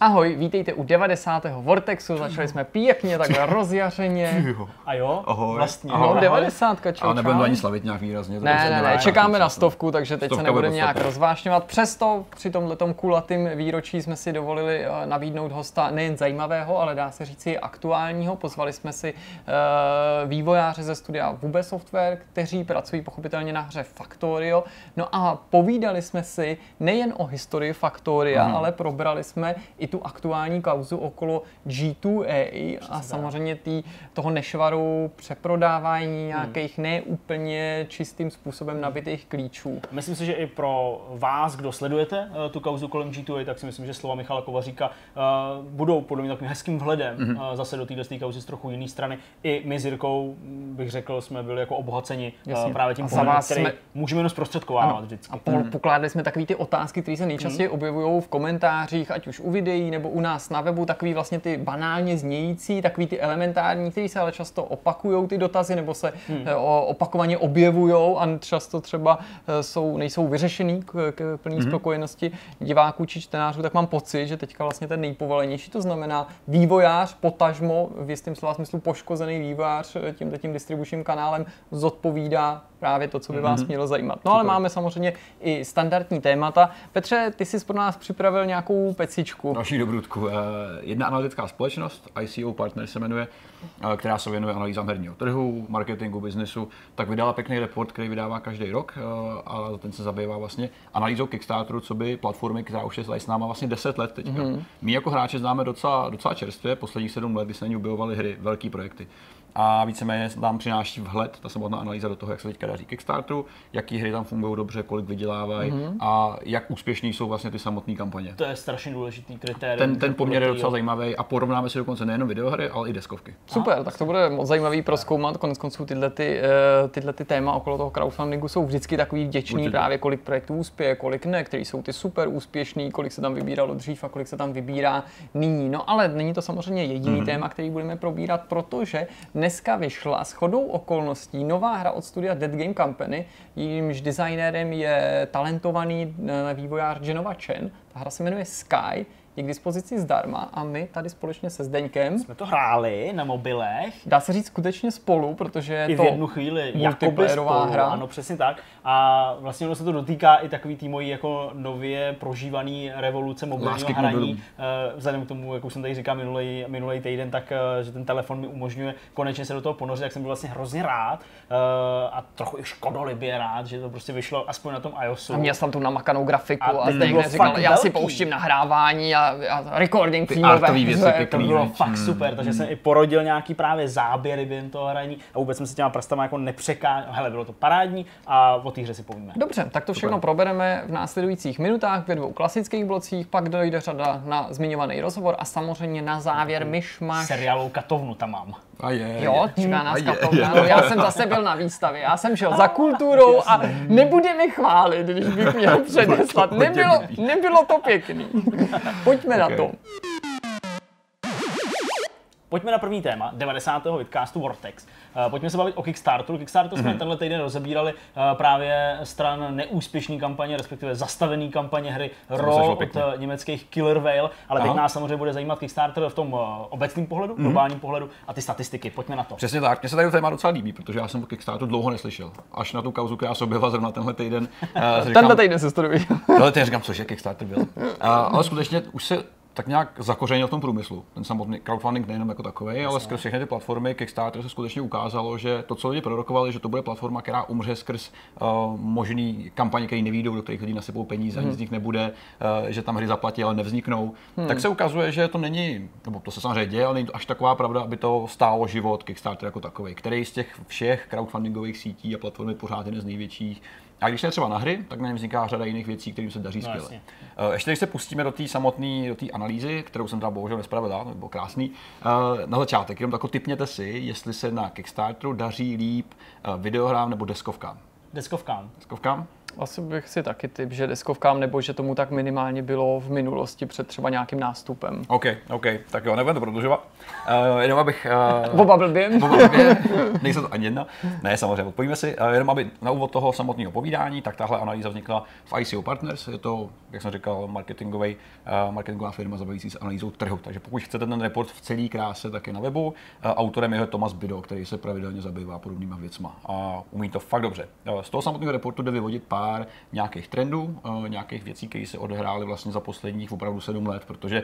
Ahoj, vítejte u 90. Vortexu, začali jsme pěkně takhle rozjařeně. A jo, Ahoj. vlastně. No, ahoj. 90, čau, Ale nebudeme ani slavit nějak výrazně. Ne, prostě ne, ne, čekáme na stovku, takže teď se nebudeme bude nějak rozvášňovat. Přesto při tomhletom kulatým výročí jsme si dovolili eh, nabídnout hosta nejen zajímavého, ale dá se říci i aktuálního. Pozvali jsme si uh, vývojáře ze studia Vube Software, kteří pracují pochopitelně na hře Factorio. No a povídali jsme si nejen o historii Factoria, Mhm. ale probrali jsme i tu aktuální kauzu okolo G2A a samozřejmě tý, toho nešvaru přeprodávání nějakých neúplně čistým způsobem nabitých klíčů. Myslím si, že i pro vás, kdo sledujete uh, tu kauzu kolem G2A, tak si myslím, že slova Michala Kovaříka uh, budou podle mě takovým hezkým vhledem mm-hmm. uh, zase do této kauzy z trochu jiné strany. I my s Jirkou, m, bych řekl, jsme byli jako obohaceni Jasně. právě tím pohledem, vás který jsme- můžeme jenom zprostředkovávat vždycky. A po, pokládali jsme takový ty otázky, které se nejčastěji objevují v komentářích, ať už u videí nebo u nás na webu, takový vlastně ty banálně znějící, takový ty elementární, které se ale často opakují ty dotazy nebo se hmm. opakovaně objevují a často třeba eh, jsou, nejsou vyřešený k, k plné hmm. spokojenosti diváků či čtenářů, tak mám pocit, že teďka vlastně ten nejpovolenější, to znamená vývojář, potažmo, v jistém slova smyslu poškozený vývojář eh, tímto tím distribučním kanálem zodpovídá právě to, co by vás mělo zajímat. No ale máme samozřejmě i standardní témata. Petře, ty jsi pro nás připravil nějakou pecičku. Další dobrutku. Eh, Jedna analytická společnost, ICO Partner se jmenuje, eh, která se věnuje analýzám herního trhu, marketingu, biznesu, tak vydala pěkný report, který vydává každý rok eh, a ten se zabývá vlastně analýzou Kickstarteru, co by platformy, která už je tady s náma vlastně 10 let teďka. Mm-hmm. My jako hráči známe docela, docela čerstvě, posledních 7 let, kdy se na ní objevovaly hry, velké projekty. A víceméně nám přináší vhled, ta samotná analýza do toho, jak se teďka daří Kickstarteru, jaký hry tam fungují dobře, kolik vydělávají mm-hmm. a jak úspěšní jsou vlastně ty samotné kampaně. To je strašně důležitý kritérium. Ten, ten poměr je docela zajímavý a porovnáme si dokonce nejenom videohry, ale i deskovky. Super, tak to bude moc zajímavý proskoumat. Konec konců tyhle, ty, eh, tyhle ty téma okolo toho crowdfundingu jsou vždycky takový vděčný Určitě. právě kolik projektů uspěje, kolik ne, který jsou ty super úspěšný, kolik se tam vybíralo dřív a kolik se tam vybírá nyní. No ale není to samozřejmě jediný mm-hmm. téma, který budeme probírat, protože dneska vyšla s chodou okolností nová hra od studia Dead Game Company, jímž designérem je talentovaný eh, vývojář Genova Chen. Ta hra se jmenuje Sky, je k dispozici zdarma a my tady společně se Zdeňkem Jsme to hráli na mobilech, Dá se říct skutečně spolu, protože je i v to jednu chvíli multiplayerová spolu, hra. ano, přesně tak. A vlastně ono se to dotýká i takový tý mojí jako nově prožívaný revoluce mobilního hraní. mobilům. Eh, Vzhledem k tomu, jak už jsem tady říkal minulý, minulý týden, tak eh, že ten telefon mi umožňuje konečně se do toho ponořit, jak jsem byl vlastně hrozně rád eh, a trochu i škodolibě rád, že to prostě vyšlo aspoň na tom iOSu. A měl jsem tam tu namakanou grafiku A a, Zdeněk říkal, já si pouštím nahrávání a, a recording věci hře. pěkný. To bylo viď? fakt super, takže jsem i porodil nějaký právě záběry během toho hraní a vůbec jsem se těma prstama jako nepřeká. Hele, bylo to parádní a o té hře si povíme. Dobře, tak to všechno probereme v následujících minutách ve dvou klasických blocích, pak dojde řada na zmiňovaný rozhovor a samozřejmě na závěr myšmaš. Seriálu Katovnu tam mám. A je, Jo, čeká nás katovna. je. No, já jsem zase byl na výstavě, já jsem šel za kulturou a nebude mi chválit, když bych měl předeslat. Nebylo, nebylo to pěkný. Pojďme na Ok. to. Pojďme na první téma, 90. vidcastu Vortex. Eh, Pojďme se bavit o Kickstarteru. Kickstarter jsme tenhle týden rozebírali eh, právě stran neúspěšné kampaně, respektive zastavené kampaně hry šlo od pěkně. eh, německých Killer Whale, ale teď Aha. nás samozřejmě bude zajímat Kickstarter v tom obecném pohledu, globálním pohledu a ty statistiky. Pojďme na to. Přesně tak, mně se tady to téma docela líbí, protože já jsem o Kickstarteru dlouho neslyšel. Až na tu kauzu, která se objevila zrovna tenhle týden. Tenhle týden se to. Ale teď říkám, cože Kickstarter byl. A, ale skutečně už se tak nějak zakořenil v tom průmyslu. Ten samotný crowdfunding nejenom jako takový, ale skrz všechny ty platformy Kickstarter se skutečně ukázalo, že to, co lidi prorokovali, že to bude platforma, která umře skrz uh, možný kampaně, které nevídou, do kterých lidi nasypou peníze, Mhm. ani z nich nebude, uh, že tam hry zaplatí, ale nevzniknou. Hmm. Tak se ukazuje, že to není, nebo to se samozřejmě děje, ale není to až taková pravda, aby to stálo život Kickstarter jako takový, který z těch všech crowdfundingových sítí a platform je pořád jeden z největších. A když ne třeba na hry, tak na něm vzniká řada jiných věcí, kterým se daří No, skvěle. jasně. Eh, Ještě když se pustíme do té samotné do té analýzy, kterou jsem tam bohužel nespravil, to by bylo krásný. eh, Na začátek, jenom jako typněte si, jestli se na Kickstarteru daří líp eh, videohrám nebo deskovkám. Deskovkám. Deskovkám? Asi bych si taky typ, že deskovkám, nebo že tomu tak minimálně bylo v minulosti před třeba nějakým nástupem. OK, OK, tak jo, nebudeme to prodlužovat. Uh, jenom abych... Uh, Oba blbě. Oba blbě, nejsou to ani jedna. Ne, samozřejmě, odpovíme si. Uh, jenom aby na úvod toho samotného povídání, tak tahle analýza vznikla v ICO Partners. Je to, jak jsem říkal, marketingový, uh, marketingová firma zabývající se analýzou trhu. Takže pokud chcete ten report v celé kráse, tak je na webu. Uh, autorem je Thomas Bido, který se pravidelně zabývá podobnýma věcma a umí to fakt dobře. Uh, z toho samotného reportu jde vyvodit pár nějakých trendů, uh, nějakých věcí, které se odehrály vlastně za posledních opravdu sedm let, protože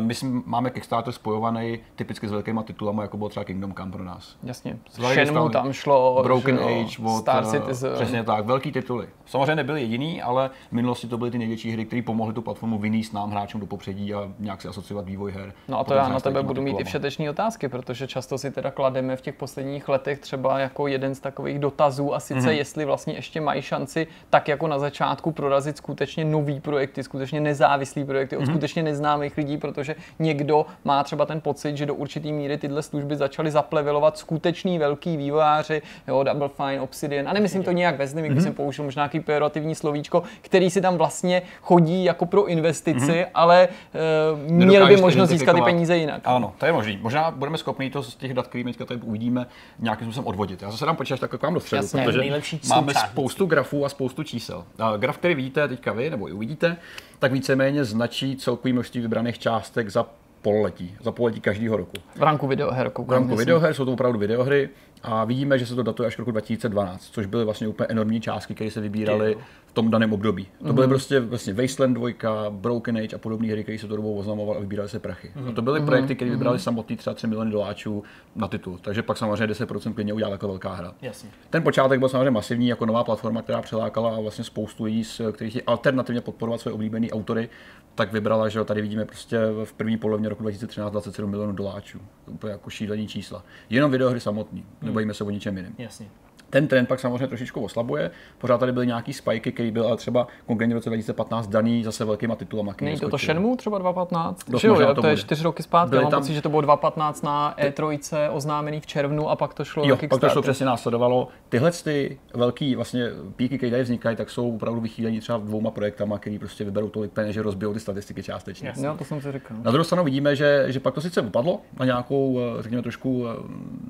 my máme Kickstarter spojovaný typicky s velkými titulami, jako byl třeba Kingdom Come pro nás. Jasně, Shenmue tam šlo, Broken že, Age, od, Star eh, Citizen. Přesně tak, velký tituly. Samozřejmě nebyly jediný, ale v minulosti to byly ty největší hry, které pomohly tu platformu vynést nám hráčům do popředí a nějak si asociovat vývoj her. No a to já na tebe budu mít i všeteční otázky, protože často si teda klademe v těch posledních letech třeba jako jeden z takových dotazů a sice mm-hmm. jestli vlastně ještě mají šanci tak jako na začátku prorazit skutečně nový projekty, skutečně nezávislý projekty od mm-hmm. skutečně neznámých lidí, protože někdo má třeba ten pocit, že do určitý míry tyhle služby začaly zaplevelovat skutečný velký vývojáři, jo, Double Fine, Obsidian, a nemyslím to nějak ve zlým, mm-hmm. jsem použil možná nějaký pejorativní slovíčko, který si tam vlastně chodí jako pro investici, mm-hmm. ale uh, měl by možnost získat ty peníze jinak. Ano, to je možný. Možná budeme schopni to z těch dat, které teďka tady uvidíme, nějakým způsobem odvodit. Já zase dám počítač tak k vám do středu, Jasně, protože máme spoustu grafů a spoustu čísel. Uh, graf, který vidíte teďka vy, nebo i uvidíte, tak víceméně značí celkový množství vybraných částek za pololetí, za pololetí každého roku. V ranku videoher. V ranku videoher jsou to opravdu videohry a vidíme, že se to datuje až k roku 2012, což byly vlastně úplně enormní částky, které se vybíraly v tom daném období. To mm-hmm. byly mhm. prostě vlastně Wasteland 2, Broken Age a podobné hry, které se to dobou oznamovaly a vybíraly se prachy. Mm-hmm. A to byly mm-hmm. projekty, které vybrali mm-hmm. samotný třeba 3 miliony doláčů na titul. Takže pak samozřejmě 10% klidně udělala jako velká hra. Jasně. Ten počátek byl samozřejmě masivní jako nová platforma, která přilákala vlastně spoustu lidí, kteří chtějí alternativně podporovat své oblíbené autory, tak vybrala, že tady vidíme prostě v první polovině roku 2013 27 milionů doláčů. To úplně jako šílení čísla. Jenom videohry samotný, hmm. nebojíme se o ničem jiném. Jasně. Ten trend pak samozřejmě trošičku oslabuje. Pořád tady byly nějaký spajky, který byl ale třeba konkrétně v roce 2015 daný zase velkýma titulama. Není to to Shenmue třeba 2015? Dost jo, jo, to, je čtyři roky zpátky. Byly mám tam... pocit, že to bylo 2015 na E3 oznámený v červnu a pak to šlo jo, pak to šlo přesně následovalo. Tyhle ty velký vlastně píky, které tady vznikají, tak jsou opravdu vychýlení třeba dvouma projektama, který prostě vyberou tolik peněz, že rozbijou ty statistiky částečně. Jasně. Jo, to jsem si říkal. Na druhou stranu vidíme, že, že pak to sice upadlo na nějakou, eh, řekněme, trošku eh,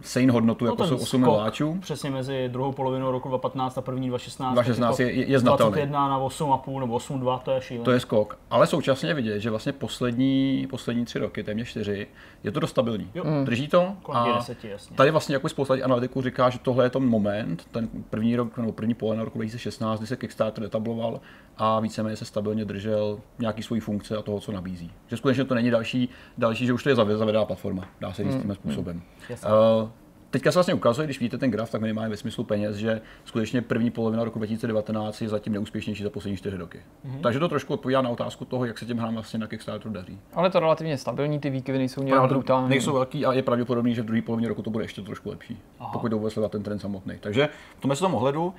sane hodnotu, no jako jsou 8 miláčů. Přesně mezi druhou polovinou roku 2015 a první 2016. 2016 je, je znatelný. 21 na 8,5 nebo 8,2, to je šílené. To je skok. Ale současně vidět, že vlastně poslední, poslední tři roky, téměř čtyři, je to dost stabilní. Jo. Mm. Drží to. A 10, jasně. Tady vlastně jako spousta analytiků říká, že tohle je ten moment, ten první rok nebo první polovina roku 2016, kdy se Kickstarter etabloval a víceméně se stabilně držel nějaký svoji funkce a toho, co nabízí. Že skutečně to není další, další že už to je zavedená platforma, dá se říct mm. tím způsobem. Mm. Uh, Teďka se vlastně ukazuje, když vidíte ten graf, tak minimálně ve smyslu peněz, že skutečně první polovina roku 2019 je zatím neúspěšnější za poslední čtyři roky. Mm-hmm. Takže to trošku odpovídá na otázku toho, jak se těm hrám vlastně na Kickstarteru daří. Ale to relativně stabilní, ty výkyvy nejsou nějak brutální. Nejsou velký a je pravděpodobný, že v druhé polovině roku to bude ještě trošku lepší, Aha. pokud vůbec sledovat ten trend samotný. Takže v tomhle tom ohledu uh,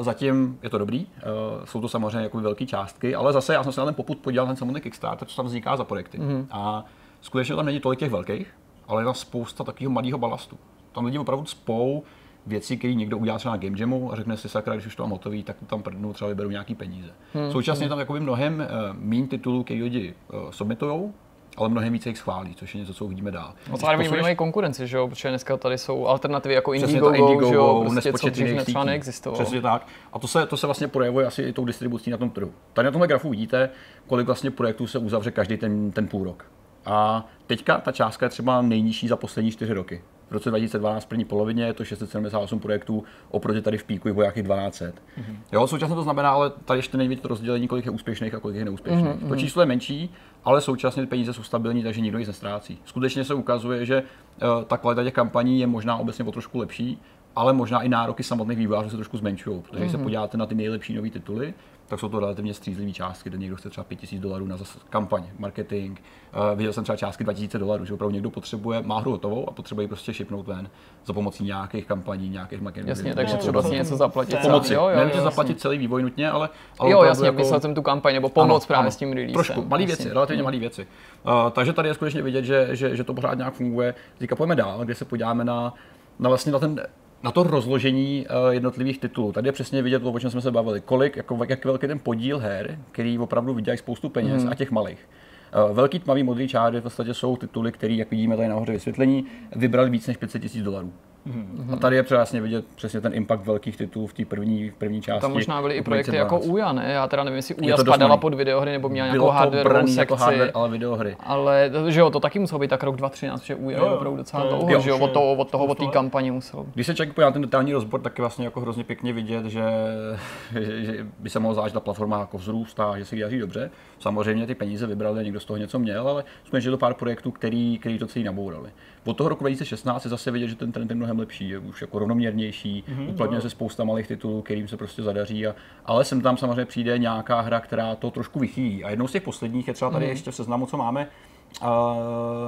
zatím je to dobrý, uh, jsou to samozřejmě jako velké částky, ale zase já jsem se na ten poput podíval ten samotný Kickstarter, co tam vzniká za projekty. Mm-hmm. A skutečně tam není tolik těch velkých, ale je tam spousta takového malého balastu tam lidi opravdu spou věci, které někdo udělá třeba na Game Jamu a řekne si sakra, když už to mám hotový, tak tam prdnu, třeba vyberu nějaký peníze. Hmm. Současně hmm. tam jakoby mnohem uh, méně titulů, které lidi uh, submitujou, ale mnohem více jich schválí, což je něco, co uvidíme dál. No to posledeš... mají konkurenci, že jo? protože dneska tady jsou alternativy jako Indiegogo, Indiegogo že jo? Prostě, co dřív třeba neexistovalo. Přesně tak. A to se, to se vlastně projevuje asi i tou distribucí na tom trhu. Tady na tomhle grafu vidíte, kolik vlastně projektů se uzavře každý ten, ten půl rok. A teďka ta částka je třeba nejnižší za poslední čtyři roky. V roce 2012 v první polovině je to 678 projektů, oproti tady v píku je nějakých 1200. Mm-hmm. Jo, současně to znamená, ale tady ještě nejvíc to rozdělení, kolik je úspěšných a kolik je neúspěšných. Mm-hmm. To číslo je menší, ale současně peníze jsou stabilní, takže nikdo nic nestrácí. Skutečně se ukazuje, že uh, ta kvalita těch kampaní je možná obecně o trošku lepší, ale možná i nároky samotných vývojářů se trošku zmenšují, protože mm-hmm. když se mhm. podíváte na ty nejlepší nové tituly, tak jsou to relativně střízlivé částky, kde někdo chce třeba 5000 dolarů na zase kampaň, marketing. Uh, viděl jsem třeba částky 2000 dolarů, že opravdu někdo potřebuje, má hru hotovou a potřebuje prostě šipnout ven za pomocí nějakých kampaní, nějakých marketingů. Jasně, takže třeba si něco zaplatit. Pomoci, jo, jo, jo, zaplatit celý vývoj nutně, ale. ale jo, jasně, jako... myslel jsem tu kampaň, nebo pomoc právě ano, s tím releasem. Trošku, malé věci, relativně malé věci. Uh, takže tady je skutečně vidět, že, že, že to pořád nějak funguje. Teďka pojďme dál, kde se podíváme na, na vlastně na ten na to rozložení uh, jednotlivých titulů. Tady je přesně vidět to, o čem jsme se bavili. Kolik, jako, jak velký ten podíl her, který opravdu vydělají spoustu peněz mm. a těch malých. Velký tmavý modrý čáry v podstatě jsou tituly, které, jak vidíme tady nahoře vysvětlení, vybrali víc než 500 000 dolarů. Mm-hmm. A tady je přesně vidět přesně ten impact velkých titulů v té první, první části. Tam možná byly i projekty jako Uja, ne? Já teda nevím, jestli Uja spadala pod videohry nebo měla nějakou hardware sekci. Jako hardware, ale videohry. Ale že jo, to taky muselo být tak rok 2013, že Uja je opravdu docela dlouho, jo, že jo, od toho, od toho, od té kampaně muselo. Když se člověk podívá ten detailní rozbor, tak je vlastně jako hrozně pěkně vidět, že, že, že by se mohlo zdát, že ta platforma jako vzrůstá, že si daří dobře. Samozřejmě ty peníze vybrali, někdo z toho něco měl, ale jsme to pár projektů, který, který to celý nabourali. Od toho roku 2016 je zase vidět, že ten trend je mnohem lepší, je už jako rovnoměrnější, mm-hmm, uplatňuje se spousta malých titulů, kterým se prostě zadaří, a, ale sem tam samozřejmě přijde nějaká hra, která to trošku vychýlí. A jednou z těch posledních je třeba tady mm-hmm. ještě v seznamu, co máme, uh,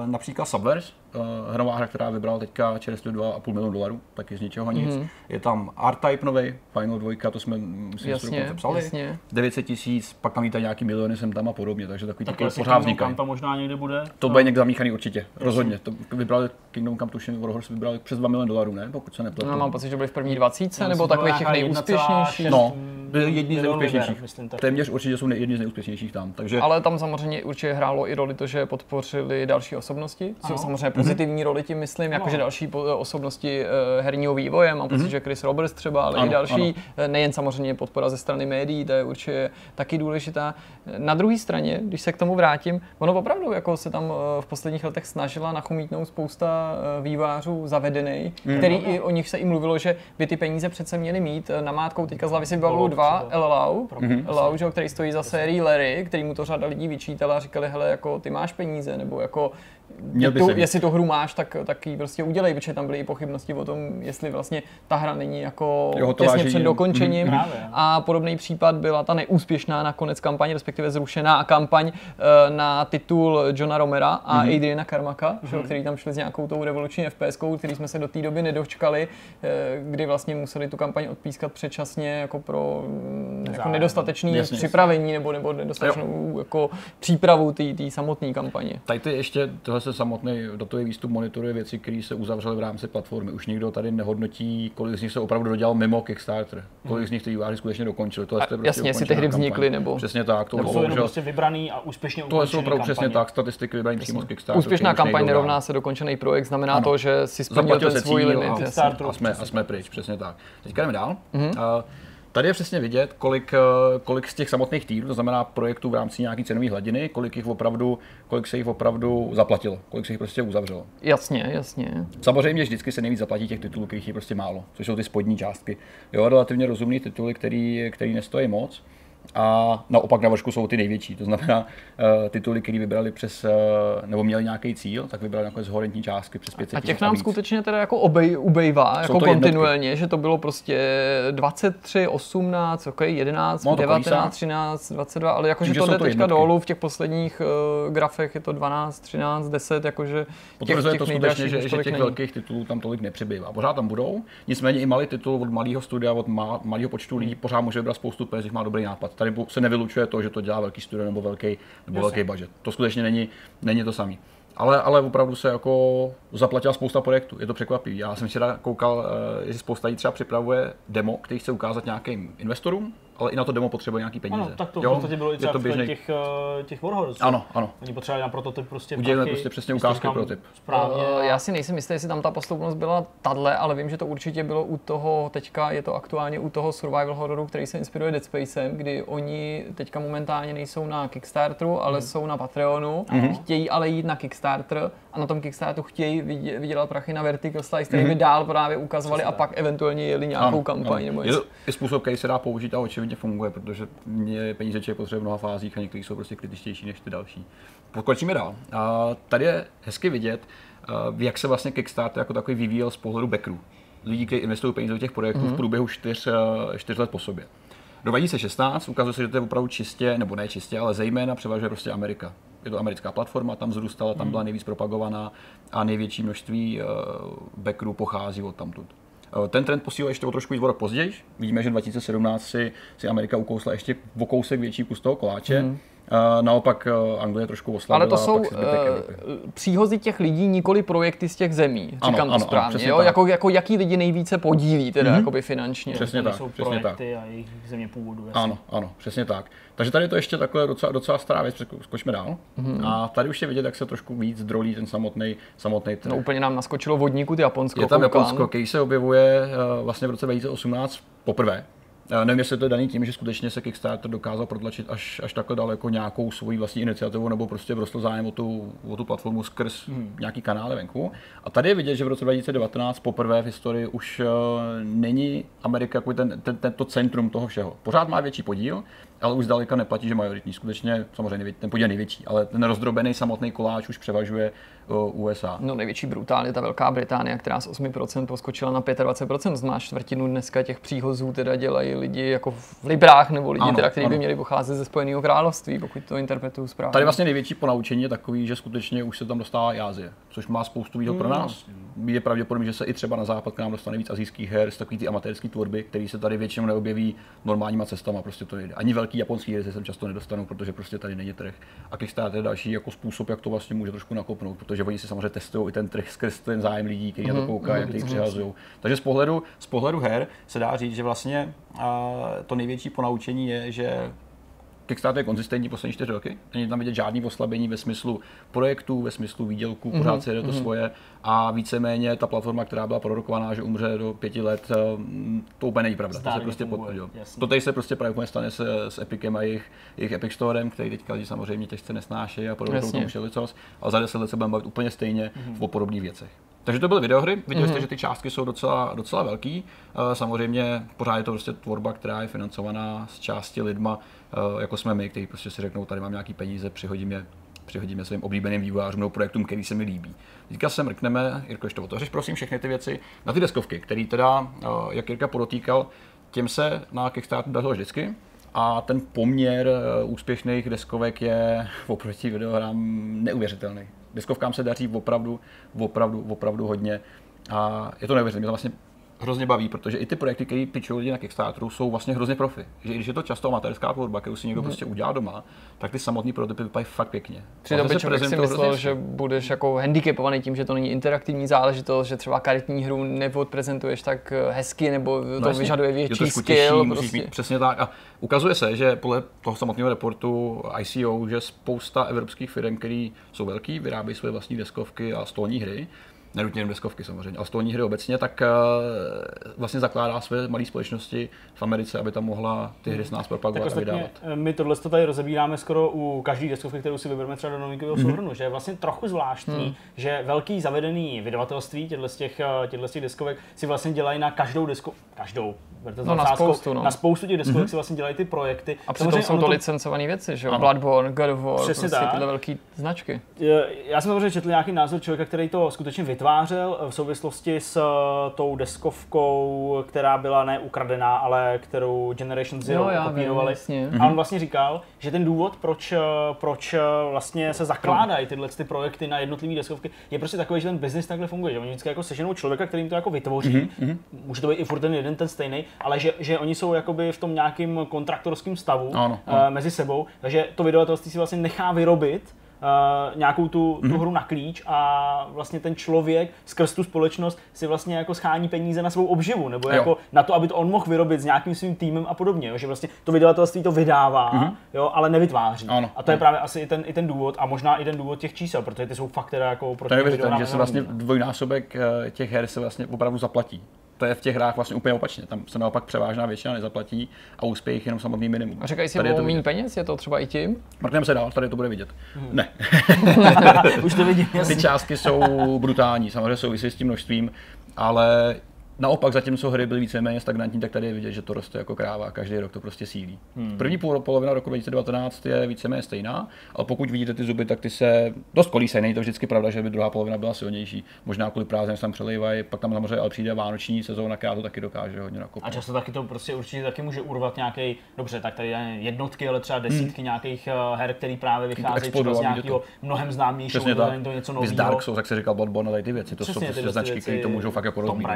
například Subverse, uh, hrová hra, která vybrala teďka čerstvě 2,5 milionu dolarů, taky z ničeho nic. Mm-hmm. Je tam R-Type nový, Final 2, to jsme myslím, jasně, psali. Jasně. 900 tisíc, pak tam víte nějaký miliony sem tam a podobně, takže takový tak takový pořád vznikají. tam možná někde bude? To bude někde zamíchaný určitě, rozhodně. To vybrali Kingdom Come tuším, Warhorse vybrali přes 2 miliony dolarů, ne? Pokud se nepletu. No, mám pocit, že byli v první 20, no, nebo takových těch nejúspěšnějších. No, jedni z nejúspěšnějších. Téměř určitě jsou jedni z nejúspěšnějších tam. Takže... Ale tam samozřejmě určitě hrálo i roli to, že podpořili další osobnosti, což samozřejmě pozitivní roli tím myslím, jakože další osobnosti uh, herního vývoje, mám pocit, mm-hmm. že Chris Roberts třeba, ale ano, i další, ano. Eh, nejen samozřejmě podpora ze strany médií, to je určitě taky důležitá. Na druhé straně, když se k tomu vrátím, ono opravdu jako se tam uh, v posledních letech snažila nachomítnout spousta uh, vývářů zavedený, mm. který i o nich se i mluvilo, že by ty peníze přece měly mít. Namátkou teďka z hlavy si vybavuju dva, Elau, mm-hmm. který stojí za sérií Larry, který mu to řada lidí vyčítala a říkali, hele, jako ty máš peníze, nebo jako Měl by tu, jestli tu hru máš, tak, tak ji prostě udělej, protože tam byly i pochybnosti o tom, jestli vlastně ta hra není jako jo, těsně před dokončením. Mm, a podobný případ byla ta neúspěšná nakonec kampaň, respektive zrušená kampaň eh, na titul Johna Romera a mm. Adriana Karmaka, mm. který tam šli s nějakou tou revoluční FPS, který jsme se do té doby nedočkali, eh, kdy vlastně museli tu kampaň odpískat předčasně jako pro mm, jako nedostatečné připravení nebo, nebo nedostatečnou jako přípravu té samotné kampaně. Tady ty ještě tohle se samotný datový výstup monitoruje věci, které se uzavřely v rámci platformy. Už nikdo tady nehodnotí, kolik z nich se opravdu dodělal mimo Kickstarter, kolik hmm. z nich ty výváři skutečně dokončili. To je prostě jasně, jestli tehdy vznikly nebo. Přesně tak. To jsou jenom prostě vybraný a úspěšně To jsou opravdu přesně tak, statistiky vybraný přímo z Kickstarteru. Úspěšná kampaň nerovná se dokončený projekt, znamená ano. to, že si splnil ten svůj limit. A, a, jsme, a jsme pryč, přesně tak. Teďka jdeme dál. Tady je přesně vidět, kolik, eh, kolik z těch samotných týrů, to znamená projektů v rámci nějaké cenové hladiny, kolik, jich opravdu, kolik se jich opravdu zaplatilo, kolik se jich prostě uzavřelo. Jasně, jasně. Samozřejmě vždycky se nejvíc zaplatí těch titulů, kterých je prostě málo, což jsou ty spodní částky. Jo, relativně rozumný tituly, který, který nestojí moc a naopak na vršku jsou ty největší. To znamená, uh, tituly, které vybrali přes, uh, nebo měli nějaký cíl, tak vybrali nakonec horentní částky přes 500 A těch nám a skutečně teda jako obej, ubejvá, jsou jako kontinuálně, jednotky. že to bylo prostě 23, 18, okay, 11, no, 19, 13, 22, ale jakože to jde teďka dolů v těch posledních uh, grafech je to 12, 13, 10, jakože těch, těch to skutečně, že, že těch není. velkých titulů tam tolik nepřibývá. Pořád tam budou, nicméně i malý titul od malého studia, od malého počtu lidí pořád může vybrat spoustu peněz, má dobrý nápad tady se nevylučuje to, že to dělá velký studio nebo velký, nebo velký budget. To skutečně není, není to samý. Ale, ale opravdu se jako zaplatila spousta projektů, je to překvapivé. Já jsem včera koukal, eh, že spousta lidí třeba připravuje demo, který chce ukázat nějakým investorům, ale i na to demo potřebuje nějaký peníze. Ano, tak to jo? v podstatě bylo i třeba to běžnej... těch, eh, těch Warhorse. Ano, ano. Oni potřebovali na prototyp prostě Udělali prostě přesně ukázky prototyp. Správně. Uh, já si nejsem jistý, jestli tam ta posloupnost byla tadle, ale vím, že to určitě bylo u toho, teďka je to aktuálně u toho survival hororu, který se inspiruje Dead Spacem, kdy oni teďka momentálně nejsou na Kickstarteru, ale hmm. jsou na Patreonu, hmm. chtějí ale jít na Kickstarter a na tom Kickstarteru chtějí vydělat prachy na Vertical Slice, který by dál právě ukazovali a pak eventuálně jeli nějakou ano, kampaň. Ano. Nebo je, je způsob, který se dá použít a očividně funguje, protože mě peníze člověk potřebuje v mnoha fázích a některé jsou prostě kritičtější než ty další. Pokročíme dál. A tady je hezky vidět, jak se vlastně Kickstarter jako takový vyvíjel z pohledu backerů. Lidí, kteří investují peníze do těch projektů mm-hmm. v průběhu čtyř, čtyř let po sobě. Do 2016 ukazuje se, že to je opravdu čistě, nebo ne čistě, ale zejména převažuje prostě Amerika. Je to americká platforma, tam zrůstala, tam byla nejvíc propagovaná a největší množství backerů pochází od tamtud. Eh, ten trend posílil ještě o trošku víc rok později. Vidíme, že 2017 si, si Amerika ukousla ještě o kousek větší kus toho koláče. Mm. Naopak Anglie trošku oslabila. Ale to jsou uh, příhozy těch lidí, nikoli projekty z těch zemí. Říkám ano, to ano, správně. ano, jo? Jako, jako jaký lidi nejvíce podílí teda mm-hmm. jakoby finančně. Přesně tak, jsou přesně projekty tak. a jejich země původu. Jasně. Ano, ano, přesně tak. Takže tady je to ještě takhle docela, docela stará věc, skočme dál. Mm-hmm. A tady už je vidět, jak se trošku víc drolí ten samotný samotný trh. No úplně nám naskočilo vodníku Japonsko. Je tam Japonsko, který se objevuje uh, vlastně v roce 2018 poprvé. Já nevím, jestli to je daný tím, že skutečně se Kickstarter dokázal protlačit až, až takhle daleko nějakou svoji vlastní iniciativu, nebo prostě vrostl zájem o tu, o tu platformu skrz hmm. nějaký kanály venku. A tady je vidět, že v roce 2019 poprvé v historii už uh, není Amerika jako ten, ten, ten, to centrum toho všeho. Pořád má větší podíl, ale už zdaleka neplatí, že majoritní. Skutečně samozřejmě ten podíl největší, ale ten rozdrobený samotný koláč už převažuje USA. No největší brutálně ta Velká Británie, která z 8% poskočila na 25%, má čtvrtinu dneska těch příhozů teda dělají lidi jako v Librách nebo lidi, ano, teda, kteří by měli pocházet ze Spojeného království, pokud to interpretuju správně. Tady vlastně největší ponaučení je takový, že skutečně už se tam dostává i Asie, což má spoustu výhod hmm. pro nás. Je pravděpodobné, že se i třeba na západ k nám dostane víc azijských her z takový ty amatérské tvorby, které se tady většinou neobjeví normálníma cestama, prostě to nejde. Ani velký japonský hry se sem často nedostanou, protože prostě tady není trh. A Kickstarter je další jako způsob, jak to vlastně může trošku nakopnout, protože oni si samozřejmě testují i ten trh skrz ten zájem lidí, kteří mm-hmm. na to mhm, koukají, mm-hmm. jak přihazují. Takže z pohledu, z pohledu her se dá říct, že vlastně a, to největší ponaučení je, že Kickstarter je konzistentní poslední čtyři roky. Není tam vidět žádný oslabení ve smyslu projektů, ve smyslu výdělků, mm-hmm. pořád se jde to mm-hmm. svoje a víceméně ta platforma, která byla prorokovaná, že umře do pěti let, eh, to úplně není pravda. to se prostě potvrdilo. To tady se prostě právě stane se s Epicem a jejich, jejich Epic Storem, který teďka lidi samozřejmě těžce nesnáší a podobně tomu šelicos, ale za deset let se budeme bavit úplně stejně mm-hmm. o podobných věcech. Takže to byly videohry, viděli mm-hmm. jste, že ty částky jsou docela, docela velký. Eh, samozřejmě pořád je to prostě tvorba, která je financovaná z části lidma, jako jsme my, kteří prostě si řeknou, tady mám nějaký peníze, přihodím je přihodíme svým oblíbeným vývojářům nebo projektům, který se mi líbí. Teďka se mrkneme, Jirko, ještě otevřeš prosím všechny ty věci, na ty deskovky, který teda, eh, jak Jirka podotýkal, těm se na Kickstarter dařilo vždycky, a ten poměr úspěšných deskovek je oproti videohrám neuvěřitelný deskovkám se daří opravdu, opravdu, opravdu hodně. A je to neuvěřitelné, mě to vlastně hrozně baví, protože i ty projekty, které pičují lidi na Kickstarteru, jsou vlastně hrozně profi. Že když je to často amatérská tvorba, kterou si někdo mm. prostě udělá doma, tak ty samotné prototypy vypadají fakt pěkně. Přitom by člověk si myslel, že budeš jako handicapovaný tím, že to není interaktivní záležitost, že třeba karetní hru neodprezentuješ tak eh, hezky, nebo to no vyžaduje větší je to skill. Těžší, prostě. mít, přesně tak. A ukazuje se, že podle toho samotného reportu ICO, že spousta evropských firm, které jsou velký, vyrábějí své vlastní deskovky a stolní hry, nenutně jen deskovky samozřejmě, ale stolní hry obecně, tak uh, vlastně zakládá své malé společnosti v Americe, aby tam mohla ty hry s nás propagovat a vydávat. Eh, my tohle to tady rozebíráme skoro u každé deskovky, kterou si vybereme třeba do novinkového mm-hmm. souhrnu, že je vlastně trochu zvláštní, mm. že velký zavedený vydavatelství těchto z těch, eh, těch deskovek si vlastně dělají na každou desku, každou, no, na spoustu, no. na spoustu těch deskovek mm-hmm. si vlastně dělají ty projekty. A přitom jsou to, to licencované věci, že jo? Bloodborne, God of War, Přesně prostě tak. tyhle velké značky. Já jsem samozřejmě četl nějaký názor člověka, který to skutečně vytvářel v souvislosti s eh, tou deskovkou, která byla ne ukradená, ale kterou Generation Zero jo, kopírovali. Vím, a on vlastně říkal, že ten důvod, proč, eh, proč eh, vlastně se zakládají tyhle ty projekty na jednotlivé deskovky, je prostě takový, že ten biznis takhle funguje, že oni vždycky jako seženou člověka, který jim to jako vytvoří, mm-hmm. může to být i furt ten jeden ten stejný, ale že, že oni jsou jakoby v tom nějakým kontraktorském stavu ano, ano. Mezi sebou, takže to vydavatelství si vlastně nechá vyrobit uh, nějakou tu, tu mm-hmm. hru na klíč a vlastně ten člověk skrz tu společnost si vlastně jako schání peníze na svou obživu, nebo jo. jako na to, aby to on mohl vyrobit s nějakým svým týmem a podobně, jo? že vlastně to vydavatelství to vydává, mm-hmm. jo, ale nevytváří. Ano. A to je právě asi i ten, i ten důvod a možná i ten důvod těch čísel, protože ty jsou fakt teda jako pro To je že se vlastně dvojnásobek eh, těch her se vlastně opravdu zaplatí to je v těch hrách vlastně úplně opačně. Tam se naopak převážná většina nezaplatí a úspěch jenom samotný minimum. A říkají si o méně peněz, je to třeba i tím? Mrkneme se dál, tady to bude vidět. Hmm. Ne. Už to vidím. Ty částky jsou brutální, samozřejmě souvisí s tím množstvím, ale Naopak, zatímco hry byly víceméně stagnantní, tak tady je vidět, že to roste jako kráva, každý rok to prostě sílí. Hmm. První půl, polovina roku 2019 je víceméně stejná, ale pokud vidíte ty zuby, tak ty se dost kolísají. Není to vždycky pravda, že by druhá polovina byla silnější. Možná kvůli prázdným se tam přelejvají, pak tam samozřejmě ale přijde vánoční sezóna, která to taky dokáže hodně nakopnout. A často taky to prostě určitě taky může urvat nějaký, dobře, tak tady jednotky, ale třeba desítky hmm. nějakých uh, her, které právě vycházejí z nějakého mnohem známějšího, to něco nového. Dark Souls, jak se říkal Bloodborne, tady ty věci, to Přesně, jsou prostě značky, které to můžou fakt jako rozbít.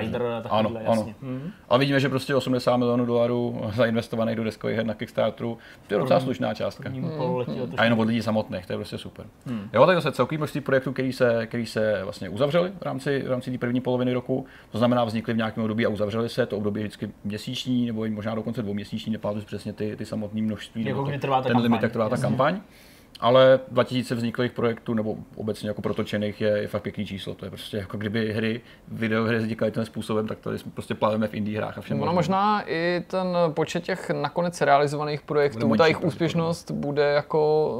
Ano, takovýhle, ano. jasně. Hmm. Ale vidíme, že prostě 80 milionů dolarů zainvestovaných do deskových her na Kickstarteru, to je docela slušná částka. Pololetí A jenom od lidí samotných, to je prostě super. Hmm. Jo, tak zase celkový množství projektů, který se, který se vlastně uzavřeli v rámci, v rámci té první poloviny roku, to znamená vznikly v nějakém období a uzavřeli se, to období je vždycky měsíční nebo možná dokonce dvouměsíční, si přesně ty, ty samotné množství. Jako kdy to, trvá ta ten kampaň. limit, jak trvá ta kampaň. Ale 2000 vzniklých projektů, nebo obecně jako protočených, je, je fakt pěkný číslo. To je prostě jako kdyby hry, videohry vznikaly tím způsobem, tak tady jsme prostě plaveme v indie hrách a všem. Možným. možná i ten počet těch nakonec realizovaných projektů, ta jejich úspěšnost bude jako,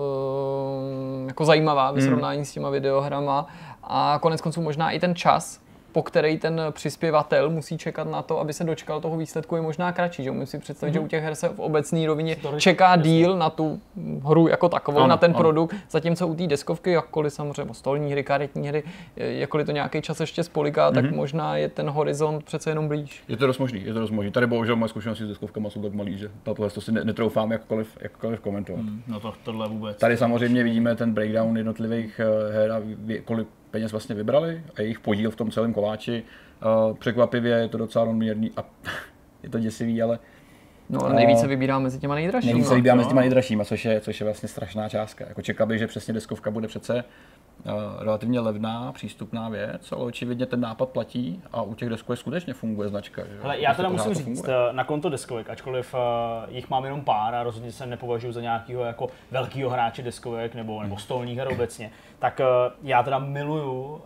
eh, jako zajímavá ve srovnání s těma videohrama a konec konců možná i ten čas, po který ten přispěvatel musí čekat na to, aby se dočkal toho výsledku, je možná kratší. Že? Umím si představit, že u těch her se v obecné rovině čeká díl na tu hru jako takovou, Ano, na ten ano. produkt, zatímco u té deskovky, jakkoliv samozřejmě stolní hry, karetní hry, jakkoliv to nějaký čas ještě spoliká, tak možná je ten horizont přece jenom blíž. Je to dost možný, je to dost možný. Tady bohužel moje zkušenosti s deskovkama jsou tak malý, že tohle to si ne- netroufám jakkoliv, jakkoliv komentovat. Hmm. No to, tohle vůbec. Tady samozřejmě vidíme ten breakdown jednotlivých eh, her a kolik peněz vlastně vybrali a jejich podíl v tom celém koláči. Eh, Překvapivě je to docela rovnoměrný a je to děsivý, ale No ale nejvíce vybírá mezi těma nejdražšíma. nejvíce vybírá mezi těma nejdražšíma, což je, což je vlastně strašná částka. Jako čekal bych, že přesně deskovka bude přece eh, relativně levná, přístupná věc, ale očividně ten nápad platí a u těch deskovek skutečně funguje značka. Že? jo? Ale já Prostě teda musím to říct, funguje. eh, na konto deskovek, ačkoliv uh, jich mám jenom pár a rozhodně se nepovažuji za nějakého jako velkého hráče deskovek nebo, nebo stolních her obecně, tak uh, já teda miluju uh,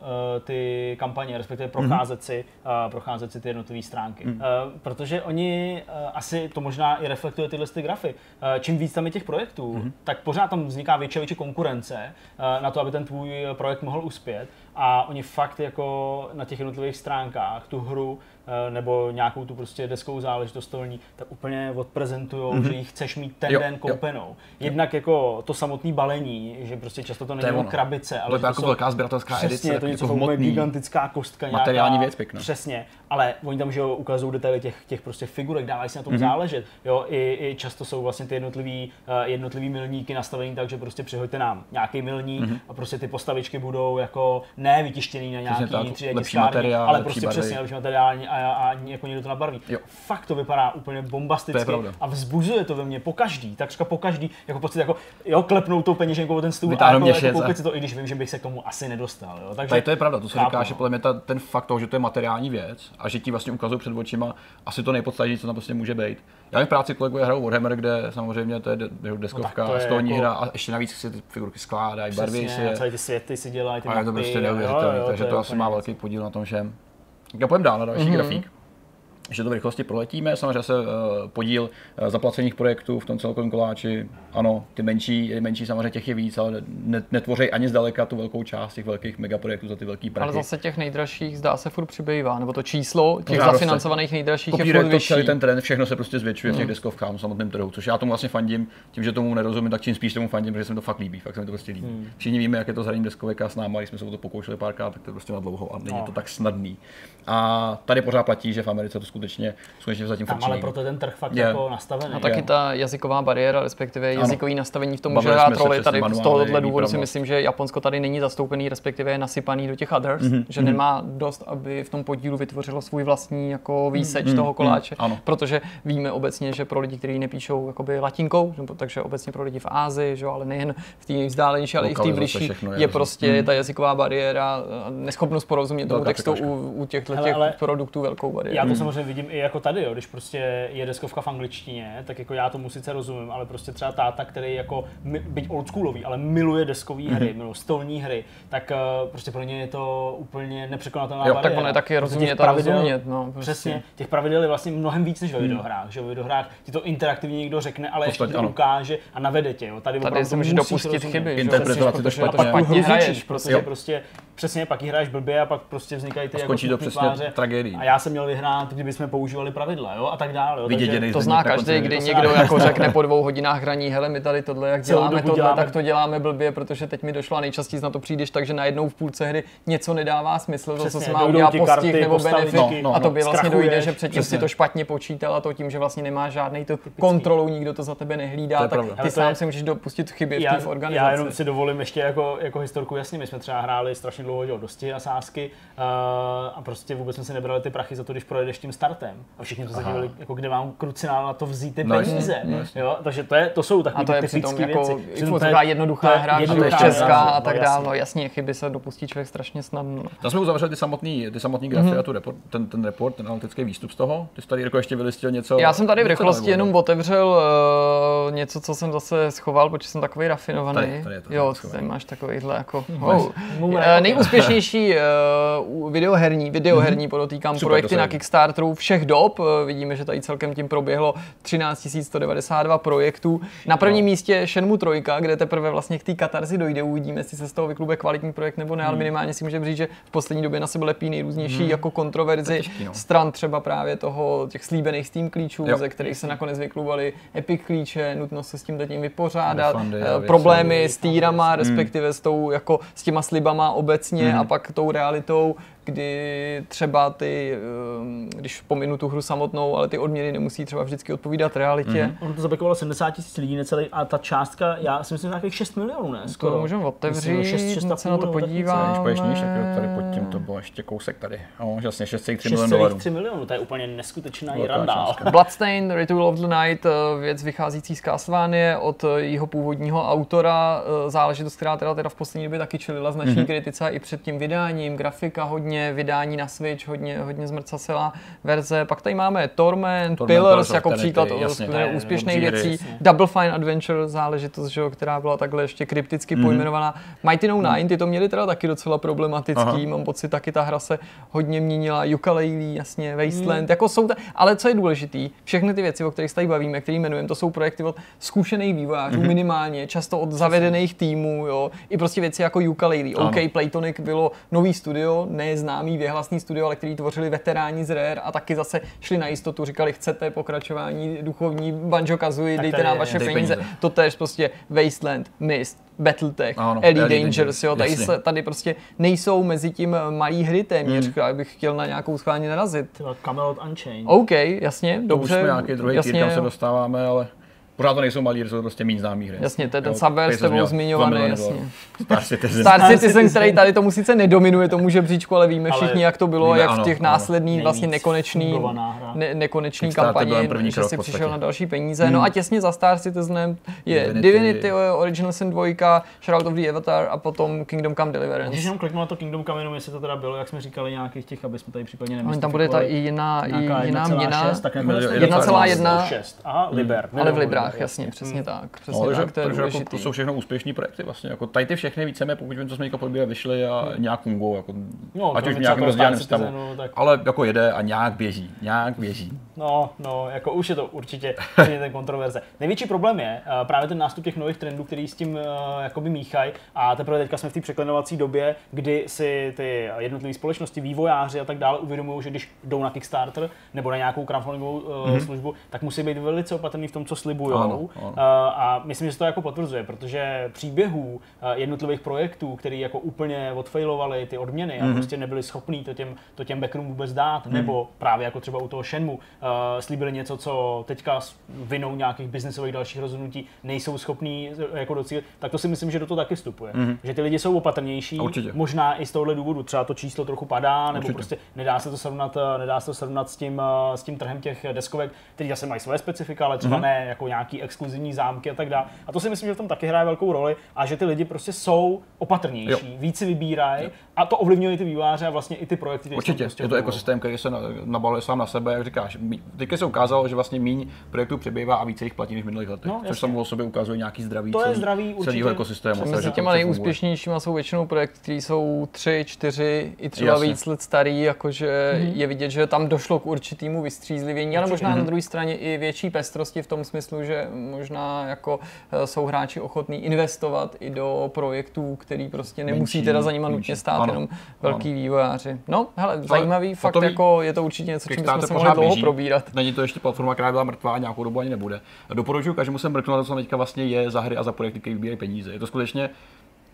ty kampaně, respektive procházet si, uh, procházet si ty jednotlivé stránky. Uh, protože oni asi to možná i reflektuje tyhle ty grafy. Čím víc tam je těch projektů, tak pořád tam vzniká větší a větší konkurence na to, aby ten tvůj projekt mohl uspět. A oni fakt jako na těch jednotlivých stránkách tu hru eh, nebo nějakou tu prostě deskou záležitost stolní, tak úplně odprezentujou, mm-hmm. že ji chceš mít ten Jo, den jo. koupenou. Jednak jako to samotné balení, že prostě často to není ono. krabice, ale To je jako jsou- velká sběratelská edice, Přesně, je to něco jako hmotný. gigantická kostka. Materiální nějaká, věc pěkná. Přesně, ale oni tam, že jo, ukazují detaily těch, těch prostě figurek, dávají si na tom Mhm. mm-hmm. záležet. Jo, i, i, často jsou vlastně ty jednotlivý, uh, jednotlivý milníky nastavený tak, že prostě přihoďte nám nějaký milník Mhm. mm-hmm. a prostě ty postavičky budou jako ne vytištěný na nějaký tak, 3D lepší tiskárně, materiál, ale prostě barvy. přesně lepší materiální a, a, a jako někdo to nabarví. Jo. Fakt to vypadá úplně bombasticky To a vzbuzuje to ve mně po každý, takřka po každý, jako pocit jako, jo, klepnou tou peněženkou ten stůl a Vytáhnou jako, jako a- koupit si to, i když vím, že bych se k tomu asi nedostal. Jo. Takže Tady to je pravda, to se chápu, říká, no. že podle mě ta, ten fakt toho, že to je materiální věc a že ti vlastně ukazují před očima asi to nejpodstatnější, co tam prostě může být. Já vím v práci kolegové hrajou Warhammer, kde samozřejmě to je de- deskovka, No to je stolní jako- hra a ještě navíc si ty figurky skládají, barví si je. ty světy si dělají, ty A je to prostě neuvěřitelné, takže je to asi má velký podíl na tom všem. Já pojďme dál na další mm-hmm. grafík. Že to v rychlosti proletíme, samozřejmě se uh, podíl uh, zaplacených projektů v tom celkovém koláči, ano, ty menší, je menší samozřejmě těch je víc, ale ne, netvoří ani zdaleka tu velkou část těch velkých megaprojektů za ty velký prachy. Ale zase těch nejdražších zdá se furt přibývá, nebo to číslo těch roste. zafinancovaných nejdražších je Kopíruje furt to vyšší. ten trend, všechno se prostě zvětšuje v těch deskovkách na samotném trhu, což já tomu vlastně fandím, tím, že tomu nerozumím, tak čím spíš tomu fandím, protože se mi to fakt líbí, fakt se mi to prostě líbí. Všichni víme, jak je to s hraním deskovek a s náma, když jsme se o to pokoušeli párkrát, tak to je prostě na dlouho a není No. to tak snadný. A tady pořád platí, že v Americe to skutečně, skutečně zatím Tam frčí ale proto je ten trh fakt Je. jako nastavený. A taky ta jazyková bariéra, respektive jazykový nastavení v tom může hrát roli. Tady z tohohle důvodu si myslím, že Japonsko tady není zastoupený, respektive je nasypaný do těch others, Mhm, že nemá dost, aby v tom podílu vytvořilo svůj vlastní jako výseč toho koláče. ano. Protože víme obecně, že pro lidi, kteří nepíšou jakoby latinkou, takže obecně pro lidi v Ázii, že jo, ale nejen v té vzdálenější, ale i v té blížší, je je prostě ta jazyková bariéra, a neschopnost porozumět tomu textu u, u těchto produktů velkou bariéru. Já to samozřejmě vidím i jako tady, jo, když prostě je deskovka v angličtině, tak jako já tomu sice rozumím, ale prostě třeba táta, který jako, byť oldschoolový, ale miluje deskové hry, Mhm. miluje stolní hry, tak uh, prostě pro ně je to úplně nepřekonatelná Jo, tak ono je taky rozumět a rozumět, no, prostě. Přesně, těch pravidel je vlastně mnohem víc než ve videohrách, že ve videohrách ti to interaktivně někdo řekne, ale ještě podstatě ti to ukáže a navede tě, jo. Tady, Tady opravdu si to můžeš dopustit rozumět. chyby, Interpretaci to špatně. hraješ, prostě. protože prostě přesně pak jí hraješ blbě a pak prostě vznikají ty A skončí jako to přesně tváře. tragédií. A já jsem měl vyhrát, kdyby jsme používali pravidla, jo, a tak dále. Jo. Vidět, Takže- To zná každý, kdy někdo jako řekne po dvou hodinách hraní, hele, my tady tohle, jak Celou děláme tohle, děláme- tak to děláme blbě, protože teď mi došlo a nejčastěji na to přijdeš, takže najednou v půlce hry něco nedává smysl, to, co Přesně, se má udělat ti postih karty, nebo benefit no, a to no, by vlastně zkrachuješ. dojde, že předtím si Přesně. to špatně počítal a to tím, že vlastně nemáš žádný tu kontrolu, nikdo to za tebe nehlídá, tak ty sám si můžeš dopustit chyby v té já organizaci. jenom si dovolím ještě jako, jako historku, jasně, my jsme třeba hráli strašně dlouho dělal dosti a sázky uh, a prostě vůbec jsme si nebrali ty prachy za to, když projedeš tím startem. A všichni jsme se dívali, jako kde mám krucinál na to vzít ty No, peníze. no, jasně. jo? Takže to, je, to jsou takové A to je ty přitom typické jako věci. Přitom to taková je- jednoduchá to je hra, že to je jednoduchá česká hra, a no, tak jasně. dále. No jasně, chyby se dopustí člověk strašně snadno. no. Tam jsme uzavřeli ty samotný, ty samotný grafy a tu report, ten, ten report, ten analytický výstup z toho. Ty jsi tady jako ještě vylistil něco. Já jsem tady v rychlosti jenom otevřel uh, něco, co jsem zase schoval, protože jsem takový rafinovaný. Tady, tady je to, jo, tady máš takovýhle jako... Wow. Uh, nejúspěšnější uh, videoherní, videoherní podotýkám Super, projekty na. Kickstarteru všech dob. Uh, vidíme, že tady celkem tím proběhlo 13 192 projektů. Na prvním místě Shenmue 3, kde teprve vlastně k té katarzi dojde. Uvidíme, jestli se z toho vyklube kvalitní projekt nebo ne, ale minimálně si můžeme říct, že v poslední době na sebe lepí nejrůznější jako kontroverzi těžký, no. stran třeba právě toho těch slíbených Steam klíčů, Jo. ze kterých se nakonec vyklubaly Epic klíče, nutnost se s tím tím vypořádat, věci. problémy s týrama, respektive s tou jako s těma slibama obecně Mhm. a pak tou realitou, kdy třeba ty, ehm, když pominu tu hru samotnou, ale ty odměny nemusí třeba vždycky odpovídat realitě. Mhm. Ono to zablokovalo 70 tisíc lidí necelý a ta částka, já si myslím, že nějakých 6 milionů, ne? Skoro. To můžeme otevřít, Myslím, hned se na to podívám. Když půjdeš níž, tak jo, tady pod tím to bylo ještě kousek tady. No, že vlastně 6,3 milionů 6,3 dolarů. milionů, to je úplně neskutečná částka. Bloodstained, Ritual of the Night, eh, věc vycházící z Castlevanie od eh, jeho původního autora, eh, záležitost, která teda, teda v poslední době taky čelila značný Mhm. mm-hmm. kritice i před tím vydáním, grafika hodně, vydání na Switch, hodně, hodně zmrcaselá verze. Pak tady máme Torment, Torment, Pillars jako příklad jasně, jasně, to je úspěšných věcí. Double Fine Adventure, záležitost, že jo, která byla takhle ještě krypticky mm-hmm. pojmenovaná. Mighty No 9, ty to měli teda taky docela problematický, Aha. mám pocit, taky ta hra se hodně měnila, ukulele, jasně, Wasteland, jako jsou ta, ale co je důležitý, všechny ty věci, o kterých se tady bavíme, které jmenujeme, to jsou projekty od zkušených vývojářů Mhm. minimálně, často od zavedených týmů, jo, i prostě věci jako ukulele. OK, Playtonic bylo nový studio, neznámý věhlasný studio, ale který tvořili veteráni z Rare a taky zase šli na jistotu, říkali, chcete pokračování duchovní Banjo Kazooie, dejte nám vaše dej peníze. peníze. To tež prostě Wasteland, Mist, Battletech, Ano, Elite Elite Dangerous, Dangerous, jo, tady, se, tady prostě nejsou mezi tím malý hry téměř, Hmm. já bych chtěl na nějakou schválně narazit. Třeba Camelot Unchained. OK, jasně, To už dobře. jsme nějaký druhý jasně, týr, kam se dostáváme, ale pořád to nejsou malí, jsou to prostě méně známý hry. Jasně, to je ten Jo, tady s tebou zmiňovaný, jasně. Star Citizen. Star Citizen, který tady tomu sice nedominuje tomu žebříčku, ale víme Ale všichni, jak to bylo, víme, jak v těch ano. následných vlastně nekonečný, ne, nekonečný první že si přišel na další peníze. No a těsně za Star Citizenem je Divinity. Divinity, Original Sin 2, Shroud of the Avatar a potom Kingdom Come Když Deliverance. jenom kliknu na to Kingdom Come, jenom jestli to teda bylo, jak jsme říkali, nějakých těch, aby jsme tady případně Ale tam bude ta i jiná, jiná 1,6, měna, tak nakonec to je 1,1. 1,6. Aha, Liber. ale v Nebo Liber, jasně, přesně tak. Přesně No, takže, tak, to je takže jako, to jsou všechno úspěšní projekty vlastně. Jako tady ty všechny víceméně, pokud vím, co jsme podbíjeli, vyšly a nějak fungují. Jako, No, ať už v nějakém Star stavu. Tak- Ale jako jede a nějak běží. Nějak běží. No, no, jako už je to určitě, určitě ten kontroverze. Největší problém je uh, právě ten nástup těch nových trendů, který s tím uh, jakoby míchají a teprve teďka jsme v té překlenovací době, kdy si ty jednotlivé společnosti, vývojáři a tak dále uvědomují, že když jdou na Kickstarter nebo na nějakou crowdfundingovou uh, mm-hmm. službu, tak musí být velice opatrný v tom, co slibují. Ano, ano. Uh, a myslím, že se to jako potvrzuje, protože příběhů uh, jednotlivých projektů, který jako úplně odfailovali ty odměny a prostě nebyli schopní to těm, to těm backerům vůbec dát, nebo právě jako třeba u toho Shenmue, uh, slíbili něco, co teďka s vinou nějakých biznesových dalších rozhodnutí nejsou schopní eh, jako docílit, tak to si myslím, že do toho taky vstupuje. Že ty lidi jsou opatrnější, Určitě. možná i z tohohle důvodu, třeba to číslo trochu padá, nebo Určitě. prostě nedá se to srovnat, eh, nedá se to srovnat s tím, eh, s tím trhem těch deskovek, který zase mají své specifika, ale třeba ne jako nějaký exkluzivní zámky a tak dále. A to si myslím, že v tom taky hraje velkou roli a že ty lidi prostě jsou opatrnější, Jo. víc si vybírají a to ovlivňuje i ty výváře a vlastně i ty projekty. které se tam Určitě, prostě je to objevují. ekosystém, který se na- nabaluje sám na sebe, jak říkáš. Teďka se ukázalo, že vlastně míň projektů přibývá a více jich platí než v minulých letech, No, což samo o sobě ukazuje nějaký zdravý To je celý, zdravý, určitě. celýho ekosystému. takže Mezi těma nejúspěšnějšíma jsou většinou projekty, které jsou tři, čtyři, i třeba Jasně. víc let starý, jakože je vidět, že tam došlo k určitému vystřízlivění, ale možná na druhé straně i větší pestrosti v tom smyslu, že možná jako eh, jsou hráči ochotní investovat i do projektů, který prostě nemusí Menší, teda za nima nutně stát jenom velký vývojáři. No, hele, zajímavý, fakt hotový. jako je to určitě něco, čím bychom se mohli dlouho běží. probírat. Není to ještě platforma, která byla mrtvá a nějakou dobu ani nebude. Doporučuji každému se mrknout na to, co teďka vlastně je za hry a za projekty, které vybírají peníze. Je to skutečně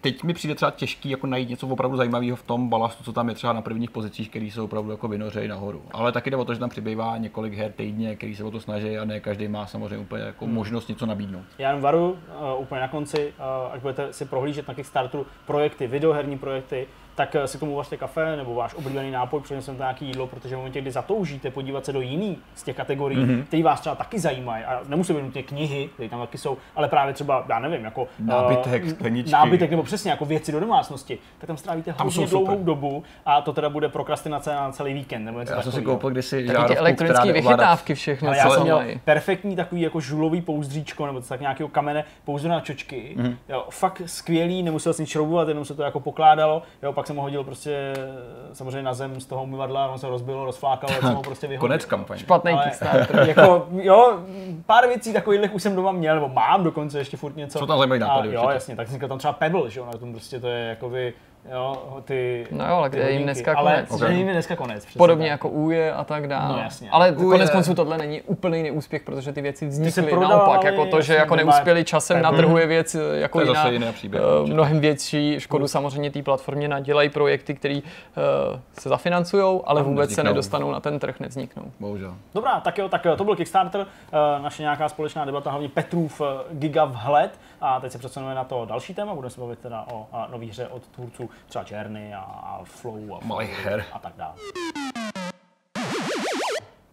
Teď mi přijde třeba těžký jako najít něco opravdu zajímavého v tom balastu, co tam je třeba na prvních pozicích, který jsou opravdu jako vynořejí nahoru. Ale taky jde o to, že tam přibývá několik her týdně, který se o to snaží a ne každý má samozřejmě úplně jako možnost něco nabídnout. Já jenom varu uh, úplně na konci, uh, až budete si prohlížet na Kickstarteru projekty, videoherní projekty, tak si k tomu vařte kafe nebo váš oblíbený nápoj, přinesem to nějaký jídlo, protože v momentě, kdy zatoužíte podívat se do jiných z těch kategorií, mm-hmm. které vás třeba taky zajímají, a nemusí být nutně knihy, které tam taky jsou, ale právě třeba, já nevím, jako nábytek, uh, nábytek nebo přesně jako věci do domácnosti, tak tam strávíte hodně dlouhou super. dobu a to teda bude prokrastinace na celý víkend. Nebo něco já jsem si koupil kdysi žárovku, elektronické vychytávky všechno. Ale já jsem měl perfektní takový jako žulový pouzdříčko nebo tak nějakého kamene pouzdru na čočky. Mm-hmm. Jo, fakt skvělý, nemusel jsem šroubovat, jenom se to jako pokládalo. Jo, pak jsem ho hodil prostě samozřejmě na zem z toho umyvadla, on se rozbil, rozflákal, jsem ho prostě vyhodil. Konec kampaně. Špatný Kickstarter. jako, jo, pár věcí takových už jsem doma měl, nebo mám dokonce ještě furt něco. Co tam zajímají nápady? jo, jasně, tak jsem tam třeba Pebble, že jo, na tom prostě to je jakoby Jo, ty, no jo, ale kde je jim dneska ale konec. Ale jim je dneska konec. Podobně tak. jako Uje a tak dále. No jasně. Ale Uje... konec konců tohle není úplný neúspěch, protože ty věci vznikly. Naopak, jako to, že jako neuspěli časem na trhu je věc jako to je jiná, jiný příběh, uh, mnohem větší škodu samozřejmě té platformě nadělají projekty, které uh, se zafinancují, ale vůbec nevzniknou. se nedostanou na ten trh, nevzniknou. Bohužel. Dobrá, tak jo, tak jo, to byl Kickstarter, uh, naše nějaká společná debata, hlavně Petrův uh, Giga vhled. A teď se přesuneme na to další téma, budeme se bavit teda o nový hře od tvůrců třeba Černy a, a Flow a, her. a tak dále.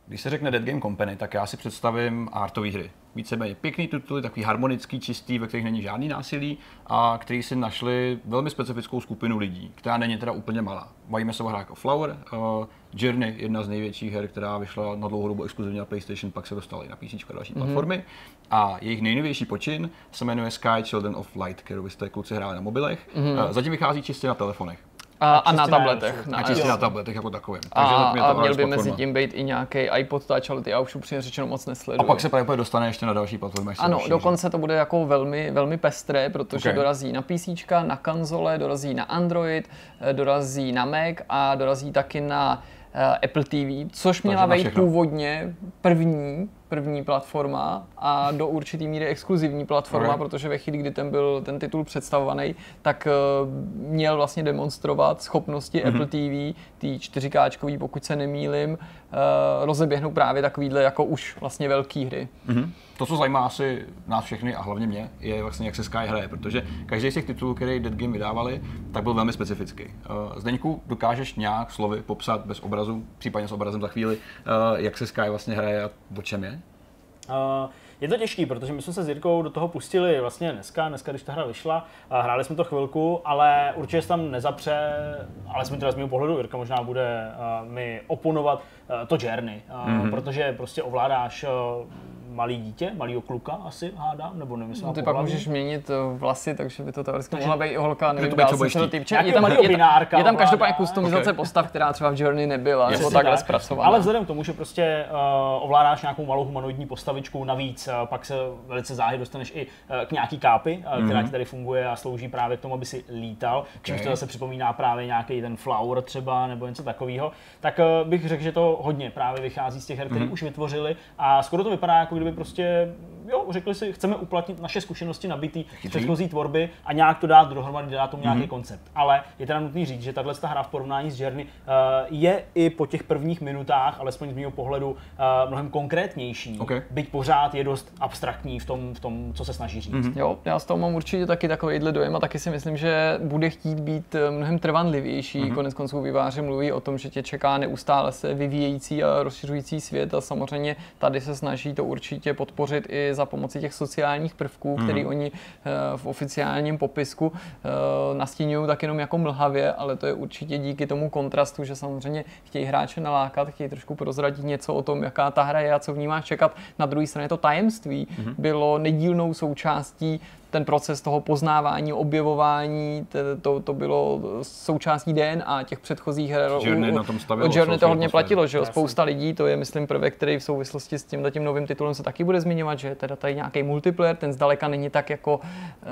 Když se řekne Dead Game Company, tak já si představím artové hry. Víceméně pěkný tituly, takový harmonický, čistý, ve kterých není žádný násilí a který si našli velmi specifickou skupinu lidí, která není teda úplně malá. Bavíme se o hrách jako Flower, uh, Journey, jedna z největších her, která vyšla na dlouhou dobu exkluzivně na PlayStation, pak se dostala i na PC a další mm-hmm. platformy. A jejich nejnovější počin se jmenuje Sky Children of Light, kterou byste kluci hráli na mobilech. Mm-hmm. Uh, zatím vychází čistě na telefonech. A, a na tabletech. Na, a čistě na tabletech jako takovém. Takže a, a měl by mezi tím být i nějaký iPod Touch, ale ty já už upřímně řečeno moc nesleduju. A pak se právě dostane ještě na další platformy. Ano, dokonce to bude jako velmi, velmi pestré, protože okay. dorazí na PC, na konzole, dorazí na Android, eh, dorazí na Mac a dorazí taky na uh, Apple TV, což měla být původně první první platforma a do určitý míry exkluzivní platforma, okay. protože ve chvíli, kdy ten byl ten titul představovaný, tak uh, měl vlastně demonstrovat schopnosti mm-hmm. Apple TV, ty 4K, pokud se nemýlim, uh, rozeběhnout právě takovýhle jako už vlastně velký hry. Mm-hmm. To, co zajímá asi nás všechny a hlavně mě, je vlastně, jak se Sky hraje, protože každý z těch titulů, který Dead Game vydávali, tak byl velmi specifický. Uh, Zdeňku, dokážeš nějak slovy popsat bez obrazu, případně s obrazem za chvíli, uh, jak se Sky vlastně hraje a o čem je? Uh, je to těžký, protože my jsme se s Jirkou do toho pustili vlastně dneska, dneska, když ta hra vyšla, hráli jsme to chvilku, ale určitě se tam nezapře, ale jsme teda z mého pohledu, Jirka možná bude uh, mi oponovat, uh, to Journey, uh, mm-hmm. protože prostě ovládáš uh, malý dítě, malý kluka asi hádám, nebo nevím, no, ty pak můžeš měnit eh, vlasy, takže by to teoreticky mohla být holka, nevím, to jsem se to týče. Je tam, je, je tam každopádně kustomizace okay. postav, která třeba v Journey nebyla, nebo takhle tak. zpracovaná. Ale vzhledem k tomu, že prostě uh, ovládáš nějakou malou humanoidní postavičku, navíc uh, pak se velice záhy dostaneš i uh, k nějaký kápy, uh, mm-hmm. která ti tady funguje a slouží právě k tomu, aby si lítal, okay. čímž to zase připomíná právě nějaký ten flower třeba nebo něco takového, tak uh, bych řekl, že to hodně právě vychází z těch her, které mm-hmm. už vytvořili a skoro to vypadá jako kdyby prostě, jo, řekli si, chceme uplatnit naše zkušenosti nabitý z předchozí tvorby a nějak to dát dohromady, dát tomu nějaký mm-hmm. koncept. Ale je teda nutný říct, že tahle hra v porovnání s Journey uh, je i po těch prvních minutách, alespoň z mého pohledu, uh, mnohem konkrétnější. Okay. Byť pořád je dost abstraktní v tom, v tom co se snaží říct. Mm-hmm. Jo, já z toho mám určitě taky takovýhle dojem a taky si myslím, že bude chtít být eh, mnohem trvanlivější. Mm-hmm. Konec konců výváři mluví o tom, že tě čeká neustále se vyvíjející a rozšiřující svět a samozřejmě tady se snaží to určitě podpořit i za pomoci těch sociálních prvků, mm. který oni eh, v oficiálním popisku eh, nastínují tak jenom jako mlhavě, ale to je určitě díky tomu kontrastu, že samozřejmě chtějí hráče nalákat, chtějí trošku prozradit něco o tom, jaká ta hra je a co v ní máš čekat. Na druhé straně to tajemství mm. bylo nedílnou součástí ten proces toho poznávání, objevování, to, to, to bylo součástí DNA těch předchozích her. Journey na tom stavilo. Journey to hodně platilo, že jo, spousta lidí, to je myslím prvek, který v souvislosti s tím tím novým titulem se taky bude zmiňovat, že teda tady nějaký multiplayer, ten zdaleka není tak jako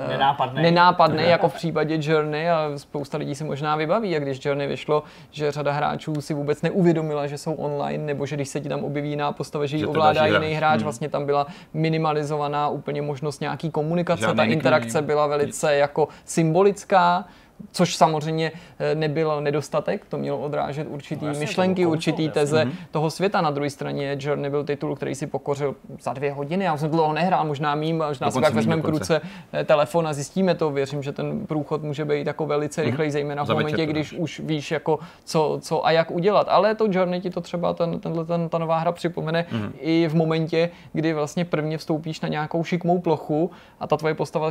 nenápadný, nenápadný jako v případě Journey a spousta lidí si možná vybaví, a když Journey vyšlo, že řada hráčů si vůbec neuvědomila, že jsou online, nebo že když se ti tam objeví jiná postava, že ji ovládá jiný hráč, hmm. vlastně tam byla minimalizovaná úplně možnost nějaký komunikace, Žádný interakce byla velice jako symbolická, což samozřejmě eh, nebyl nedostatek, to mělo odrážet určitý no, myšlenky, určitý teze mm-hmm. toho světa. Na druhé straně Journey byl titul, který si pokořil za dvě hodiny. Já jsem dlouho nehrál, možná mým, možná si tak vezmeme k ruce eh, telefon a zjistíme to. Věřím, že ten průchod může být jako velice mm-hmm. rychlej, zejména v momentě, když už víš, jako co, co a jak udělat. Ale to Journey ti to třeba ten, tenhle, ten, ta nová hra připomene mm-hmm. i v momentě, kdy vlastně prvně vstoupíš na nějakou šikmou plochu a ta tvoje postava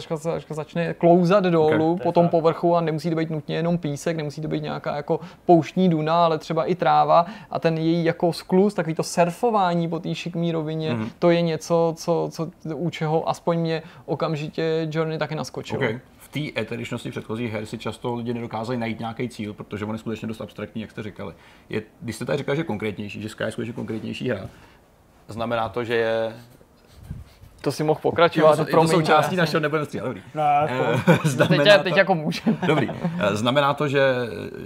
začne klouzat dolů okay, po tom povrchu a nemusí to být nutně jenom písek, nemusí to být nějaká jako pouštní duna, ale třeba i tráva a ten její jako sklus, takový to surfování po té šikmý rovině, mm-hmm. to je něco, co, co, u čeho aspoň mě okamžitě Journey taky naskočil. Okay té eteričnosti předchozích her si často lidi nedokázali najít nějaký cíl, protože on je skutečně dost abstraktní, jak jste říkali. Je, když jste tady říkali, že konkrétnější, že Sky je skutečně konkrétnější hra, znamená to, že je to si mohl pokračovat. Jo, to, to součástí našeho nebudeme střílet, dobrý. No, jako, teď, teď jako můžeme. Dobrý. Eh, znamená to, že,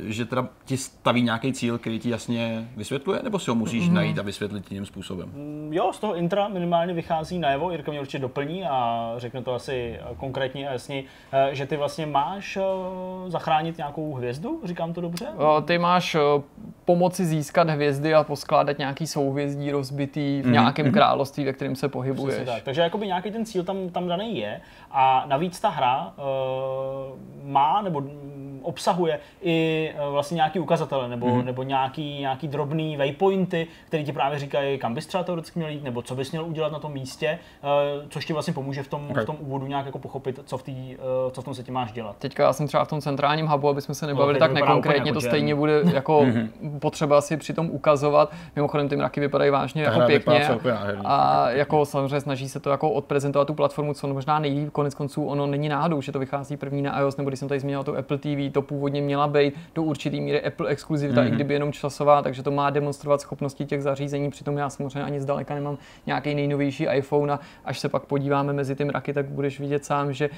že teda ti staví nějaký cíl, který ti jasně vysvětluje, nebo si ho musíš mm. najít a vysvětlit jiným způsobem? Mm, jo, z toho intra minimálně vychází najevo, Jirka mě určitě doplní a řekne to asi konkrétně a jasně, eh, že ty vlastně máš eh, zachránit nějakou hvězdu, říkám to dobře? Ty máš pomoci získat hvězdy a poskládat nějaký souhvězdí rozbitý v mm. nějakém království, ve kterém se pohybuješ. tak. Takže jakoby nějaký ten cíl tam, tam daný je a navíc ta hra uh, má nebo obsahuje i uh, vlastně nějaký ukazatele nebo, mm-hmm. nebo nějaký, nějaký drobný waypointy, které ti právě říkají, kam bys třeba teoreticky měl jít nebo co bys měl udělat na tom místě, uh, což ti vlastně pomůže v tom, okay. v tom úvodu nějak jako pochopit, co v, tý, co v tom se ti máš dělat. Teďka já jsem třeba v tom centrálním hubu, aby jsme se nebavili no, tak nekonkrétně, to stejně bude jako mm-hmm. potřeba si při tom ukazovat. Mimochodem ty mraky vypadají vážně jako pěkně a jako samozřejmě snaží se to jako odprezentovat tu platformu, co možná nejlíp. Konec konců ono není náhodou, že to vychází první na iOS, nebo když jsem tady zmínil to Apple TV, to původně měla být do určitý míry Apple exkluzivita, mm-hmm. i mhm. kdyby jenom časová, takže to má demonstrovat schopnosti těch zařízení. Přitom já samozřejmě ani zdaleka nemám nějaký nejnovější iPhone a až se pak podíváme mezi ty mraky, tak budeš vidět sám, že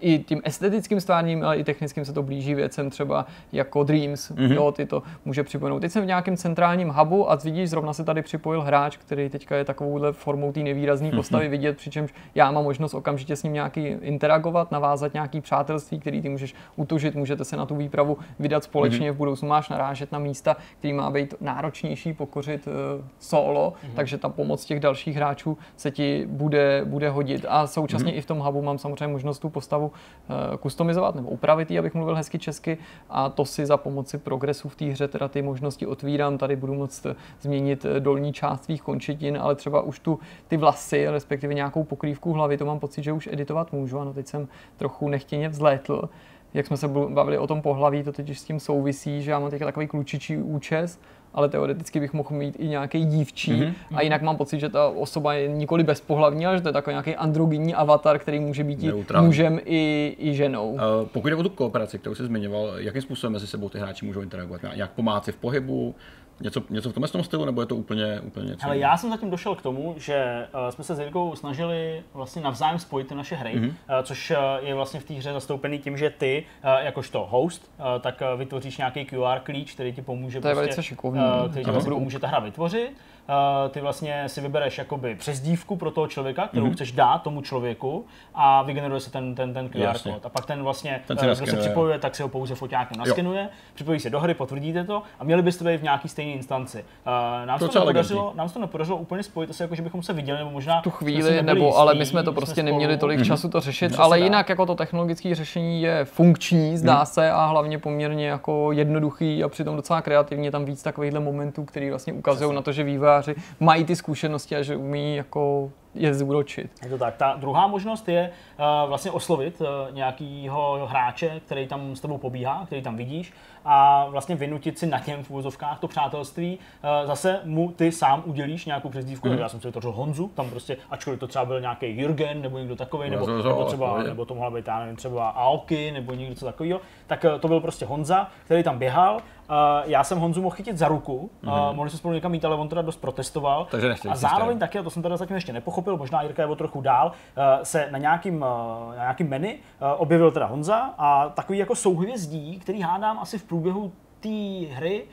i tím estetickým stváním, ale i technickým se to blíží věcem třeba jako Dreams, mm-hmm. jo, ty to může připomenout. Teď jsem v nějakém centrálním hubu a vidíš, zrovna se tady připojil hráč, který teďka je takovouhle formou té nevýrazné mm-hmm. postavy vidět, přičemž já mám možnost okamžitě s ním nějaký interagovat, navázat nějaký přátelství, který ty můžeš utužit, můžete se na tu výpravu vydat společně, mm-hmm. v budoucnu máš narážet na místa, který má být náročnější pokořit uh, solo, mm-hmm. takže ta pomoc těch dalších hráčů se ti bude, bude hodit. A současně mm-hmm. i v tom hubu mám samozřejmě možnost tu postavu uh, customizovat nebo upravit ji, abych mluvil hezky česky a to si za pomoci progresu v té hře teda ty možnosti otvírám. Tady budu moct změnit dolní část svých končetin, ale třeba už tu ty vlasy, respektive nějakou pokrývku hlavy, to mám pocit, že už editovat můžu. Ano, teď jsem trochu nechtěně vzlétl. Jak jsme se bavili o tom pohlaví, to teď s tím souvisí, že já mám teď takový klučičí účes, ale teoreticky bych mohl mít i nějaký dívčí mm-hmm. a jinak mám pocit, že ta osoba je nikoli bezpohlavní, ale že to je takový nějaký androgyní avatar, který může být i mužem i, i ženou. Uh, pokud jde o tu kooperaci, kterou jsi zmiňoval, jakým způsobem mezi sebou ty hráči můžou interagovat? Jak pomáci v pohybu, Něco, něco v tomhle tom stylu, nebo je to úplně, úplně něco? Ale já jsem zatím došel k tomu, že uh, jsme se s Jirkou snažili vlastně navzájem spojit ty naše hry, mm-hmm. uh, což uh, je vlastně v té hře zastoupený tím, že ty, uh, jakožto host, uh, tak uh, vytvoříš nějaký QR klíč, který ti pomůže, to je prostě, šikovný. Uh, který ti vlastně pomůže ta hra vytvořit. Uh, ty vlastně si vybereš jakoby přezdívku pro toho člověka, kterou mm-hmm. chceš dát tomu člověku a vygeneruje se ten, ten, ten QR Jasně. kód. A pak ten vlastně, ten uh, kdo se připojuje, tak si ho pouze foťákem naskenuje, připojí se do hry, potvrdíte to a měli byste být v nějaký stejný instanci. Uh, nám, to to nepodařilo, nám se to nepodařilo úplně spojit, asi jako, že bychom se viděli, nebo možná tu chvíli, nebo jistý, ale my jsme to prostě jsme neměli tolik mm-hmm. času to řešit, ale jinak jako to technologické řešení je funkční, zdá mm. se, a hlavně poměrně jako jednoduchý a přitom docela kreativní. Tam víc takovýchhle momentů, který vlastně ukazují na to, že vývojáři mají ty zkušenosti a že umí jako je zúročit. Je to tak. Ta druhá možnost je uh, vlastně oslovit uh, nějakýho hráče, který tam s tebou pobíhá, který tam vidíš a vlastně vynutit si na těm v úvozovkách to přátelství. Uh, zase mu ty sám udělíš nějakou přezdívku, mm. já jsem si vytvořil Honzu, tam prostě, ačkoliv to třeba byl nějaký Jürgen nebo někdo takový, nebo, nebo, třeba, nebo to mohla být, já nevím, třeba Aoki nebo někdo takového, tak to byl prostě Honza, který tam běhal Uh, já jsem Honzu mohl chytit za ruku, mm-hmm. mohli jsme spolu někam jít, ale on teda dost protestoval. Takže a zároveň taky, a to jsem teda zatím ještě nepochopil, možná Jirka je o trochu dál, uh, se na nějakým, uh, na nějakým menu uh, objevil teda Honza a takový jako souhvězdí, který hádám asi v průběhu té hry,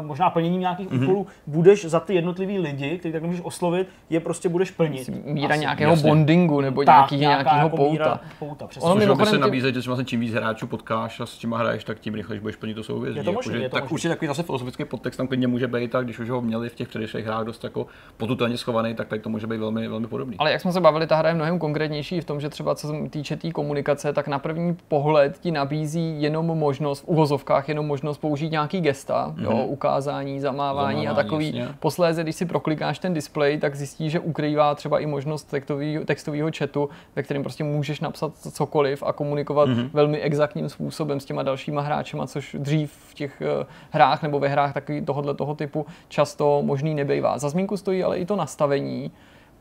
možná plněním nějakých mm-hmm. úkolů, budeš za ty jednotlivý lidi, který tak můžeš oslovit, je prostě budeš plnit. Míra Asi, nějakého jasně. bondingu nebo tak, nějaký, nějakého jako pouta. pouta ono mimochodem se nabízet, že vlastně čím víc hráčů potkáš a s těma hraješ, tak tím rychleji budeš plnit to souvězí. Je to možný, jako, je to tak možný. určitě takový zase filozofický podtext tam klidně může být, tak když už ho měli v těch předešlých hrách dost jako potutelně schovaný, tak tady to může být velmi, velmi podobný. Ale jak jsme se bavili, ta hra je mnohem konkrétnější v tom, že třeba co se týče té tý komunikace, tak na první pohled ti nabízí jenom možnost, v uvozovkách jenom možnost použít nějaký gesta, mm-hmm. jo, mhm. ukázání, zamávání, zamávání a takový. Jasně. Posléze, když si proklikáš ten displej, tak zjistíš, že ukrývá třeba i možnost textového, chatu, ve kterém prostě můžeš napsat cokoliv a komunikovat mm-hmm. velmi exaktním způsobem s těma dalšíma hráčema, což dřív v těch uh, hrách nebo ve hrách takový tohohle toho typu často možný nebejvá. Za zmínku stojí ale i to nastavení,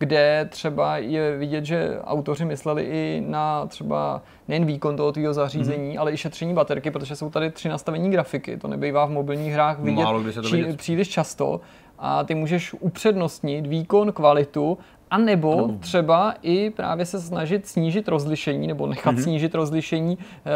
kde třeba je vidět, že autoři mysleli i na třeba nejen výkon toho tvýho zařízení, mm-hmm. ale i šetření baterky, protože jsou tady tři nastavení grafiky. To nebývá v mobilních hrách vidět, Málo, to vidět. příliš často a ty můžeš upřednostnit výkon, kvalitu a nebo ano. třeba i právě se snažit snížit rozlišení nebo nechat mm-hmm. snížit rozlišení e,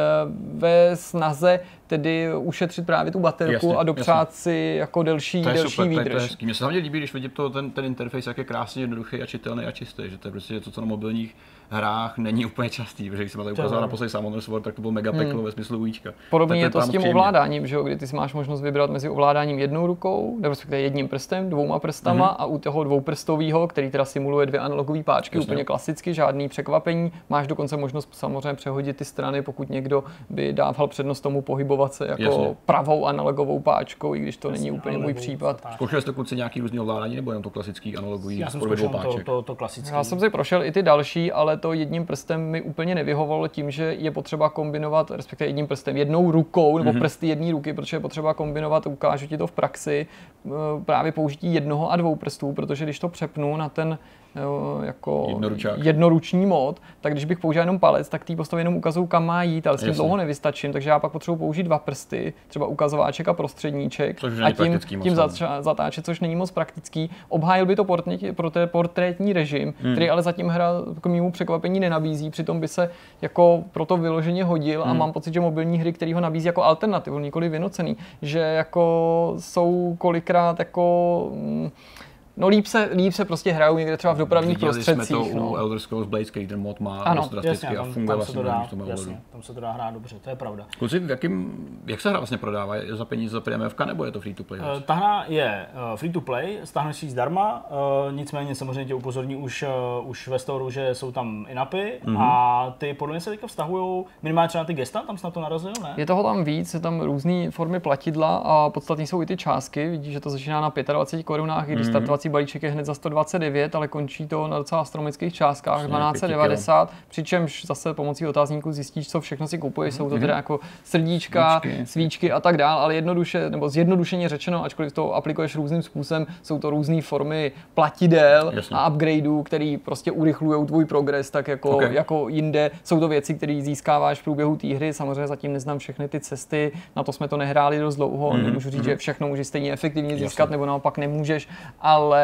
ve snaze tedy ušetřit právě tu baterku jasně, a dopřát jasně. si jako delší, to je delší super, výdrž. To je, to je hezký. Mně se hlavně líbí, když vidím to, ten, ten interface, jak je krásně jednoduchý a čitelný a čistý, že to je prostě to, co na mobilních hrách není úplně častý, protože když jsem tady ukazoval na poslední Salmon Sword, tak to bylo mega peklo hmm. ve smyslu ujíčka. Podobně je to s tím příjemně. ovládáním, že jo, kdy ty si máš možnost vybrat mezi ovládáním jednou rukou, nebo respektive jedním prstem, dvouma prstama hmm. a u toho dvouprstového, který teda simuluje dvě analogové páčky, Jasně. úplně klasicky, žádný překvapení. Máš dokonce možnost samozřejmě přehodit ty strany, pokud někdo by dával přednost tomu pohybovat se jako Jasně. pravou analogovou páčkou, i když to Jasně, není úplně můj případ. Zkoušeli jste kluci nějaký různý ovládání nebo jenom to klasický analogový? Já jsem zkoušel to, to, to klasický. Já jsem si prošel i ty další, ale to jedním prstem mi úplně nevyhovovalo tím, že je potřeba kombinovat, respektive jedním prstem, jednou rukou nebo mm-hmm. prsty jedné ruky, protože je potřeba kombinovat, ukážu ti to v praxi, právě použití jednoho a dvou prstů, protože když to přepnu na ten jako jednoruční mod, tak když bych použil jenom palec, tak té postavě jenom ukazují, kam má jít, ale s tím Jasně. dlouho nevystačím, takže já pak potřebuji použít dva prsty, třeba ukazováček a prostředníček což a tím, tím zatřa, zatáčet, což není moc praktický. Obhájil by to portrétní, portrétní režim, hmm. který ale zatím hra k mému překvapení nenabízí, přitom by se jako proto vyloženě hodil hmm. a mám pocit, že mobilní hry, který ho nabízí jako alternativu, nikoli vynocený, že jako jsou kolikrát jako mm, No líp se, líp se prostě hrajou někde třeba v dopravních Viděli prostředcích. jsme to no. u Elder Scrolls Blades, který ten mod má ano. dost drasticky jasně, tam, a funguje tam se to dá, v tom jasně, tam se to dá hrát dobře, to je pravda. Kluci, v jakým, jak se hra vlastně prodává? Je za peníze za PMF nebo je to free to play? Uh, ta hra je uh, free to play, stáhneš si zdarma, uh, nicméně samozřejmě tě upozorní už, uh, už ve storu, že jsou tam inapy mm-hmm. a ty podle mě se teďka vztahují minimálně třeba na ty gesta, tam snad to narazil, ne? Je toho tam víc, je tam různé formy platidla a podstatně jsou i ty částky, vidíš, že to začíná na 25 korunách, když mm-hmm. Startovací balíček je hned za 129, ale končí to na docela astronomických částkách, 1290, přičemž zase pomocí otázníků zjistíš, co všechno si kupuješ, mm-hmm. jsou to mhm. teda jako srdíčka, svíčky, svíčky a tak dále, ale jednoduše, nebo zjednodušeně řečeno, ačkoliv to aplikuješ různým způsobem, jsou to různé formy platidel Jasně. a upgradeů, které prostě urychlují tvůj progres, tak jako, okay. jako jinde. Jsou to věci, které získáváš v průběhu té hry, samozřejmě zatím neznám všechny ty cesty, na to jsme to nehráli dost dlouho, mm-hmm. nemůžu říct, mm-hmm. že všechno můžeš stejně efektivně získat, Jasně. nebo naopak nemůžeš, ale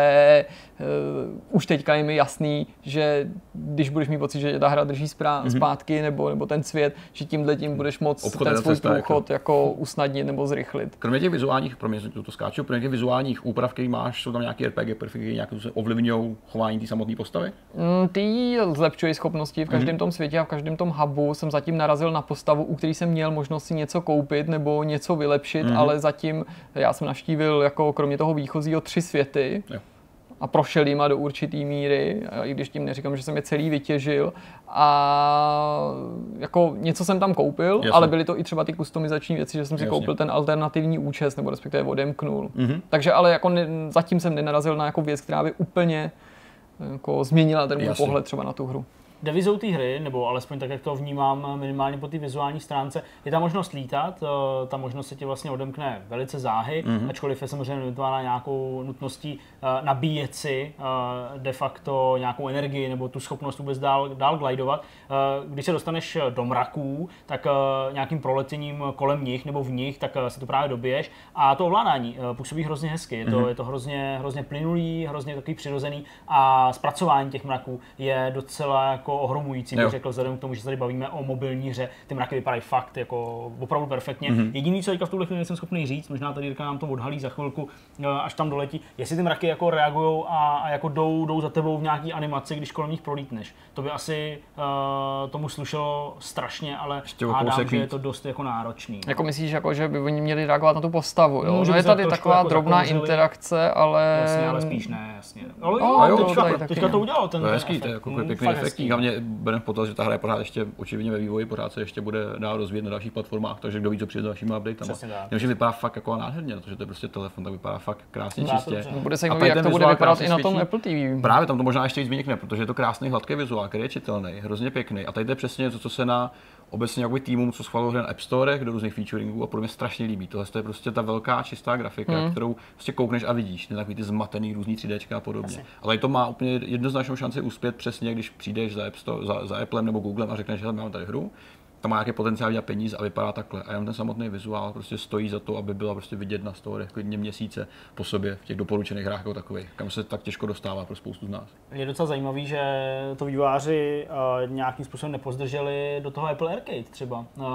uh, už teďka je mi jasný, že když budeš mít pocit, že ta hra drží sprá- mm-hmm. zpátky nebo, nebo ten svět, že tímhle tím budeš moc Obchod ten svůj průchod jako... usnadnit nebo zrychlit. Kromě těch vizuálních, pro mě to skáču, kromě těch vizuálních úprav, které máš, jsou tam nějaké RPG prvky, nějaké se ovlivňují chování té samotné postavy? Mm, ty zlepšují schopnosti v každém mm-hmm. tom světě a v každém tom hubu. Jsem zatím narazil na postavu, u který jsem měl možnost si něco koupit nebo něco vylepšit, mm-hmm. ale zatím já jsem naštívil jako kromě toho výchozího tři světy. Jo a prošel jima do určité míry, i když tím neříkám, že jsem je celý vytěžil. A jako něco jsem tam koupil, Jasně. ale byly to i třeba ty kustomizační věci, že jsem si Jasně. koupil ten alternativní účest, nebo respektive odemknul. Mm-hmm. Takže ale jako ne, zatím jsem nenarazil na jako věc, která by úplně jako změnila ten můj pohled třeba na tu hru devizou té hry, nebo alespoň tak, jak to vnímám minimálně po té vizuální stránce, je ta možnost lítat, eh, ta možnost se ti vlastně odemkne velice záhy, mm-hmm. ačkoliv je samozřejmě nutná nějakou nutností eh, nabíjet si eh, de facto nějakou energii nebo tu schopnost vůbec dál, dál glidovat. Když se dostaneš do mraků, tak nějakým proletěním kolem nich nebo v nich, tak se to právě dobiješ. A to ovládání působí hrozně hezky. Je to, mm-hmm. je to hrozně, hrozně plynulý, hrozně takový přirozený a zpracování těch mraků je docela jako jako ohromující, bych řekl, vzhledem k tomu, že se tady bavíme o mobilní hře. Ty mraky vypadají fakt jako opravdu perfektně. Mm-hmm. Jediný, co teďka v tuhle chvíli nejsem schopný říct, možná tady Jirka nám to odhalí za chvilku, eh, až tam doletí, jestli ty mraky jako reagují a, a, jako jdou, jdou za tebou v nějaký animaci, když kolem nich prolítneš. To by asi uh, tomu slušelo strašně, ale hádám, že je to dost jako náročný. Jako myslíš, jako, že by oni měli reagovat na tu postavu, jo? No, je tady taková jako drobná interakce, ale... Jasně, ale spíš ne, jasně. Ale jo, oh, jo, teďka, to, teďka to udělalo ten, to je hezký, to je jako pěkný efektní. Hlavně bereme v potaz, že ta hra je pořád ještě očividně ve vývoji, pořád se ještě bude dál rozvíjet na dalších platformách, takže kdo ví, co přijde s dalšími updatama. že vypadá fakt jako nádherně, protože to je prostě telefon, tak vypadá fakt krásně čistě. Bude se jak to bude vypadat i na tom Apple TV. Právě tam to možná ještě víc vynikne, protože je to krásný hladký vizuál, který je čitelný, hrozně pěkný. A tady je přesně to, co se na obecně jakoby týmům, co schvaluje na App Store, do různých featuringů a podle mě strašně líbí. Tohle je prostě ta velká čistá grafika, mm. kterou prostě koukneš a vidíš, ne takový ty zmatený různý 3D a podobně. Asi. Ale to má úplně jednoznačnou šanci uspět přesně, když přijdeš za, App Store, za, za Applem nebo Googlem a řekneš, že mám tady hru, to má nějaký potenciál dělat peníze a vypadá takhle. A jenom ten samotný vizuál prostě stojí za to, aby byla prostě vidět na storech klidně měsíce po sobě v těch doporučených hrách jako takových, kam se tak těžko dostává pro spoustu z nás. Je docela zajímavý, že to vývojáři uh, nějakým způsobem nepozdrželi do toho Apple Arcade třeba, uh,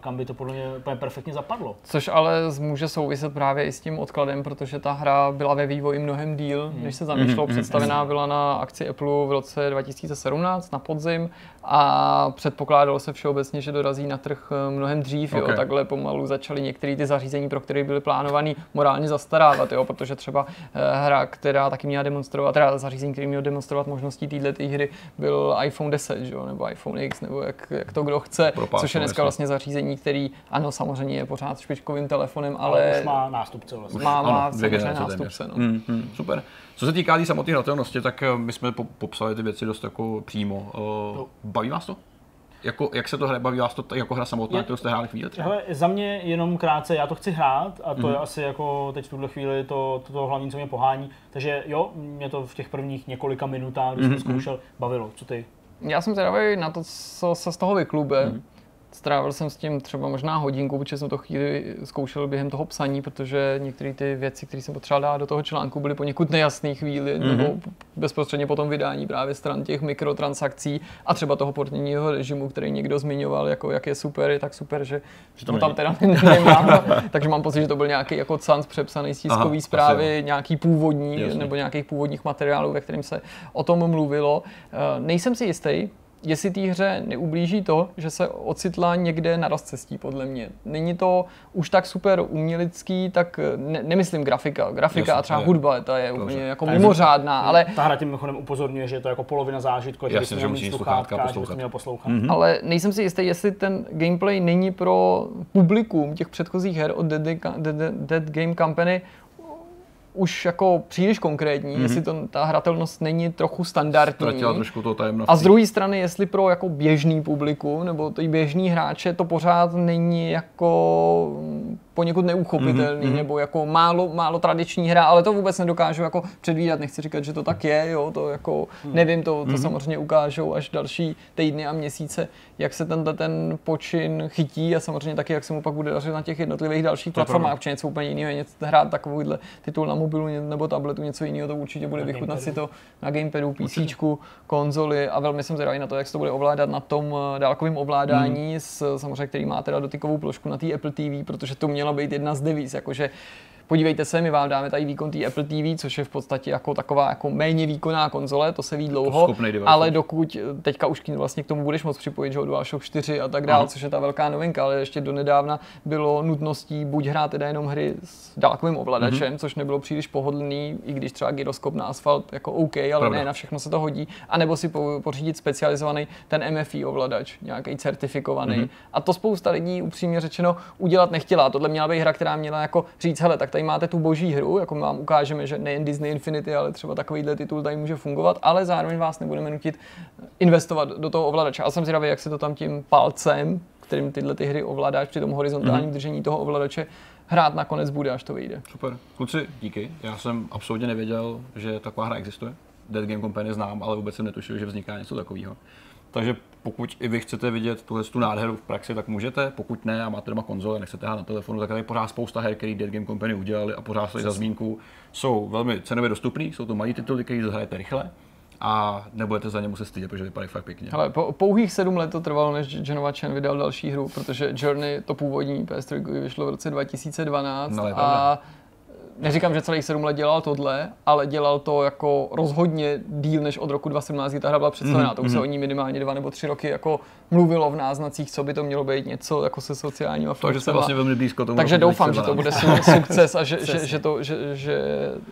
kam by to podle mě úplně perfektně zapadlo. Což ale může souviset právě i s tím odkladem, protože ta hra byla ve vývoji mnohem díl, hmm. než se zamýšlelo. Hmm. Představená byla na akci Apple v roce 2017 na podzim a předpokládalo se všeobecně, že dorazí na trh eh, mnohem dřív. Okay. Jo. Takhle pomalu začaly některé ty zařízení, pro které byly plánovány, morálně zastarávat, jo, protože třeba eh, hra, která taky měla demonstrovat, teda zařízení, který měl demonstrovat možností této hry, byl iPhone 10, jo, nebo iPhone X, nebo jak, jak to kdo chce, Propásno, což je dneska vlastně zařízení, který, ano, samozřejmě je pořád špičkovým telefonem, ale, ale už má nástupce vlastně. Má, má ano, samozřejmě nástupce. No. Mm, mm, super. Co se týká té tý samotné hratelnosti, tak eh, my jsme popsali ty věci dost jako přímo. No. Baví vás to? Jako, jak se to hraje, baví vás to jako hra samotná, kterou jste hráli chvíli třeba? Hele, za mě jenom krátce, já to chci hrát a to mm-hmm. je asi jako teď v tuhle chvíli to, to, to hlavní, co mě pohání. Takže jo, mě to v těch prvních několika minutách, když mm-hmm. jsem mhm. zkoušel, bavilo. Co ty? Já jsem zvědavý na to, co se z toho vyklube. Mm-hmm strávil jsem s tím třeba možná hodinku, protože jsem to chvíli zkoušel během toho psaní, protože některé ty věci, které jsem potřeboval dát do toho článku, byly poněkud nejasné chvíli, mm-hmm. nebo bezprostředně po tom vydání právě stran těch mikrotransakcí a třeba toho portního režimu, který někdo zmiňoval, jako jak je super, je tak super, že, že to tam teda nemám. takže mám pocit, že to byl nějaký jako canc přepsaný z tiskové zprávy, nějaký původní, Jasně. nebo nějakých původních materiálů, ve kterým se o tom mluvilo. Uh, nejsem si jistý, jestli té hře neublíží to, že se ocitla někde na rozcestí, podle mě. Není to už tak super umělecký, tak ne, nemyslím grafika. Grafika Jasně, a třeba je. hudba, ta je úplně jako mimořádná, ale... Ta hra tím mimochodem upozorňuje, že je to jako polovina zážitku, že Jasně, že musíš sluchátka, poslouchat. Že měl poslouchat. Mm-hmm. Ale nejsem si jistý, jestli ten gameplay není pro publikum těch předchozích her od Dead, Dead, Dead Game Company už jako příliš konkrétní, mm-hmm. jestli to, ta hratelnost není trochu standardní. trošku to tajemnost. A z druhé strany, jestli pro jako běžný publikum nebo ty běžný hráče to pořád není jako poněkud neuchopitelný, mm-hmm. nebo jako málo, málo tradiční hra, ale to vůbec nedokážu jako předvídat, nechci říkat, že to tak je, jo, to jako mm. nevím, to, to mm-hmm. samozřejmě ukážou až další týdny a měsíce, jak se tenhle ten počin chytí a samozřejmě taky, jak se mu pak bude dařit na těch jednotlivých dalších to platformách, protože něco úplně jiného je hrát takovýhle titul na mobilu nebo tabletu, něco jiného, to určitě bude vychutnat si to na gamepadu, PC, konzoli a velmi jsem zvědavý na to, jak se to bude ovládat na tom eh, dálkovém ovládání, mm. s, samozřejmě, který má teda dotykovou plošku na té Apple TV, protože to měla být jedna z devíz, jakože podívejte se, my vám dáme tady výkon té Apple TV, což je v podstatě jako taková jako méně výkonná konzole, to se ví dlouho, ale dokud teďka už vlastně k tomu budeš moct připojit, že DualShock 4 a tak dále, což je ta velká novinka, ale ještě do nedávna bylo nutností buď hrát teda jenom hry s dálkovým ovladačem, mm-hmm. což nebylo příliš pohodlný, i když třeba gyroskop na asfalt jako OK, ale Pravda. ne na všechno se to hodí, anebo si pořídit specializovaný ten MFI ovladač, nějaký certifikovaný. Mm-hmm. A to spousta lidí upřímně řečeno udělat nechtěla. Tohle měla být hra, která měla jako říct, hele, tak tady máte tu boží hru, jako vám ukážeme, že nejen Disney Infinity, ale třeba takovýhle titul tady může fungovat, ale zároveň vás nebudeme nutit investovat do toho ovladače. A jsem zvědavý, jak se to tam tím palcem, kterým tyhle ty hry ovládáš při tom horizontálním mm-hmm. držení toho ovladače, hrát nakonec bude, až to vyjde. Super. Kluci, díky. Já jsem absolutně nevěděl, že taková hra existuje. Dead Game Company znám, ale vůbec jsem netušil, že vzniká něco takového. Takže pokud i vy chcete vidět tuhle tu nádheru v praxi, tak můžete. Pokud ne a máte doma konzole, nechcete hrát na telefonu, tak tady pořád spousta her, který Dead Game Company udělali a pořád se za zmínku, jsou velmi cenově dostupný, jsou to malý tituly, které zahrajete rychle a nebudete za ně muset stydět, protože vypadají fakt pěkně. Ale po pouhých sedm let to trvalo, než Genova Chen vydal další hru, protože Journey, to původní PS3, vyšlo v roce 2012 No, a. neříkám, že celých sedm let dělal tohle, ale dělal to jako rozhodně díl než od roku 2017, kdy ta hra byla představená. Mhm, To už se o ní minimálně dva nebo tři roky jako mluvilo v náznacích, co by to mělo být něco jako se sociálníma Takže jste funkcema. vlastně velmi blízko tomu. Takže doufám, že to 2012. bude su- sukces a že, že, že, to, že, že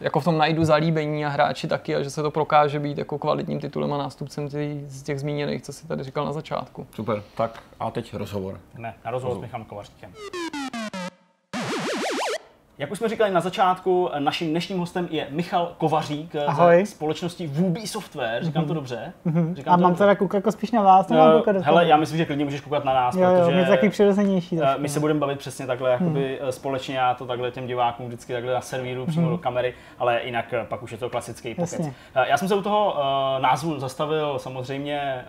jako v tom najdu zalíbení a hráči taky a že se to prokáže být jako kvalitním titulem a nástupcem ty, z těch zmíněných, co si tady říkal na začátku. Super, tak a teď rozhovor. Ne, na rozhovor s Michalem Kovaříkem. Jak už jsme říkali na začátku, naším dnešním hostem je Michal Kovařík Ahoj. ze společnosti Wubi Software. Říkám to dobře? Říkám A to mám dobře? teda koukat jako spíš na vás, nebo mám Eh, koukat do Hele, já myslím, že klidně můžeš koukat na nás, Jo, jo, protože to takový přirozenější. trošku, my se budeme bavit přesně takhle jakoby eh, společně, já to takhle těm divákům vždycky takhle na servíru přímo do kamery, ale jinak pak už je to klasický pokec. Eh, Já jsem se u toho eh, názvu zastavil samozřejmě eh,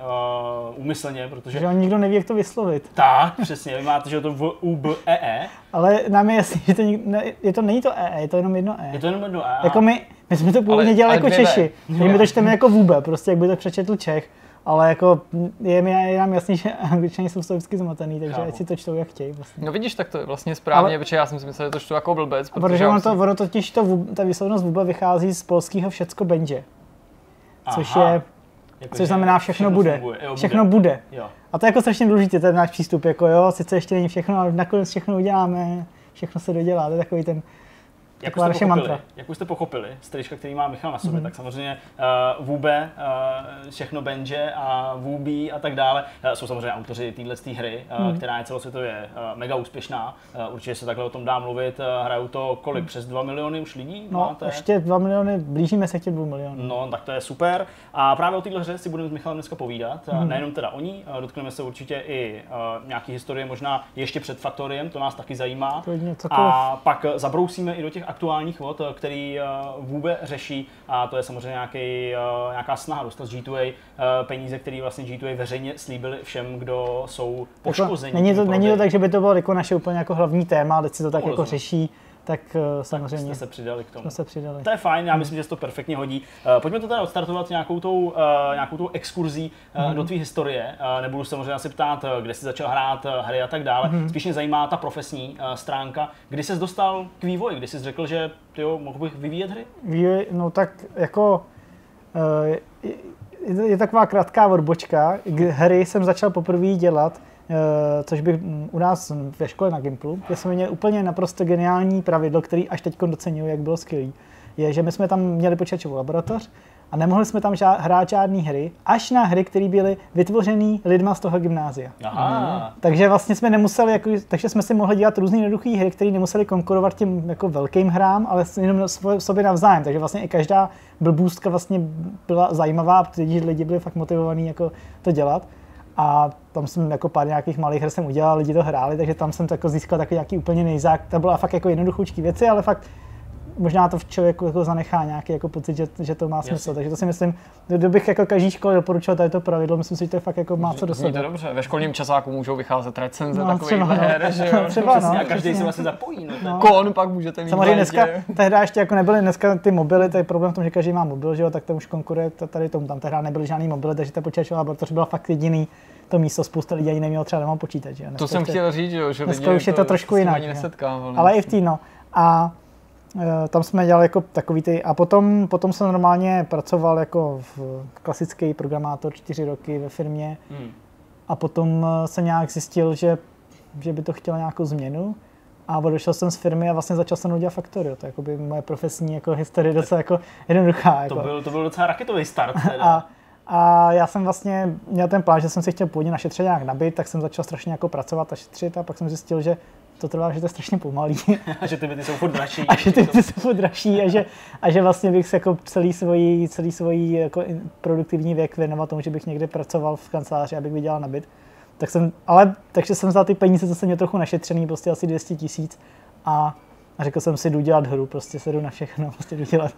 úmyslně, protože Že on nikdo neví, jak to vyslovit. tak, přesně, vy máte, že je to v U, B, E, E. Ale nám je jasný, že to, nik- ne, je to není to E, je to jenom jedno E. Je to jenom jedno E. Jako my, my jsme to původně Ale- dělali ale jako V. Češi. My to čteme jako vůbe, prostě jak by to přečetl Čech. Ale jako je mi je nám jasný, že angličani jsou vždycky zmatený, takže ať si to čtou jak chtějí. Vlastně. No vidíš, tak to je vlastně správně, Ale- protože já jsem si myslel, že to čtu jako blbec, protože já ono, to, jsem- ono totiž to, vůb- ta výslovnost vůbe vychází z polského všecko będzie, což Aha. je, Jako, což že znamená všechno bude. funguje. Jo, Všechno bude. Jo. A to je jako strašně důležité, ten náš přístup, jako jo, sice ještě není všechno, ale nakonec všechno uděláme, všechno se dodělá, to je takový ten, Jak už, jste mantra. jak už jste pochopili, z trička, který má Michal na sobě, Mhm. tak samozřejmě uh, Vůbe, uh, všechno Benže a Vůbí a tak dále uh, jsou samozřejmě autoři téhle hry, uh, Mhm. která je celosvětově uh, mega úspěšná. Uh, určitě se takhle o tom dá mluvit. Uh, hrajou to kolik? Přes 2 miliony už lidí no máte? ještě 2 miliony, blížíme se k těm 2 milionům. No, tak to je super. A právě o téhle hře si budeme s Michalem dneska povídat. Mhm. Mm. Nejenom teda o ní, eh, dotkneme se určitě i uh, nějaký historie, možná ještě před Faktoriem, to nás taky zajímá. Klidně cokoliv. A pak eh, zabrousíme i do těch aktuálních vod, eh, který uh, Vůbe řeší. A to je samozřejmě nějaký, uh, nějaká snaha dostat z G2A uh, peníze, které vlastně G2A veřejně slíbili všem, kdo jsou poškození. Jako, není, to, není to tak, že by to bylo jako naše úplně jako hlavní téma, teď si to tak Tomu jako řeší, tak uh, samozřejmě Jste se přidali k tomu. jsme se přidali. To je fajn, já myslím, že se to perfektně hodí. Uh, pojďme to teda odstartovat nějakou tou, uh, nějakou tou exkurzí uh, do tvý historie. Nebudu se samozřejmě asi ptát, kde jsi začal hrát hry a tak dále. Spíš mě zajímá ta profesní stránka. Kdy jsi dostal k vývoji? Kdy jsi řekl, že tyjo, mohl bych vyvíjet hry? Vývoj, no tak jako je, je, taková krátká odbočka, hry jsem začal poprvé dělat, což bych mm, u nás ve škole na Gimplu, kde jsme měli úplně naprosto geniální pravidlo, který až teď docenuju, jak bylo skvělý, je, že my jsme tam měli počítačovou laboratoř a nemohli jsme tam hrát žádné hry, až na hry, které byly vytvořené lidma z toho gymnázia. Aha. Takže vlastně jsme nemuseli, jako, takže jsme si mohli dělat různé jednoduché hry, které nemuseli konkurovat těm jako velkým hrám, ale jenom sobě navzájem. Takže vlastně i každá blbůstka vlastně byla zajímavá, protože lidi byli fakt motivovaní jako to dělat. A tam jsem jako pár nějakých malých her jsem udělal, lidi to hráli, takže tam jsem to jako získal takový nějaký úplně nejzák. To byla fakt jako jednoduchoučký věci, ale fakt možná to v člověku jako zanechá nějaký jako pocit, že, že to má smysl. Jasně. Takže to si myslím, kdybych jako každý škole doporučil tady to pravidlo, myslím si, že to fakt jako má co do Zní to sebe. dobře, ve školním časáku můžou vycházet recenze No, takových no. her, že jo. Třeba, no, a každý se vlastně zapojí. No, to je- No. Kon pak můžete mít Samozřejmě dneska, tehdy ještě jako nebyly dneska ty mobily, to je problém v tom, že každý má mobil, že jo, tak to už konkuruje tady tomu, tam tehdy nebyly žádný mobily, takže ta počítačová laboratoř byla fakt jediný to místo, spousta lidí ani nemělo třeba doma počítač, že jo. To Dneska jsem je- chtěl říct, že jo, že dneska už je to trošku s tím jinak. Ale i v té, no. A tam jsme dělali jako takový ty, a potom, potom jsem normálně pracoval jako v klasický programátor čtyři roky ve firmě Hmm. a potom eh, jsem nějak zjistil, že, že by to chtělo nějakou změnu a odešel jsem z firmy a vlastně začal jsem dělat Factorio. To je jakoby moje profesní jako historie docela jako jednoduchá. Jako. To, byl, to byl docela raketový start. Teda. A, a já jsem vlastně měl ten plán, že jsem si chtěl původně na šetře nějak nabít, tak jsem začal strašně jako pracovat a šetřit a pak jsem zjistil, že to trvá, že to je strašně pomalý a že ty byty jsou furt dražší. a že ty, ty jsou furt dražší a že, a že vlastně bych se jako celý svojí, celý svojí jako produktivní věk věnoval tomu, že bych někde pracoval v kanceláři, abych vydělal na byt. Tak jsem, ale, takže jsem vzal ty peníze, co jsem měl trochu našetřený, prostě asi 200 tisíc a, a řekl jsem si, jdu dělat hru, prostě se jdu na všechno, prostě jdu dělat.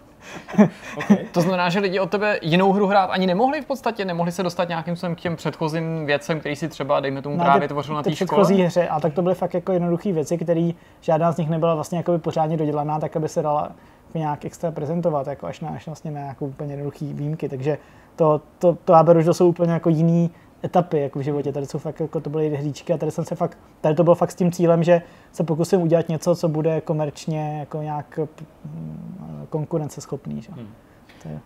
Okay. To znamená, že lidi od tebe jinou hru hrát ani nemohli v podstatě, nemohli se dostat nějakým způsobem k těm předchozím věcem, který si třeba, dejme tomu, právě tvořil na ty té předchozí škole. hře, a tak to byly fakt jako jednoduché věci, které žádná z nich nebyla vlastně jako pořádně dodělaná, tak aby se dala nějak extra prezentovat, jako až na, až vlastně na nějakou úplně jednoduchý výjimky, takže to, to, to já beru, že to jsou úplně jako jiný etapy jako v životě. Tady jsou fakt jako to byly hříčky a tady jsem se fakt, tady to bylo fakt s tím cílem, že se pokusím udělat něco, co bude komerčně jako nějak mm, konkurenceschopný. Že? Hmm.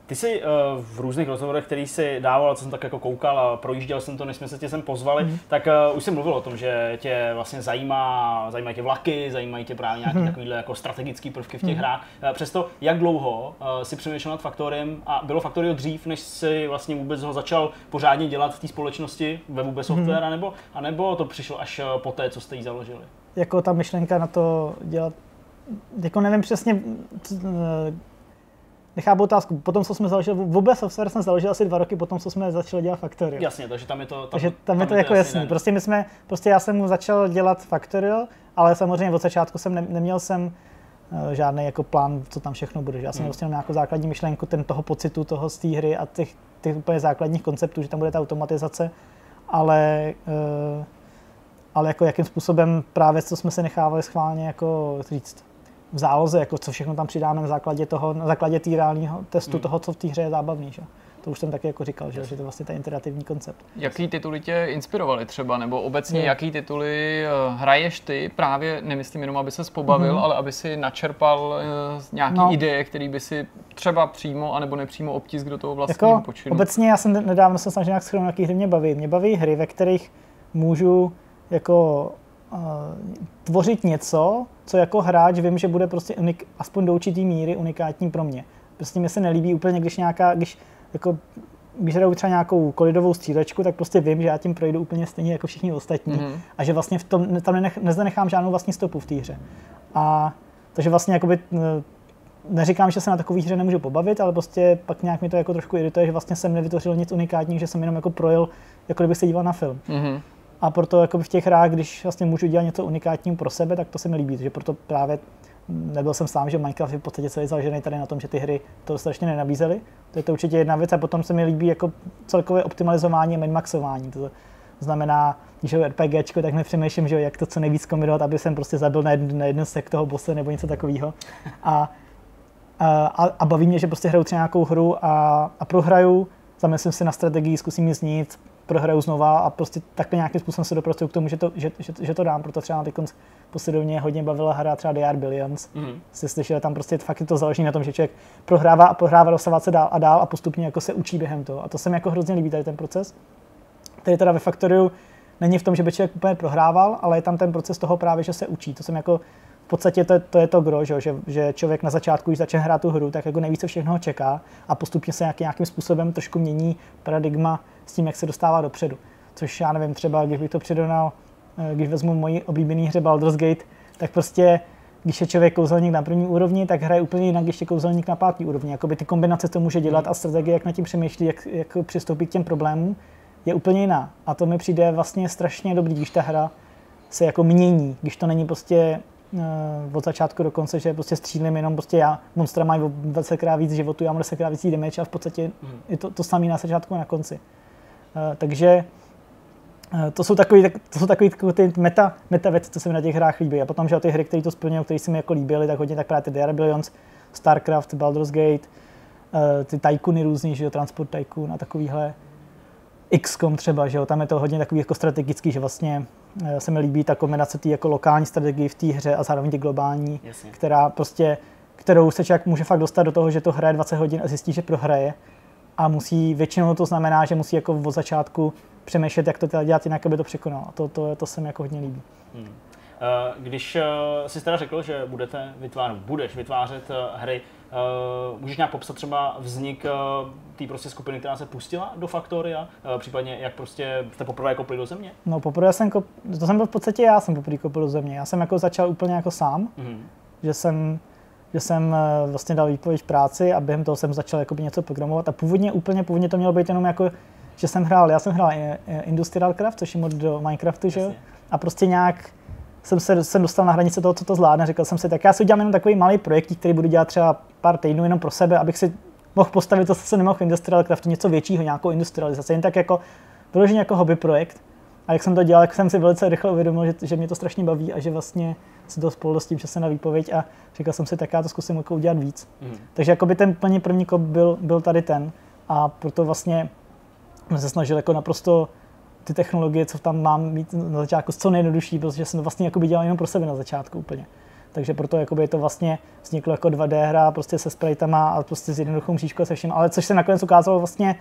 Ty jsi uh, v různých rozhovorech, který jsi dával, co jsem tak jako koukal a projížděl jsem to, než jsme se tě sem pozvali, mm. tak uh, už jsem mluvil o tom, že tě vlastně zajímá, zajímají tě vlaky, zajímají tě právě nějaké mm. takovéhle jako strategické prvky v těch mm. hrách. Uh, přesto, jak dlouho uh, si přemýšlel nad Faktoriem a bylo Faktorio dřív, než si vlastně vůbec ho začal pořádně dělat v té společnosti ve vůbec mhm. software, mm. anebo, anebo to přišlo až po té, co jste ji založili? Jako ta myšlenka na to dělat jako nevím přesně, nechápu otázku. Potom, co jsme založili, vůbec software jsem založil asi dva roky potom, co jsme začali dělat Factorio. Jasně, takže tam je to, tam, takže tam, tam je to, jako jasný. Prostě my jsme, prostě já jsem mu začal dělat Factorio, ale samozřejmě od začátku jsem ne, neměl jsem uh, žádný jako plán, co tam všechno bude. Že já jsem hmm. měl prostě nějakou základní myšlenku ten, toho pocitu toho z té hry a těch, těch úplně základních konceptů, že tam bude ta automatizace, ale uh, ale jako jakým způsobem právě co jsme se nechávali schválně jako říct, v záloze, jako co všechno tam přidáme na základě toho, na základě té reálního testu hmm. toho, co v té hře je zábavný. Že? To už jsem taky jako říkal, že, že to je vlastně ten interaktivní koncept. Jaký tituly tě inspirovaly třeba, nebo obecně je. jaký tituly eh, hraješ ty, právě nemyslím jenom, aby se pobavil, mm-hmm. ale aby si načerpal uh, nějaký no. ideje, který by si třeba přímo anebo nepřímo obtisk do toho vlastního jako, počinu. Obecně já jsem nedávno se snažil nějak schrnout, jaký hry mě baví. Mě baví hry, ve kterých můžu jako tvořit něco, co jako hráč vím, že bude prostě unik, aspoň do určitý míry unikátní pro mě. Prostě mi se nelíbí úplně, když nějaká, když jako když hraju třeba nějakou kolidovou střílečku, tak prostě vím, že já tím projdu úplně stejně jako všichni ostatní mm-hmm. a že vlastně v tom tam nenech, nezanechám žádnou vlastní stopu v té hře. A takže vlastně jakoby, neříkám, že se na takové hře nemůžu pobavit, ale prostě pak nějak mi to jako trošku irituje, že vlastně jsem nevytvořil nic unikátního, že jsem jenom jako projel, jako kdybych se díval na film. Mm-hmm. A proto jako v těch hrách, když vlastně můžu dělat něco unikátního pro sebe, tak to se mi líbí. Takže proto právě nebyl jsem sám, že Minecraft je v podstatě celý založený tady na tom, že ty hry to strašně nenabízely. To je to určitě jedna věc a potom se mi líbí jako celkové optimalizování a minmaxování. To znamená, když je RPG, tak nepřemýšlím, že jak to co nejvíc kombinovat, aby jsem prostě zabil na jeden, na jeden sek toho bose nebo něco takového. A, a, a, baví mě, že prostě hraju třeba nějakou hru a, a prohraju, zamyslím si na strategii, zkusím ji znít, prohraju znova a prostě takhle nějakým způsobem se dopracuju k tomu, že to, že, že, že to dám. Proto třeba teď posledovně hodně bavila hra třeba DR Billions. Mm-hmm. Jste slyšeli, tam prostě fakt je to založené na tom, že člověk prohrává a prohrává, dostává se dál a dál a postupně jako se učí během toho. A to se mi jako hrozně líbí tady ten proces. Tady teda ve Factoriu není v tom, že by člověk úplně prohrával, ale je tam ten proces toho právě, že se učí. To jsem jako podstatě to, to je to gro, že, že člověk na začátku, když začne hrát tu hru, tak jako neví, co všechno čeká a postupně se nějaký, nějakým způsobem trošku mění paradigma s tím, jak se dostává dopředu. Což já nevím, třeba když bych to přidonal, eh, když vezmu moji oblíbený hře Baldur's Gate, tak prostě když je člověk kouzelník na první úrovni, tak hraje úplně jinak, když je kouzelník na pátý úrovni. Jakoby ty kombinace to může dělat a strategie, jak na tím přemýšlí, jak, jak přistoupit k těm problémům, je úplně jiná. A to mi přijde vlastně strašně dobrý, když ta hra se jako mění, když to není prostě od začátku do konce, že prostě střílím jenom prostě já, monstra mají 20 krát víc životu, já mám 10 krát víc damage a v podstatě mm. je to, to samé na začátku a na konci. Uh, takže uh, to jsou takový, to jsou takový ty meta, meta věci, co se mi na těch hrách líbí. A potom, že ty hry, které to splňují, které se mi jako líbily, tak hodně tak právě ty Dare Billions, StarCraft, Baldur's Gate, uh, ty Tycoony různý, že jo, Transport Tycoon a takovýhle. XCOM třeba, že jo, tam je to hodně takový jako strategický, že vlastně Eh, se mi líbí ta kombinace té jako lokální strategie v té hře a zároveň ty globální, Jasně. která prostě, kterou se člověk může fakt dostat do toho, že to hraje 20 hodin a zjistí, že prohraje a musí, většinou to znamená, že musí jako od začátku přemýšlet, jak to teda dělat jinak, aby to překonal. A to, to, to se mi jako hodně líbí. Hmm. Eh, když eh, jsi teda řekl, že budete vytvářet, budeš vytvářet hry, Uh, můžeš nějak popsat třeba vznik uh, té prostě skupiny, která se pustila do Faktoria, uh, případně jak prostě jste poprvé kopli do země? No poprvé jsem, kop... to jsem byl v podstatě já jsem poprvé kopl do země. Já jsem jako začal úplně jako sám, mm-hmm. že jsem že jsem vlastně dal výpověď práci a během toho jsem začal jako něco programovat a původně, úplně původně to mělo být jenom jako, že jsem hrál, já jsem hrál Industrial Craft, což je mod do Minecraftu, že A prostě nějak jsem se jsem dostal na hranice toho, co to zvládne. Řekl jsem si, tak já si udělám jenom takový malý projekt, který budu dělat třeba pár týdnů jenom pro sebe, abych si mohl postavit to, co se nemohl v Industrial Craftu, něco většího, nějakou industrializaci, jen tak jako vyloženě jako hobby projekt. A jak jsem to dělal, tak jsem si velice rychle uvědomil, že, že mě to strašně baví a že vlastně se to spolu s tím se na výpověď a říkal jsem si, tak já to zkusím jako udělat víc. Mm. Takže jako by ten plně první kop byl, byl tady ten a proto vlastně jsme se snažili jako naprosto ty technologie, co tam mám mít na začátku, co nejjednodušší, protože jsem to vlastně jako dělal jenom pro sebe na začátku úplně. Takže proto jakoby to vlastně vzniklo jako 2D hra prostě se spraytama a prostě s jednoduchou mřížkou se vším, ale což se nakonec ukázalo vlastně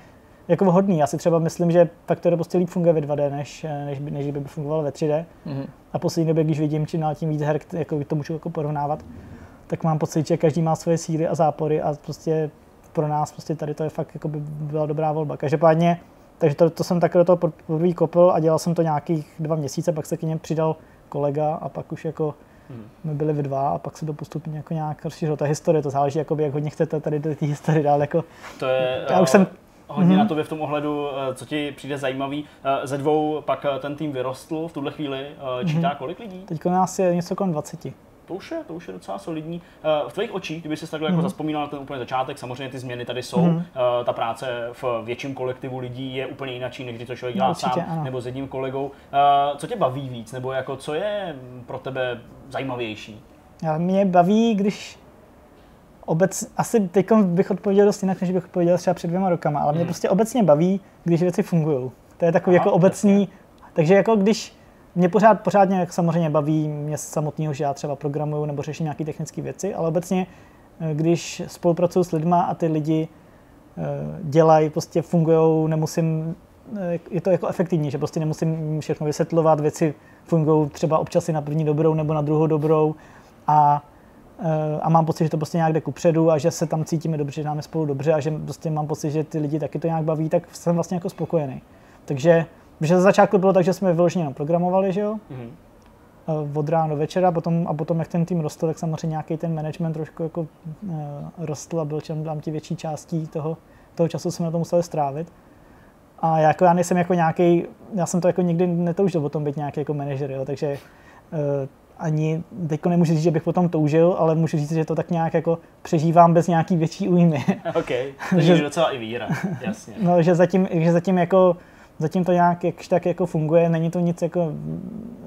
jako vhodný. Já si třeba myslím, že Factory prostě líp funguje ve 2D, než, než, by, než by fungovalo ve 3D. Mm-hmm. A poslední době, když vidím čím dál tím víc her, jako to můžu jako porovnávat, tak mám pocit, že každý má svoje síly a zápory a prostě pro nás prostě tady to je fakt jako by byla dobrá volba. Každopádně, takže to, to jsem takhle do toho poprvé kopl a dělal jsem to nějakých dva měsíce, pak se k něm přidal kolega a pak už jako hmm. my byli v dva a pak se to postupně jako nějak rozšířilo. Ta historie, to záleží, jakoby, jak hodně chcete tady do té historie dál. Jako, to je, já už jsem, hodně mm-hmm. na tobě v tom ohledu, eh, co ti přijde zajímavý. Eh, ze dvou pak eh, ten tým vyrostl, v tuhle chvíli čítá mm-hmm. kolik lidí? Teď nás je něco kolem 20 to už je, to už je docela solidní. V tvých očích, kdyby si takhle mm. jako mhm. zaspomínal na ten úplně začátek, samozřejmě ty změny tady jsou. Mm. Ta práce v větším kolektivu lidí je úplně jinak, než když to člověk dělá no, určitě, sám ano. nebo s jedním kolegou. Co tě baví víc, nebo jako co je pro tebe zajímavější? Mě baví, když obec, asi teď bych odpověděl dost jinak, než bych odpověděl třeba před dvěma rokama, ale mě hmm. prostě obecně baví, když věci fungují. To je takový Aha, jako obecný, takže jako když mě pořád, pořádně jak samozřejmě baví mě samotného, že já třeba programuju nebo řeším nějaké technické věci, ale obecně, eh, když spolupracuju s lidma a ty lidi eh, dělají, prostě fungují, nemusím, eh, je to jako efektivní, že prostě nemusím všechno vysvětlovat, věci fungují třeba občas i na první dobrou nebo na druhou dobrou a a mám pocit, že to prostě nějak jde kupředu a že se tam cítíme dobře, že máme spolu dobře a že prostě mám pocit, že ty lidi taky to nějak baví, tak jsem vlastně jako spokojený. Takže, že za začátku bylo tak, že jsme vyloženě programovali, že jo? Mm-hmm. Od rána do večera potom, a potom, jak ten tým rostl, tak samozřejmě nějaký ten management trošku jako uh, rostl a byl čem tam ti větší částí toho, toho času jsme na to museli strávit. A jako já nejsem jako nějaký, já jsem to jako nikdy netoužil o tom být nějaký jako manažer, jo, takže uh, ani teď nemůžu říct, že bych potom toužil, ale můžu říct, že to tak nějak jako přežívám bez nějaký větší újmy. OK, to je docela i víra, jasně. no, že zatím, že zatím jako zatím to nějak jakž tak jako funguje, není to nic jako,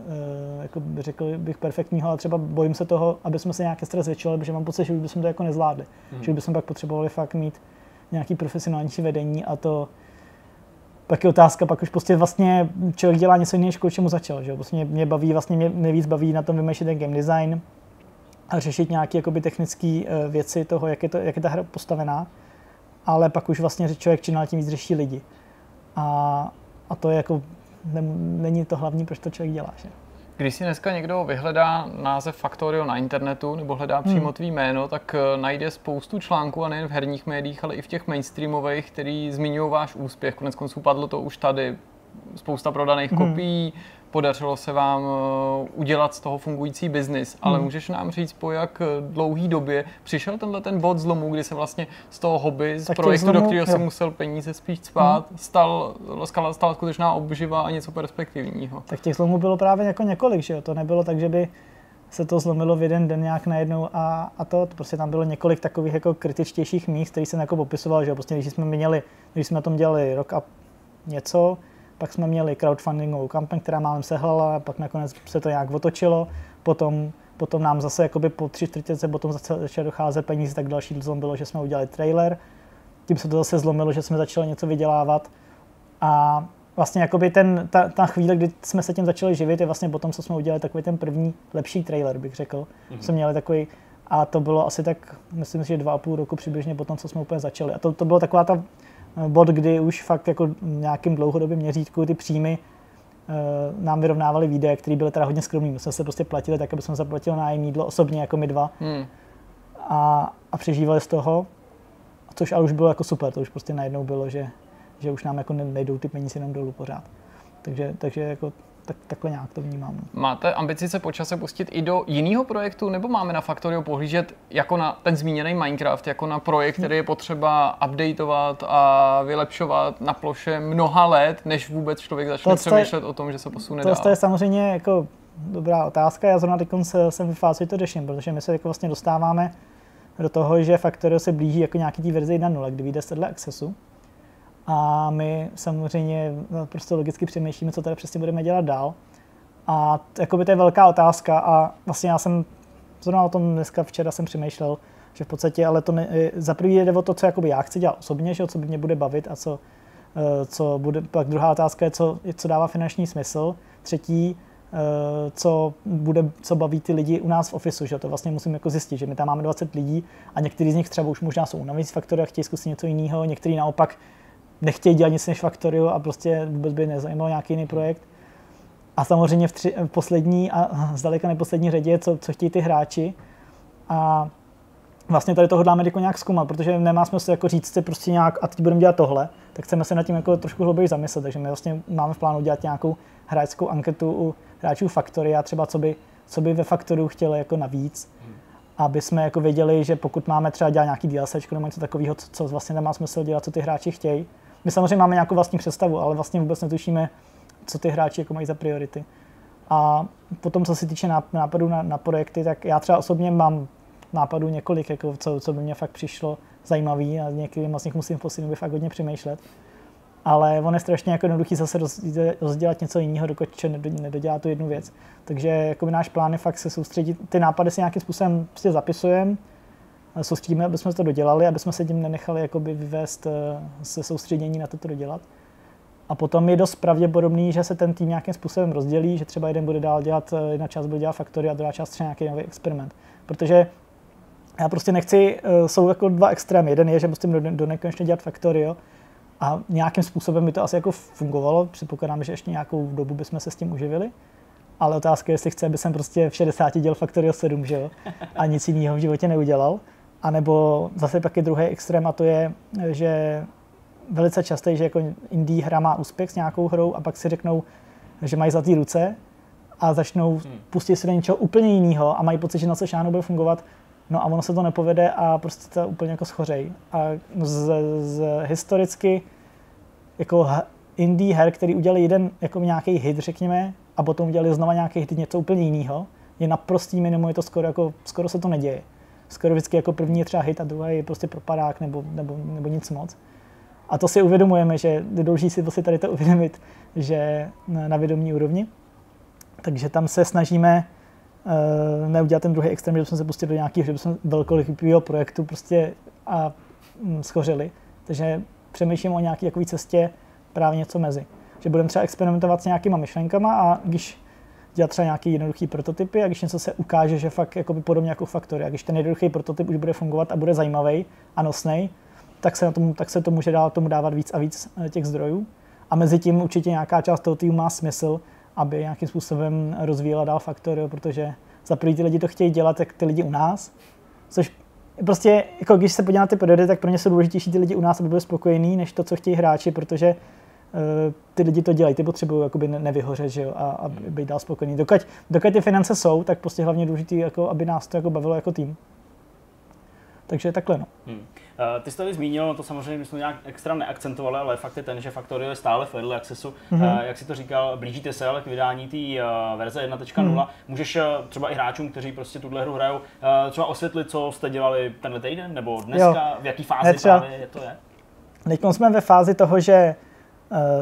eh, jako řekl bych perfektního, ale třeba bojím se toho, aby jsme se nějaký stres zvětšili, protože mám pocit, že už bychom to jako nezvládli. Hmm. Že bychom pak potřebovali fakt mít nějaký profesionálnější vedení a to, pak je otázka, pak už prostě vlastně člověk dělá něco jiného, než čemu začal. Že? Prostě mě, mě, baví, vlastně mě nejvíc baví na tom vymýšlet ten game design a řešit nějaké jakoby, technické uh, věci toho, jak je, to, jak je ta hra postavená, ale pak už vlastně člověk čím tím víc řeší lidi. A, a to je jako, ne, není to hlavní, proč to člověk dělá. Že? Když si dneska někdo vyhledá název Factorio na internetu nebo hledá hmm. přímo tvý jméno, tak eh, najde spoustu článků a nejen v herních médiích, ale i v těch mainstreamových, který zmiňují váš úspěch. Konec konců padlo to už tady. Spousta prodaných hmm. kopií, podařilo se vám eh, udělat z toho fungující biznis, ale hmm. můžeš nám říct, po jak eh, dlouhý době přišel tenhle ten bod zlomu, kdy se vlastně z toho hobby, z tak projektu, zlomu, do kterého jsem musel peníze spíš spát, hmm. stal, stal, stal skutečná obživa a něco perspektivního. Tak těch zlomů bylo právě jako několik, že jo? To nebylo tak, že by se to zlomilo v jeden den nějak najednou a, a to, to prostě tam bylo několik takových jako kritičtějších míst, který jsem jako popisoval, že jo? Prostě když jsme měli, když jsme na tom dělali rok a něco, pak jsme měli crowdfundingovou kampaň, která málem sehlala, pak nakonec se to nějak otočilo, potom, potom nám zase jakoby po tři čtvrtě potom začaly docházet peníze, tak další zlom bylo, že jsme udělali trailer, tím se to zase zlomilo, že jsme začali něco vydělávat a vlastně jakoby ten, ta, ta chvíle, kdy jsme se tím začali živit, je vlastně potom, co jsme udělali takový ten první lepší trailer, bych řekl. Mm-hmm. Jsme měli takový, a to bylo asi tak, myslím si, že dva a půl roku přibližně potom, co jsme úplně začali. A to, to bylo taková ta bod, kdy už fakt jako nějakým dlouhodobým měřítku ty příjmy uh, nám vyrovnávaly výdaje, které byly teda hodně skromný. My jsme se prostě platili tak, aby jsme zaplatili nájem jídlo osobně jako my dva hmm. a, a přežívali z toho, což ale už bylo jako super, to už prostě najednou bylo, že, že už nám jako nejdou ty peníze jenom dolů pořád. Takže, takže jako tak, takhle nějak to vnímám. Máte ambici se po čase pustit i do jiného projektu, nebo máme na Factorio pohlížet jako na ten zmíněný Minecraft, jako na projekt, který je potřeba updateovat a vylepšovat na ploše mnoha let, než vůbec člověk začne to přemýšlet je, o tom, že se posune to dál? To je samozřejmě jako dobrá otázka. Já zrovna teď jsem v fázi to řeším, protože my se jako vlastně dostáváme do toho, že Factorio se blíží jako nějaký tý verzi 1.0, kdy vyjde z Accessu A my samozřejmě no, prostě logicky přemýšlíme, co tady přesně budeme dělat dál. A jakoby to je velká otázka a vlastně já jsem zrovna o tom dneska včera jsem přemýšlel, že v podstatě, ale to ne, za prvý jde o to, co jakoby já chci dělat osobně, že, co by mě bude bavit a co, eh, co bude, pak druhá otázka je, co, co dává finanční smysl. Třetí, eh, co, bude, co baví ty lidi u nás v ofisu, že to vlastně musím jako zjistit, že my tam máme 20 lidí a někteří z nich třeba už možná jsou navíc faktory a chtějí zkusit něco jiného, někteří naopak nechtějí dělat nic než Factorio a prostě vůbec by nezajímal nějaký jiný projekt. A samozřejmě v, tři, v poslední a zdaleka neposlední řadě je, co, co chtějí ty hráči. A vlastně tady toho dáme jako nějak zkoumat, protože nemá smysl jako říct si prostě nějak a teď budeme dělat tohle, tak chceme se nad tím jako trošku hlouběji zamyslet, takže my vlastně máme v plánu dělat nějakou hráčskou anketu u hráčů Factory a třeba co by, co by ve Factoru chtěli jako navíc, aby jsme jako věděli, že pokud máme třeba dělat nějaký DLC nebo něco takového, co, co vlastně nemá smysl dělat, co ty hráči chtějí, my samozřejmě máme nějakou vlastní představu, ale vlastně vůbec netušíme, co ty hráči jako mají za priority. A potom, co se týče nápadů na, na projekty, tak já třeba osobně mám nápadů několik, jako co, co by mě fakt přišlo zajímavý a některým z nich musím v poslední době fakt hodně přemýšlet. Ale on je strašně jako jednoduchý zase rozdělat něco jiného, dokud nedodělá tu jednu věc. Takže jako náš plán je fakt se soustředit, ty nápady si nějakým způsobem prostě zapisujeme, soustředíme, aby jsme to dodělali, aby jsme se tím nenechali jakoby vyvést eh, se soustředění na to, to dodělat. A potom je dost pravděpodobný, že se ten tým nějakým způsobem rozdělí, že třeba jeden bude dál dělat, eh, jedna část bude dělat faktory a druhá část třeba nějaký nový experiment. Protože já prostě nechci, eh, jsou jako dva extrémy. Jeden je, že musím do, do nekonečně dělat Factorio a nějakým způsobem by to asi jako fungovalo. Předpokládám, že ještě nějakou dobu bychom se s tím uživili. Ale otázka je, jestli chce, aby jsem prostě v 60 dělal Factorio 7, že jo? A nic jiného v životě neudělal. A nebo zase pak je druhý extrém a to je, že velice časté, že jako indie hra má úspěch s nějakou hrou a pak si řeknou, že mají zlatý ruce a začnou hmm. pustit se do něčeho úplně jiného a mají pocit, že na co šáhnou bude fungovat, no a ono se to nepovede a prostě to úplně jako schořej. A z, z historicky jako indie her, který udělali jeden jako nějaký hit, řekněme, a potom udělali znova nějaký hit něco úplně jiného, je naprostý minimum, je to skoro, jako, skoro se to neděje. Skoro vždycky jako první je třeba hit a druhý je prostě propadák nebo, nebo, nebo nic moc. A to si uvědomujeme, že důležité si vlastně tady to uvědomit, že na vědomí úrovni. Takže tam se snažíme uh, neudělat ten druhý extrém, že jsme se pustili do nějakého, že jsme velkolepého projektu prostě a um, schořili. Takže přemýšlím o nějaké cestě právě něco mezi. Že budeme třeba experimentovat s nějakýma myšlenkama a když dělat třeba nějaký jednoduchý prototypy a když něco se ukáže, že fakt jakoby podobně jako faktory, a když ten jednoduchý prototyp už bude fungovat a bude zajímavý a nosný, tak se, na tom, tak se to může dál tomu dávat víc a víc eh, těch zdrojů. A mezi tím určitě nějaká část toho týmu má smysl, aby nějakým způsobem rozvíjela dál faktory, protože za první ty lidi to chtějí dělat, jak ty lidi u nás, což prostě, jako když se podíváte ty priority, tak pro ně jsou důležitější ty lidi u nás, aby byli spokojení, než to, co chtějí hráči, protože ty lidi to dělají, ty potřebují jakoby nevyhořet, že jo, a, a být dál spokojení. Dokud, dokud ty finance jsou, tak prostě hlavně důležité, jako, aby nás to jako bavilo jako tým. Takže takhle no. Hmm. Uh, ty jsi tady zmínil, no to samozřejmě my jsme nějak extra neakcentovali, ale fakt je ten, že Factorio je stále v early accessu. Mm-hmm. Uh, jak si to říkal, blížíte se ale k vydání té uh, verze 1.0. Mm. Můžeš třeba i hráčům, kteří prostě tuhle hru hrajou, třeba osvětlit, co jste dělali tenhle týden nebo dneska, jo. v jaký fázi třeba, právě to je? Teď jsme ve fázi toho, že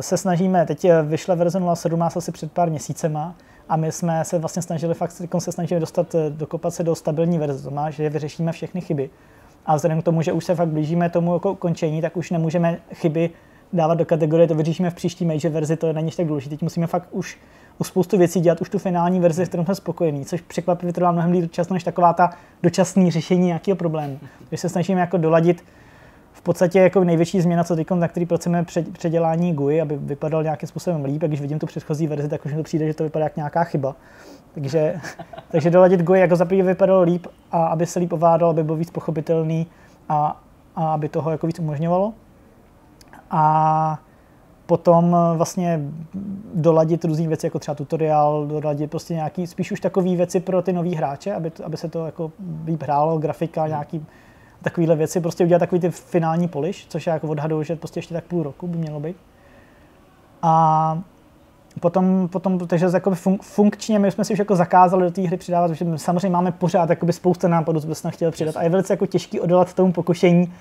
se snažíme, teď vyšla verze 0.17 asi před pár měsícema, a my jsme se vlastně snažili, fakt se snažili dostat, dokopat se do stabilní verze, to má, že vyřešíme všechny chyby. A vzhledem k tomu, že už se fakt blížíme tomu jako končení, tak už nemůžeme chyby dávat do kategorie, to vyřešíme v příští major verzi, to není tak důležité. Teď musíme fakt už u spoustu věcí dělat už tu finální verzi, s kterou jsme spokojení, což překvapivě trvá mnohem díl času než taková ta dočasný řešení nějakého problému. Takže se snažíme jako doladit v podstatě jako největší změna, co teď, na který pracujeme předělání GUI, aby vypadal nějakým způsobem líp. A když vidím tu předchozí verzi, tak už mi to přijde, že to vypadá jak nějaká chyba. Takže, takže doladit GUI jako za vypadalo líp a aby se líp ovládal, aby byl víc pochopitelný a, a aby toho jako víc umožňovalo. A potom vlastně doladit různé věci, jako třeba tutoriál, doladit prostě nějaký, spíš už takové věci pro ty nový hráče, aby, aby se to jako líp hrálo, grafika, nějaký takovéhle věci, prostě udělat takový ty finální poliš, což já jako odhaduju, že prostě ještě tak půl roku by mělo být. A potom, potom takže jako fun, funkčně my jsme si už jako zakázali do té hry přidávat, protože samozřejmě máme pořád jakoby spousta nápadů, co bychom chtěli přidat. A je velice jako těžký odolat tomu pokušení.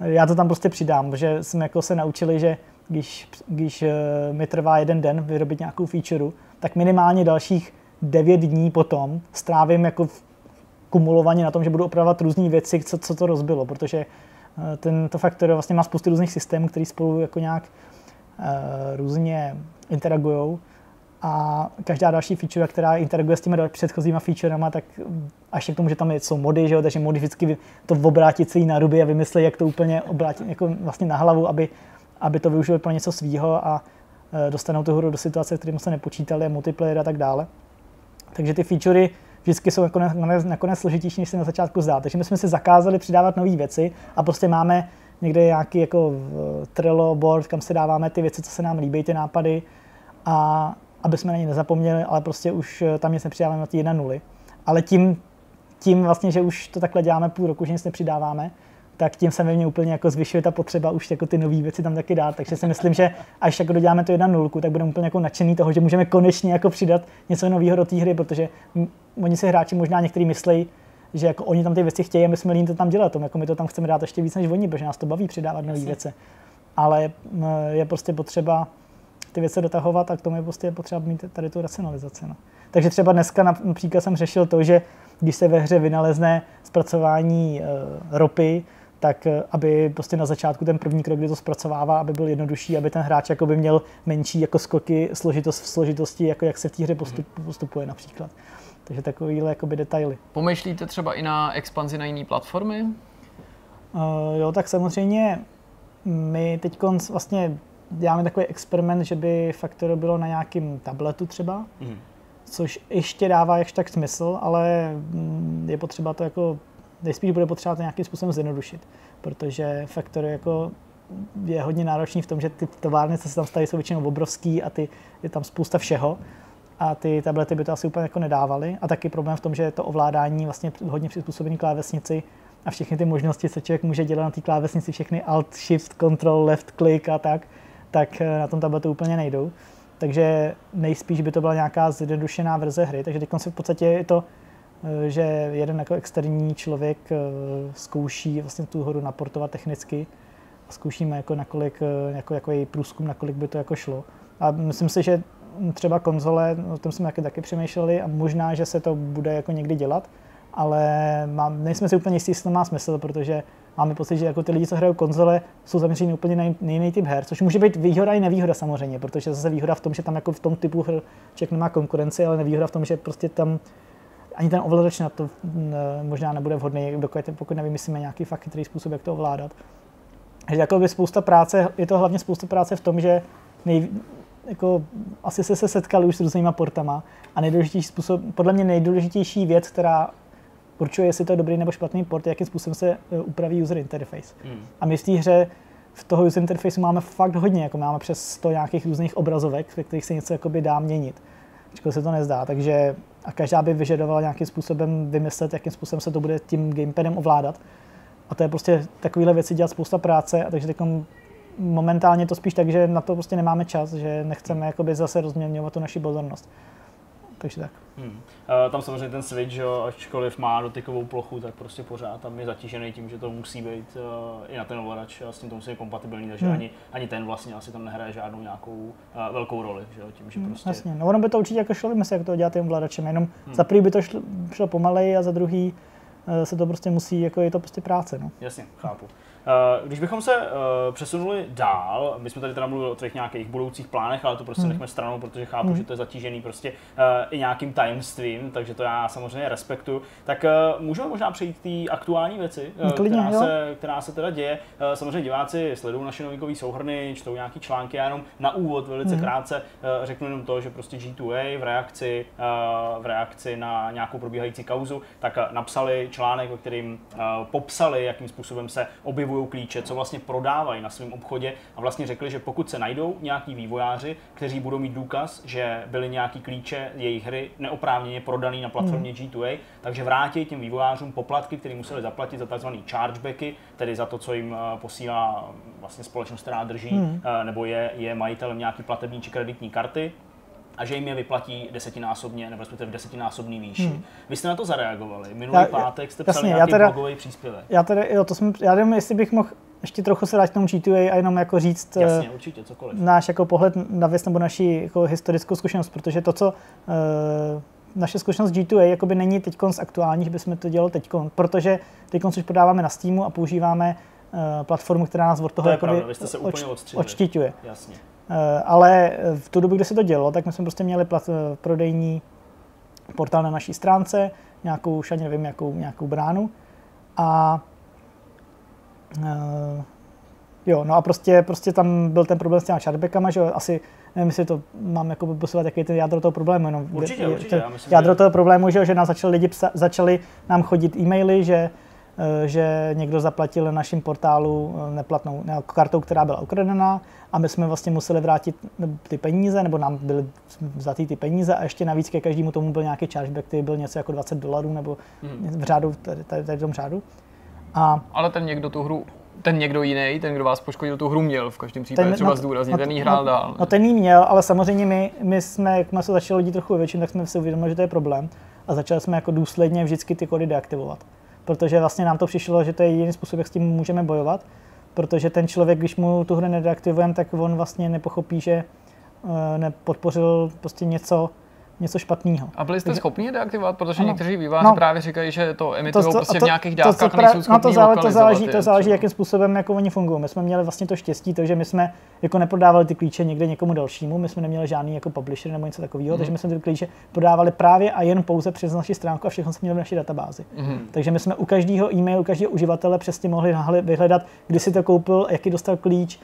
Já to tam prostě přidám, že jsme jako se naučili, že když, když eh, mi trvá jeden den vyrobit nějakou feature, tak minimálně dalších 9 dní potom strávím jako v kumulovaně na tom, že budu opravovat různé věci, co, co to rozbilo, protože eh, tento faktor vlastně má spoustu různých systémů, které spolu jako nějak uh, různě interagují a každá další feature, která interaguje s těmi předchozíma featurema, tak až k tomu, že tam jsou mody, že jo, takže mody vždycky to obrátit celý na ruby a vymyslet, jak to úplně obrátit jako vlastně na hlavu, aby, aby to využili pro něco svýho a e, dostanou tu hru do situace, kterým se nepočítali, multiplayer a tak dále. Takže ty featurey vždycky jsou nakonec, nakonec složitější, než se na začátku zdá. Takže my jsme si zakázali přidávat nové věci a prostě máme někde nějaký jako Trello board, kam si dáváme ty věci, co se nám líbí, ty nápady a aby jsme na ně nezapomněli, ale prostě už eh, tam nic nepřidáváme na ty 1 nuly. Ale tím, tím vlastně, že už to takhle děláme půl roku, že nic nepřidáváme, tak tím se ve mně úplně jako zvyšuje ta potřeba už jako ty nové věci tam taky dát. Takže si myslím, že až jako doděláme to jedna nulku, tak budeme úplně jako nadšený toho, že můžeme konečně jako přidat něco nového do té hry, protože oni si hráči možná někteří myslí, že jako oni tam ty věci chtějí a my jsme líní to tam dělat, jako my to tam chceme dát ještě víc než oni, protože nás to baví přidávat nové věci. Ale je prostě potřeba ty věci dotahovat a k tomu je prostě potřeba mít tady tu racionalizaci. No. Takže třeba dneska například jsem řešil to, že když se ve hře vynalezne zpracování e, ropy, tak eh, aby prostě na začátku ten první krok, kdy to zpracovává, aby byl jednodušší, aby ten hráč by měl menší jako skoky složitost v složitosti, jako jak se v té hře postup, postupuje například. Takže takovýhle jakoby detaily. Pomýšlíte třeba i na expanzi na jiné platformy? Uh, jo, tak samozřejmě my teď vlastně děláme takový experiment, že by Factoro bylo na nějakém tabletu třeba, mm. což ještě dává ještě tak smysl, ale mm, je potřeba to jako, nejspíš bude potřeba to nějakým způsobem zjednodušit, protože Factoro jako je hodně náročný v tom, že ty továrny, co se tam staví, jsou většinou obrovský a ty, je tam spousta všeho a ty tablety by to asi úplně jako nedávaly. A taky problém v tom, že to ovládání vlastně hodně přizpůsobený klávesnici a všechny ty možnosti, co člověk může dělat na té klávesnici, všechny Alt, Shift, Control, Left click a tak, tak eh, na tom tabletu úplně nejdou. Takže nejspíš by to byla nějaká zjednodušená verze hry. Takže teď v podstatě je to, že jeden jako externí člověk eh, zkouší vlastně tu hru naportovat technicky a zkoušíme jako nakolik, jako, jako její průzkum, nakolik by to jako šlo. A myslím si, že třeba konzole, o tom jsme taky, taky přemýšleli a možná, že se to bude jako někdy dělat, ale mám, nejsme si úplně jistí, jestli to má smysl, protože máme pocit, že jako ty lidi, co hrajou konzole, jsou zaměřeni úplně na jiný typ her, což může být výhoda i nevýhoda samozřejmě, protože zase výhoda v tom, že tam jako v tom typu her člověk nemá konkurenci, ale nevýhoda v tom, že prostě tam ani ten ovladač na to možná nebude vhodný, dokud, pokud nevymyslíme nějaký fakt chytrý způsob, jak to ovládat. Takže jako by spousta práce, je to hlavně spousta práce v tom, že nej, jako, asi se, se setkali už s různýma portama a nejdůležitější způsob, podle mě nejdůležitější věc, která určuje, jestli to je dobrý nebo špatný port, jakým způsobem se uh, upraví user interface. Hmm. A my v té hře v toho user interfaceu máme fakt hodně, jako máme přes 100 nějakých různých obrazovek, ve kterých se něco jakoby dá měnit. Ačkoliv se to nezdá, takže a každá by vyžadovala nějakým způsobem vymyslet, jakým způsobem se to bude tím gamepadem ovládat. A to je prostě takovéhle věci dělat spousta práce, a takže takom momentálně to spíš tak, že na to prostě nemáme čas, že nechceme jakoby zase rozměňovat tu naši pozornost. Takže tak. Hmm. Uh, tam samozřejmě ten Switch, jo, ačkoliv má dotykovou plochu, tak prostě pořád tam je zatížený tím, že to musí být uh, i na ten ovladač a s tím to musí být kompatibilní, takže hmm. ani, ani ten vlastně asi tam nehraje žádnou nějakou uh, velkou roli, že jo, tím, že hmm, prostě... Jasně, no ono by to určitě jako šlo vymyslet, jak to dělat tím ovladačem, jenom hmm. za prvý by to šlo, šlo pomalej a za druhý uh, se to prostě musí, jako je to prostě práce, no. Jasně, chápu. Eh, když bychom se uh, přesunuli dál, my jsme tady teda mluvili o těch nějakých budoucích plánech, ale to prostě hmm. nechme stranou, protože chápu, hmm. že to je zatížený prostě uh, i nějakým tajemstvím, takže to já samozřejmě respektuju. Tak můžeme možná přejít k té aktuální věci, uh, Klidně, která, se, která se teda děje. Samozřejmě diváci sledují naše novinkové souhrny, čtou nějaký články, já jenom na úvod velice hmm. krátce řeknu jenom to, že prostě G2A v reakci, v reakci na nějakou probíhající kauzu, tak napsali článek, ve kterým popsali, jakým způsobem se objevují kupují klíče, co vlastně prodávají na svém obchodě a vlastně řekli, že pokud se najdou nějaký vývojáři, kteří budou mít důkaz, že byly nějaký klíče jejich hry neoprávněně prodaný na platformě hmm. G2A, takže vrátí těm vývojářům poplatky, které museli zaplatit za tzv. chargebacky, tedy za to, co jim eh, posílá vlastně společnost, která drží hmm. Eh, nebo je, je majitelem nějaký platební či kreditní karty a že jim je vyplatí desetinásobně, nebo respektive v desetinásobný výši. Hmm. Vy jste na to zareagovali. Minulý já, pátek jste psali jasně, nějaký já teda, blogový příspěvek. Já teda, jo, to jsem, já nevím, jestli bych mohl ještě trochu se dát k tomu G2A a jenom jako říct eh, Jasně, určitě, cokoliv. náš jako pohled na věc nebo naši jako historickou zkušenost, protože to, co uh, naše zkušenost G2A jakoby není teď z aktuální, že bychom to dělali teď, protože teď už podáváme na Steamu a používáme uh, platformu, která nás od toho To jakoby pravda, vy jste se úplně odstřihli. odštiťuje. Jasně. Uh, ale v tu dobu, kdy se to dělo, tak my jsme prostě měli plat, uh, prodejní portál na naší stránce, nějakou, už ani nevím, jakou, nějakou bránu. A uh, jo, no a prostě, prostě tam byl ten problém s těma chargebackama, že jo, asi nevím, jestli to mám jako popisovat, jaký je ten jádro toho problému. No, Určitě, je- určitě, já myslím, jádro že- toho problému, že, jo, že nás začali lidi psa, začali nám chodit e-maily, že eh, že někdo zaplatil na našem portálu eh, neplatnou ne, kartou, která byla ukradená a my jsme vlastně museli vrátit ty peníze, nebo nám byly vzatý ty peníze a ještě navíc ke každému tomu byl nějaký chargeback, který byl něco jako 20 dolarů nebo Hmm. v řádu, tady, tady, tady v tom řádu. A Ale ten někdo tu hru, ten někdo jiný, ten, kdo vás poškodil, tu hru měl v každém případě Ten- třeba no, zdůraznit, no, ten jí no, hrál dál. No ten jí měl, ale samozřejmě my, my jsme, jak jsme se začali lidi trochu většin, tak jsme si uvědomili, že to je problém a začali jsme jako důsledně vždycky ty kody deaktivovat. Protože vlastně nám to přišlo, že to je jediný způsob, jak s tím můžeme bojovat, protože ten člověk, když mu tu hru nedeaktivujeme, tak on vlastně nepochopí, že eh, nepodpořil prostě něco, něco špatného. A byli jste schopni je deaktivovat, protože Ano. někteří výváři No. právě říkají, že to emitují to- prostě to- v nějakých to, dávkách co a nejsou no to, zále, to záleží, je to záleží, jakým způsobem jako oni fungují. My jsme měli vlastně to štěstí, to, že my jsme jako neprodávali ty klíče někde někomu dalšímu, my jsme neměli žádný jako publisher nebo něco takového, Mhm. takže my jsme ty klíče prodávali právě a jen pouze přes naši stránku a všechno jsme měli v naší databázi. Mhm. Takže my jsme u každého e-mailu, každého uživatele přesně mohli vyhledat, kdy si to koupil, jaký dostal klíč,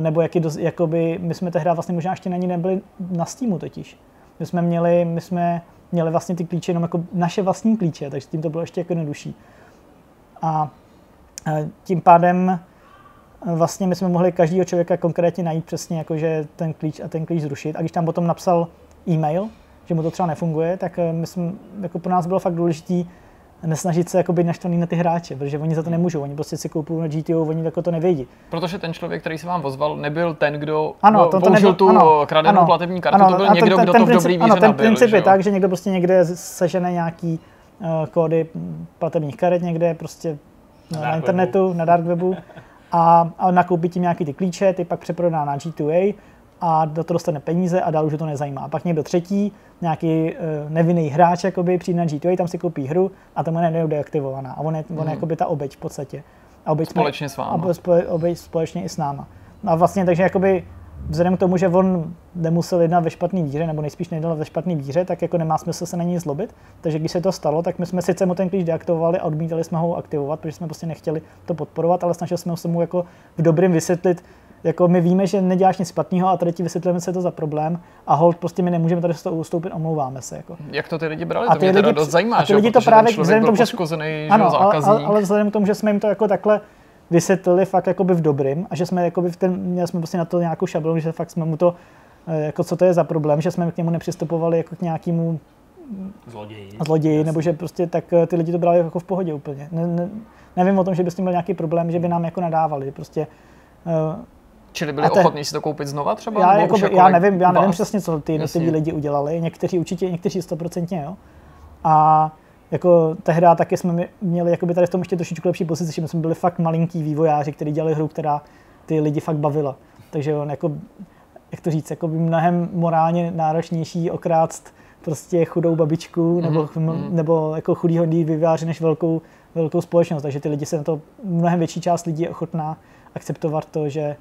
nebo jaký jakoby, my jsme tehdy vlastně možná ještě na ní nebyli na Steamu totiž. My jsme měli, my jsme měli vlastně ty klíče jenom jako naše vlastní klíče, takže tím to bylo ještě jako jednodušší. A e, tím pádem e, vlastně my jsme mohli každého člověka konkrétně najít přesně jako, že ten klíč a ten klíč zrušit. A když tam potom napsal e-mail, že mu to třeba nefunguje, tak e, my jsme, jako pro nás bylo fakt důležité nesnažit se jako být naštvaný na ty hráče, protože oni za to nemůžou, oni prostě si koupují na GTO, oni jako to nevědí. Protože ten člověk, který se vám ozval, nebyl ten, kdo Ano, to, to použil nebyl, tu ano, kradenou ano, platební kartu, ano, to byl někdo, kdo to v dobrý Ano, ten nabil, princip je tak, že někdo prostě někde sežene nějaký uh, kódy platebních karet někde prostě Na na, internetu, na dark webu a, a nakoupí tím nějaký ty klíče, ty pak přeprodá na G2A a do toho dostane peníze a dál už to nezajímá. A pak někdo třetí, nějaký uh, nevinný hráč, jakoby, přijde na G2A, tam si koupí hru a tam je nebude deaktivovaná. A on je, on je jakoby ta obeď v podstatě. A obeď jsme- Společně s váma. A spole, obeď společně i s náma. A vlastně takže jakoby vzhledem k tomu, že on nemusel jednat ve špatný víře, nebo nejspíš nejednal ve špatný víře, tak jako nemá smysl se na něj zlobit. Takže když se to stalo, tak my jsme sice mu ten klíč deaktivovali a odmítali jsme ho aktivovat, protože jsme prostě nechtěli to podporovat, ale snažili jsme se mu jako v dobrým vysvětlit, jako my víme, že neděláš nic špatného a tady ti vysvětlíme, co je to za problém a hold prostě my nemůžeme tady z toho ustoupit, omlouváme se. Jako. Jak to ty lidi brali? A to ty mě teda lidi- dost zajímá, a ty že lidi to právě vzhledem tomu, že- jo, Ano, ale, ale, ale vzhledem k tomu, že jsme jim to jako takhle vysvětlili fakt jakoby v dobrým a že jsme jakoby v ten, měli jsme prostě na to nějakou šablonu, že fakt jsme mu to, eh, jako co to je za problém, že jsme k němu nepřistupovali jako k nějakému Zloději. zloději, nebo že prostě tak eh, ty lidi to brali jako v pohodě úplně. Ne, ne, nevím o tom, že by s tím byl nějaký problém, že by nám jako nadávali. Prostě eh, Čili byli te- ochotní si to koupit znova třeba? já, jako, jako já ne- nevím, já nevím vás? přesně, co ty jednotliví lidi udělali. Někteří určitě, někteří stoprocentně, jo. A jako tehdy taky jsme měli jakoby tady v tom ještě trošičku lepší pozici, že my jsme byli fakt malinký vývojáři, kteří dělali hru, která ty lidi fakt bavila. Takže on jako, jak to říct, jako by mnohem morálně náročnější okrást prostě chudou babičku nebo, mhm. nebo jako chudýho vývojáře než velkou, velkou společnost. Takže ty lidi se na to, mnohem větší část lidí je ochotná akceptovat to, že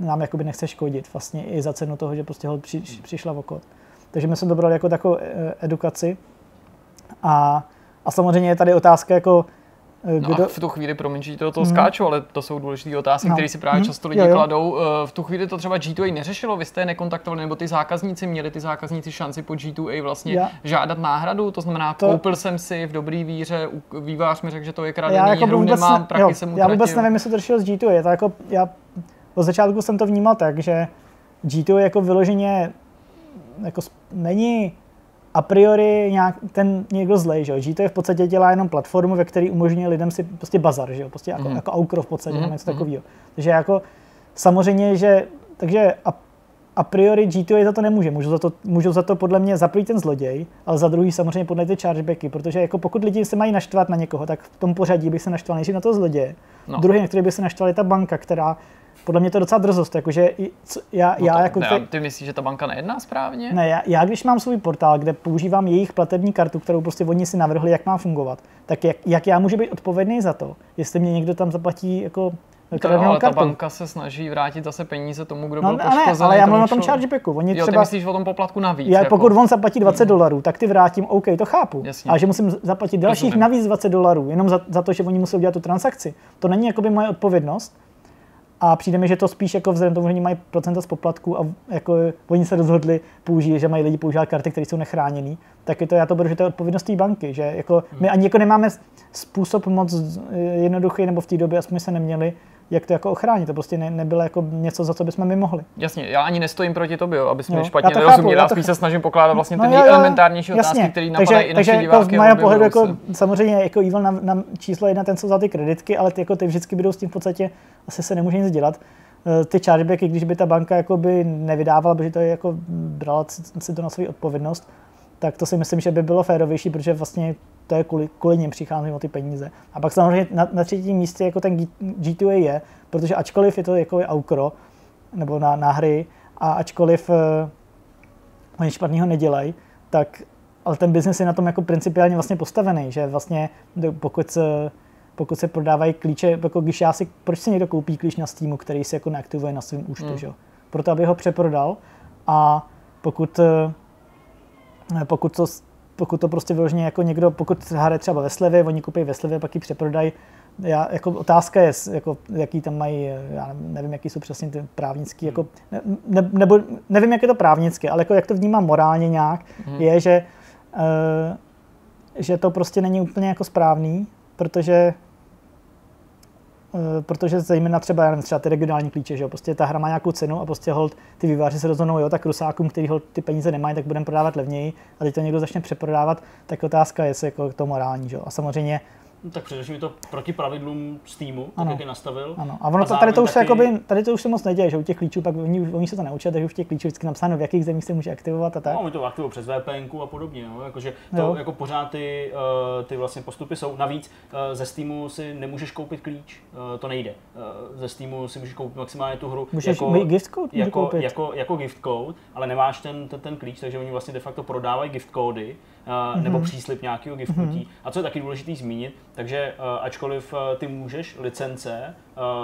nám jakoby nechce škodit vlastně i za cenu toho, že prostě ho při, přišla v oko. Takže my jsme to brali jako takovou eh, edukaci. A, a samozřejmě je tady otázka jako, eh, No kdo, a v tu chvíli, promiň, že to, to skáču, ale to jsou důležité otázky, No. které si právě Mhm. často lidi Jo, jo. kladou. Eh, V tu chvíli to třeba G2A neřešilo, vy jste je nekontaktovali, nebo ty zákazníci měli ty zákazníci šanci po G2A vlastně Já- žádat náhradu, to znamená, To- koupil jsem si v dobrý víře, vývář mi řekl, že to je kradený, já jako hru vůbec, nemám, ne, prachy jo, jsem já utratil. vůbec nevím, jestli to řešil s G2. Je to jako, já od začátku jsem to vnímal tak, že G2 jako vyloženě jako není a priori nějak, ten někdo zlej, že jo. G2 v podstatě dělá jenom platformu, ve které umožňuje lidem si prostě bazar, že jo. Prostě jako, Mhm. jako Aukro v podstatě, nebo něco mhm. takového. Takže jako samozřejmě, že, takže a a priori G2A za to nemůže. Můžu za to, můžu za to podle mě zaplít ten zloděj, ale za druhý samozřejmě podle ty chargebacky, protože jako pokud lidi se mají naštvat na někoho, tak v tom pořadí bych se naštval nejdřív na to zloděje. No. Druhý, na který by se naštval, je ta banka, která podle mě to je docela drzost, jakože já, No já to, jako... ne, te- ty myslíš, že ta banka nejedná správně? ne, já, já, když mám svůj portál, kde používám jejich platební kartu, kterou prostě oni si navrhli, jak má fungovat, tak jak, jak já můžu být odpovědný za to, jestli mě někdo tam zaplatí jako To, kradenou ale ta kartu. banka se snaží vrátit zase peníze tomu, kdo No, byl ne, ale poškozený. já mluvím o tom chargebacku. Oni Jo, ty třeba, myslíš o tom poplatku navíc. já, jako. pokud on zaplatí 20 dolarů, tak ty vrátím, OK, to chápu. Jasně. Ale že musím zaplatit dalších Rozumím. navíc 20 dolarů, jenom za, za to, že oni musí udělat tu transakci. To není jakoby moje odpovědnost. A přijde mi, že to spíš jako vzhledem tomu, že oni mají procenta z poplatku a jako oni se rozhodli použít, že mají lidi používat karty, které jsou nechráněné, tak je to, já to beru, že to je odpovědnost té banky, že jako my ani jako nemáme způsob moc jednoduchý, nebo v té době aspoň se neměli, jak to jako ochránit. To prostě ne, nebylo jako něco, za co bychom my mohli. Jasně, já ani nestojím proti tobě, Jo, mi špatně já to nerozuměl, chápu, já spíš se snažím pokládat vlastně No ty nejelementárnější jasně. otázky, které takže, napadají i naše takže jako diváky. z mého objevují pohledu jako, samozřejmě jako evil na, na, číslo jedna, ten co za ty kreditky, ale ty, jako ty vždycky budou s tím v podstatě, asi se nemůže nic dělat. Eh, Ty chargebacky, když by ta banka jako by nevydávala, protože to je jako brala si si to na svou odpovědnost, tak to si myslím, že by bylo férovější, protože vlastně to je kvůli, kvůli nim přichází o ty peníze. A pak samozřejmě na, na třetím místě jako ten G- G2A je, protože ačkoliv je to jako je aukro, nebo na, na hry, a ačkoliv eh, oni špatného nedělají, tak ale ten biznis je na tom jako principiálně vlastně postavený, že vlastně pokud se, pokud se prodávají klíče, jako když já si, proč si někdo koupí klíč na Steamu, který se jako neaktivuje na svém účtu, Hmm. že jo? Proto, aby ho přeprodal a pokud, eh, pokud to, pokud to prostě vyloženě jako někdo, pokud hraje třeba ve slevě, oni koupí ve slevě, pak ji přeprodají, já, jako otázka je, jako, jaký tam mají, eh, já nevím, jaký jsou přesně ty právnický, jako, ne, ne, nebo nevím, jak je to právnicky, ale jako, jak to vnímám morálně nějak, je, že, uh, že to prostě není úplně jako správný, protože Eh, protože zejména třeba, já nevím, třeba ty regionální klíče, že jo, prostě ta hra má nějakou cenu a prostě hold ty výváři se rozhodnou, jo, tak rusákům, který hold ty peníze nemají, tak budeme prodávat levněji a teď to někdo začne přeprodávat, tak otázka je, jestli jako to morální, že jo. A samozřejmě, No, tak především je to proti pravidlům Steamu, tak Ano. jak je nastavil. ano. A ono A to, tady to už se taky- jakoby, tady to už se moc neděje, že u těch klíčů, pak oni, oni se to naučí, takže v těch klíčů vždycky napsáno, v jakých zemích se může aktivovat a tak. No, oni to aktivují přes VPN a podobně, no, jakože to Jo. jako pořád ty, uh, ty vlastně postupy jsou. Navíc uh, ze Steamu si nemůžeš koupit klíč, uh, to nejde. Uh, ze Steamu si můžeš koupit maximálně tu hru Můžeš jako, gift code, jako, koupit. jako, jako gift code, ale nemáš ten, ten, ten klíč, takže oni vlastně de facto prodávají gift kódy Mhm. nebo příslip nějakého giftnutí. A co je taky důležité zmínit, takže ačkoliv ty můžeš licence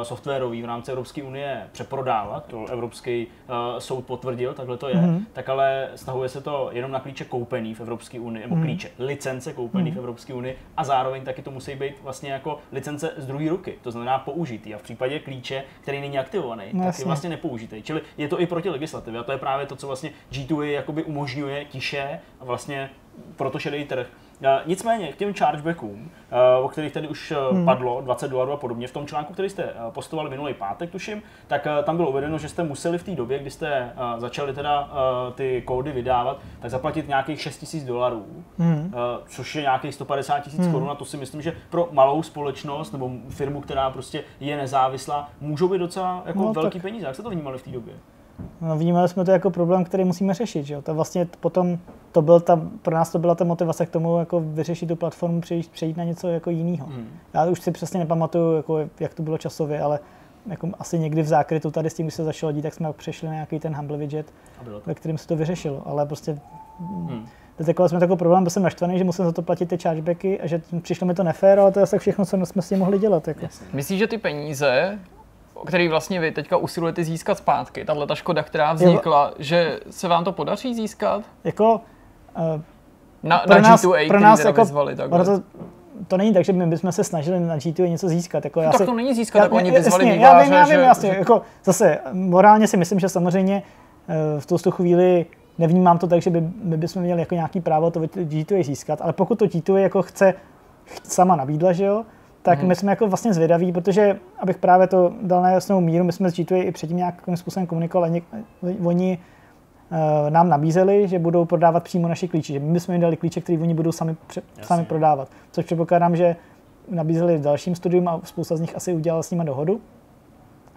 softwarový v rámci Evropské unie přeprodávat, to Evropský uh, soud potvrdil, takhle to je, Mhm. tak ale stahuje se to jenom na klíče koupený v Evropské unii, Mhm. nebo klíče, licence koupený v Evropské unii a zároveň taky to musí být vlastně jako licence z druhé ruky, to znamená použitý. A v případě klíče, který není aktivovaný, No tak jasně. je vlastně nepoužitý. Čili je to i proti legislativě a to je právě to, co vlastně G2A jakoby umožňuje tiše a vlastně proto šedý trh. Eh, Nicméně k těm chargebackům, eh, o kterých tady už hmm. padlo, 20 dolarů a podobně, v tom článku, který jste eh, postovali minulý pátek, tuším, tak eh, tam bylo uvedeno, že jste museli v té době, kdy jste eh, začali teda eh, ty kódy vydávat, tak zaplatit nějakých 6 000 dolarů, Hmm. eh, což je nějakých 150 tisíc korun a to si myslím, že pro malou společnost nebo firmu, která prostě je nezávislá, můžou být docela jako No, velký tak- peníze. Jak jste to vnímali v té době? No, vnímali jsme to jako problém, který musíme řešit. Že jo? To vlastně potom, to byl ta, pro nás to byla ta motivace k tomu jako vyřešit tu platformu, přejít, přejít na něco jako jiného. Hmm. Já už si přesně nepamatuju, jako, jak to bylo časově, ale jako asi někdy v zákrytu tady s tím, když se začalo dít, tak jsme přešli na nějaký ten Humble widget, ve kterém se to vyřešilo. Ale prostě Hmm. detekovali jsme takový problém, byl jsem naštvaný, že musím za to platit ty chargebacky a že přišlo mi to nefér, ale to je asi všechno, co jsme s tím mohli dělat. Jako. Myslíš, že ty peníze, který vlastně vy teďka usilujete získat zpátky, tahle ta škoda, která vznikla, že se vám to podaří získat? Jako, uh, Na, pro na nás, G2A, pro nás jako, vyzvali takhle. to, to není tak, že my bychom se snažili na G2 něco získat. Jako já No tak si, to není získat, tak oni vyzvali jasně, já vím, já vím, že- jasně, že- jako zase morálně si myslím, že samozřejmě eh, v tu chvíli nevnímám to tak, že by, my bychom měli jako nějaký právo to G2 získat, ale pokud to G2 jako chce ch- sama nabídla, že jo, tak Mhm. my jsme jako vlastně zvědaví, protože abych právě to dal na jasnou míru, my jsme s G2 i předtím nějakým způsobem komunikovali, oni eh, nám nabízeli, že budou prodávat přímo naše klíče, že my bychom jim dali klíče, které oni budou sami, pře- sami prodávat. Což předpokládám, že nabízeli dalším studium a spousta z nich asi udělala s nimi dohodu.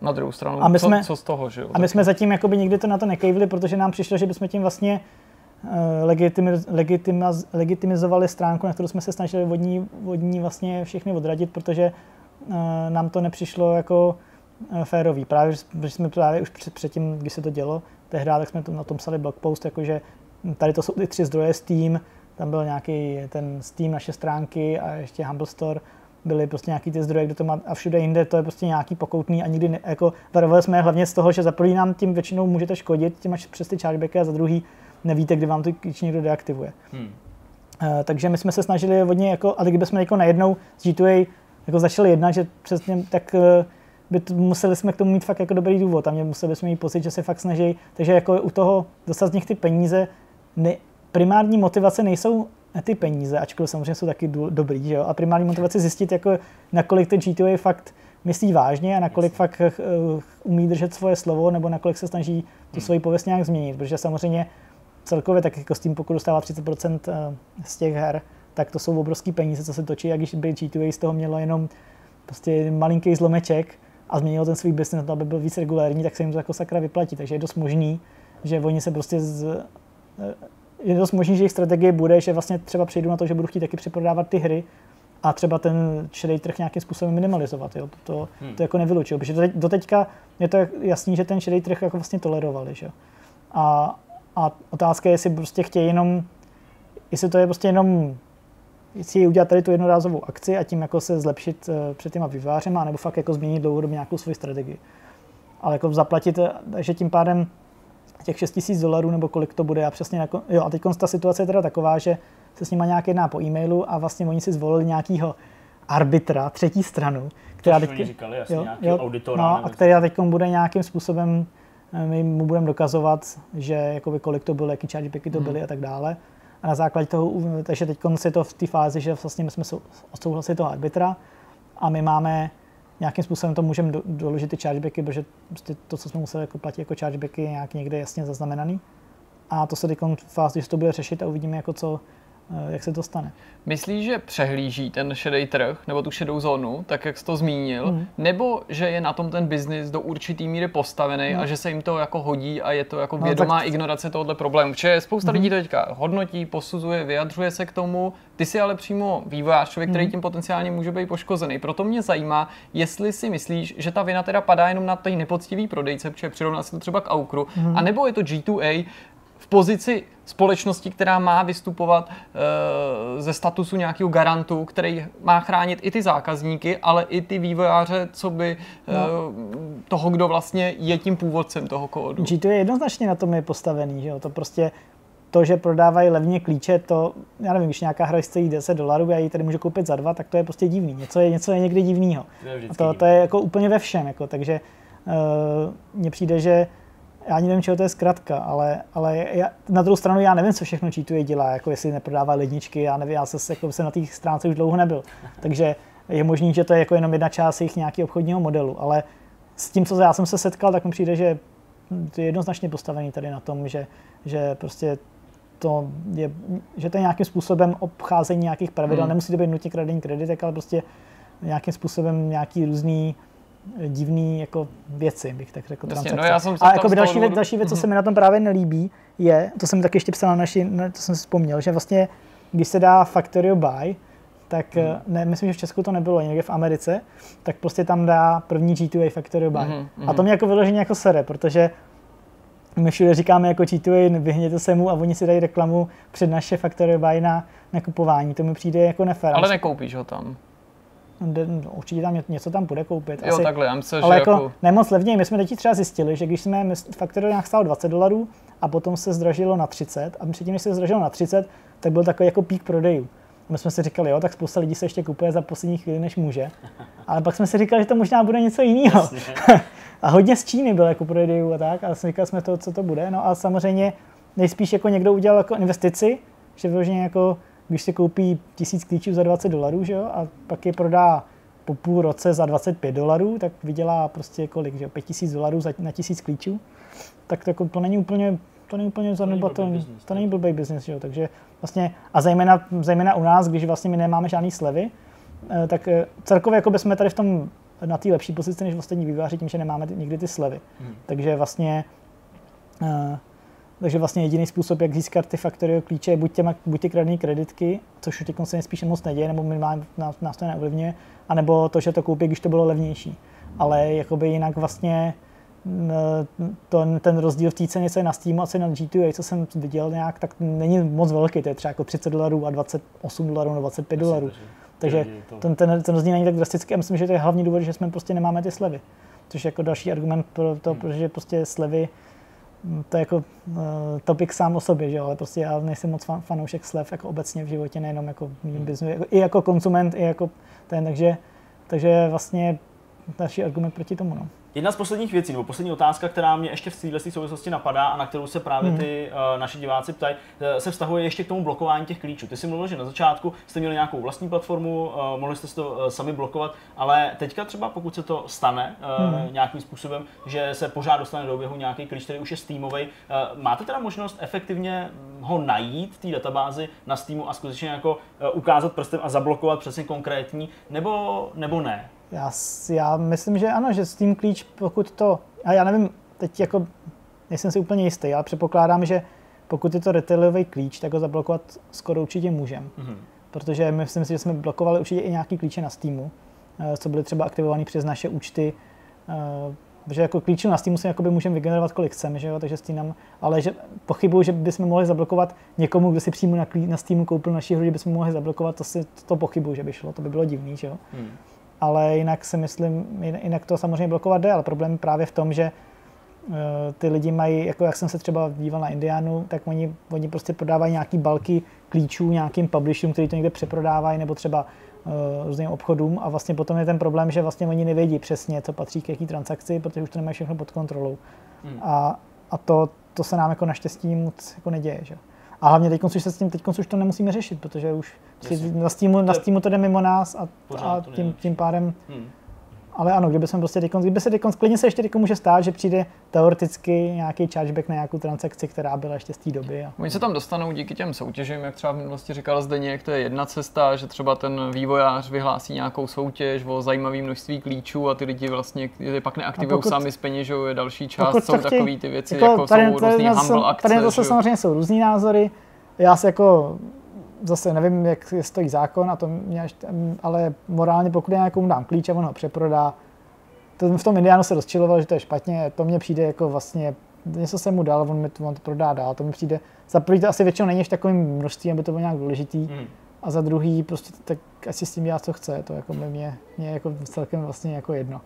Na druhou stranu, A my co, jsme- co z toho, že jo? A my jsme zatím jakoby nikdy to na to nekejvili, protože nám přišlo, že bychom tím vlastně eh, legitimiz, legitimizovali stránku, na kterou jsme se snažili od ní, od ní vlastně všechny odradit, protože eh, nám to nepřišlo jako eh, férový. Právě, že jsme právě už před, předtím, když se to dělo, tehdy, tak jsme to, na tom psali blogpost, jakože tady to jsou ty tři zdroje Steam, tam byl nějaký ten Steam, naše stránky a ještě Humble Store, byly prostě nějaký ty zdroje, kde to má a všude jinde to je prostě nějaký pokoutný a nikdy ne, jako varovali jsme hlavně z toho, že za prvý nám tím většinou můžete škodit těma přes ty chargebacky a za druhý nevíte, kdy vám to klíč někdo deaktivuje. Hmm. Uh, takže my jsme se snažili hodně, jako, ale kdybychom jako najednou z G2A jako začali jednat, že přesně tak uh, by to, museli jsme k tomu mít fakt jako dobrý důvod a mě museli jsme mít pocit, že se fakt snaží, takže jako u toho dostat z nich ty peníze, ne, primární motivace nejsou ty peníze, ačkoliv samozřejmě jsou taky dů, dobrý, že jo? A primární motivace zjistit, jako, nakolik ten G2A fakt myslí vážně a nakolik fakt uh, umí držet svoje slovo, nebo nakolik se snaží tu svoji pověst nějak změnit, protože samozřejmě celkově tak jako Steam, pokud dostává 30% eh, z těch her, tak to jsou obrovský peníze, co se točí, a když by G2A z toho mělo jenom prostě malinký zlomeček a změnilo ten svůj business na to, aby byl víc regulární, tak se jim to jako sakra vyplatí. Takže je dost možný, že oni se prostě z, eh, je dost možný, že jejich strategie bude, že vlastně třeba přejdu na to, že budu chtít taky připrodávat ty hry a třeba ten šedý trh nějakým způsobem minimalizovat. Jo? To, Hmm. to jako nevylučuju, protože doteď, doteďka je to jasný, že ten šedý trh jako vlastně tolerovali. Že? A, a otázka je, jestli prostě chtějí jenom, jestli to je prostě jenom jestli udělat tady tu jednorázovou akci a tím jako se zlepšit eh, před těma vývářema, nebo fakt jako změnit dlouhodobě nějakou svoji strategii. Ale jako zaplatit, eh, takže tím pádem těch 6 tisíc dolarů, nebo kolik to bude, a přesně jako, jo, a teď ta situace je teda taková, že se s nima nějak jedná po e-mailu a vlastně oni si zvolili nějakýho arbitra, třetí stranu, která teď, říkali, jasně, nějakého auditora. no, a která teď bude nějakým způsobem, my mu budeme dokazovat, že jakoby kolik to bylo, jaký chargebacky to Mhm. byly a tak dále. A na základě toho, takže teď je to v té fázi, že vlastně my jsme sou- odsouhlasili toho arbitra a my máme nějakým způsobem to můžeme do, doložit ty chargebacky, protože prostě to, co jsme museli jako platit jako chargebacky, je nějak někde jasně zaznamenaný. A to se teď v fázi, že to bude řešit a uvidíme, jako co, eh, jak se to stane. Myslíš, že přehlíží ten šedý trh nebo tu šedou zónu, tak jak jsi to zmínil, Mhm. nebo že je na tom ten biznis do určitý míry postavený No. a že se jim to jako hodí a je to jako No, vědomá tak- ignorace tohoto problému. Protože spousta Mhm. lidí to teďka hodnotí, posuzuje, vyjadřuje se k tomu. Ty jsi ale přímo vývojář, člověk, který Mhm. tím potenciálně může být poškozený. Proto mě zajímá, jestli si myslíš, že ta vina teda padá jenom na té nepoctivý prodejce, protože přirovná se to třeba k Aukru, Mhm. anebo je to G2A, v pozici společnosti, která má vystupovat e, ze statusu nějakého garantu, který má chránit i ty zákazníky, ale i ty vývojáře, co by e, toho, kdo vlastně je tím původcem toho kódu. G2 je jednoznačně na tom je postavený, že jo? to prostě to, že prodávají levně klíče, to, já nevím, když nějaká hra stojí 10 dolarů, já ji tady můžu koupit za dva, tak to je prostě divný. Něco je, něco je někdy divného. To je A to, to je jako úplně ve všem, jako, takže uh, mně přijde, že já ani nevím, čeho to je zkratka, ale, ale já, na druhou stranu já nevím, co všechno G2 dělá, jako jestli neprodává ledničky, já nevím, já se, jako, jsem na té stránce už dlouho nebyl. Takže je možný, že to je jako jenom jedna část jejich nějakého obchodního modelu, ale s tím, co já jsem se setkal, tak mi přijde, že to je jednoznačně postavený tady na tom, že, že prostě to je, že to je nějakým způsobem obcházení nějakých pravidel. Hmm. Nemusí to být nutně kradený kreditek, ale prostě nějakým způsobem nějaký různý divný jako věci, bych tak řekl. Jasně, no já jsem se A jako další, věc, další věc, co Mhm. se mi na tom právě nelíbí, je, to jsem taky ještě psal na naši, na, to jsem si vzpomněl, že vlastně, když se dá Factorio Buy, tak Mhm. hmm. ne, myslím, že v Česku to nebylo, někde v Americe, tak prostě tam dá první G2A Factorio Buy. Mhm, A to mě jako vyloženě jako sere, protože my všude říkáme jako G2A, vyhněte se mu a oni si dají reklamu před naše Factorio Buy na nakupování. To mi přijde jako nefér. Ale nekoupíš ho tam. Určitě tam ně- něco tam bude koupit. Jo, takhle, já myslím, ale že jako, jako... nemoc levněji. My jsme teď třeba zjistili, že když jsme nějak stál 20 dolarů a potom se zdražilo na 30 a předtím, než se zdražilo na 30, tak byl takový jako pík prodejů. A my jsme si říkali, jo, tak spousta lidí se ještě kupuje za poslední chvíli, než může. Ale pak jsme si říkali, že to možná bude něco jiného. a hodně z Číny byl jako prodejů a tak. A říkali jsme to, co to bude. No a samozřejmě nejspíš jako někdo udělal jako investici, že vyloženě jako, když si koupí tisíc klíčů za 20 dolarů, že jo, a pak je prodá po půl roce za 25 dolarů, tak vydělá prostě kolik, že jo, 5 tisíc dolarů za, na tisíc klíčů. Tak to, jako, to není úplně to není úplně zanedbatelný, to není blbý business, jo, takže vlastně, a zejména, zejména u nás, když vlastně my nemáme žádný slevy, eh, tak eh, celkově jako bychom tady v tom na té lepší pozici než ostatní vývojáři tím, že nemáme ty, nikdy ty slevy. Hmm. Takže vlastně uh, takže vlastně jediný způsob, jak získat ty faktory klíče, je buď, těma, buď ty kradné kreditky, což už teď se spíše moc neděje, nebo minimálně nás, nás to neovlivňuje, anebo to, že to koupí, když to bylo levnější. Ale jakoby jinak vlastně to, ten rozdíl v té ceně, co je na Steamu a co je na G2A, co jsem viděl nějak, tak není moc velký, to je třeba jako 30 dolarů a 28 dolarů nebo 25 dolarů. Takže ten, ten, ten rozdíl není tak drastický a myslím, že to je hlavní důvod, že jsme prostě nemáme ty slevy. Což je jako další argument pro to, hmm. protože prostě slevy to je jako uh, topik sám o sobě, že jo, ale prostě já nejsem moc fan, fanoušek slev jako obecně v životě, nejenom jako v mým hmm. biznesu, jako, i jako konsument, i jako ten, takže, takže vlastně další argument proti tomu. No. Jedna z posledních věcí, nebo poslední otázka, která mě ještě v této souvislosti napadá a na kterou se právě hmm. ty uh, naši diváci ptají, eh, se vztahuje ještě k tomu blokování těch klíčů. Ty jsi mluvil, že na začátku jste měli nějakou vlastní platformu, uh, mohli jste si to uh, sami blokovat, ale teďka třeba pokud se to stane uh, hmm. nějakým způsobem, že se pořád dostane do oběhu nějaký klíč, který už je Steamový, uh, máte teda možnost efektivně ho najít v té databázi na Steamu a skutečně jako uh, ukázat prstem a zablokovat přesně konkrétní, nebo, nebo ne? Já, já myslím, že ano, že Steam klíč, pokud to, a já nevím, teď jako nejsem si úplně jistý, ale předpokládám, že pokud je to retailový klíč, tak ho zablokovat skoro určitě můžeme. Mm-hmm. Protože myslím si, že jsme blokovali určitě i nějaký klíče na Steamu, eh, co byly třeba aktivované přes naše účty, eh, že jako klíčů na Steamu si jakoby můžeme vygenerovat, kolik chceme, že jo? takže Steam, ale že pochybuju, že bychom mohli zablokovat někomu, kdo si přímo na, na Steamu koupil naši hru, že bychom mohli zablokovat, to, si, to pochybuju, že by šlo, to by bylo divný, že jo. Hmm ale jinak si myslím, jinak to samozřejmě blokovat jde, ale problém je právě v tom, že eh, ty lidi mají, jako jak jsem se třeba díval na Indianu, tak oni, oni prostě prodávají nějaký balky klíčů nějakým publisherům, který to někde přeprodávají, nebo třeba uh, různým obchodům a vlastně potom je ten problém, že vlastně oni nevědí přesně, co patří k jaký transakci, protože už to nemají všechno pod kontrolou. Hmm. A, a to, to se nám jako naštěstí moc jako neděje. Že? A hlavně teď už se s tím, teď už to nemusíme řešit, protože už si na, Steamu, na Steamu to jde mimo nás a, a tím, tím pádem hmm. Ale ano, kdyby jsme prostě teď, kdyby se teď, klidně se ještě může stát, že přijde teoreticky nějaký chargeback na nějakou transakci, která byla ještě z té doby. A... Oni se tam dostanou díky těm soutěžím, jak třeba v minulosti říkal Zdeněk, to je jedna cesta, že třeba ten vývojář vyhlásí nějakou soutěž o zajímavé množství klíčů a ty lidi vlastně je pak neaktivují pokud, sami, speněžují další část, jsou takové ty věci, jako, jako tady, jsou tady, různý humble akce. Tady zase samozřejmě jsou různý názory. Já se jako zase nevím, jak stojí zákon, a to mě až, ale morálně pokud já někomu dám klíč a on ho přeprodá, to v tom Indianu se rozčiloval, že to je špatně, to mně přijde jako vlastně, něco jsem mu dal, on mi to, on to prodá dál, to mi přijde, za prvý to asi většinou není v takovým množství, aby to bylo nějak důležitý, mm. a za druhý prostě tak asi s tím dělá, co chce, to jako mě, mě jako celkem vlastně jako jedno.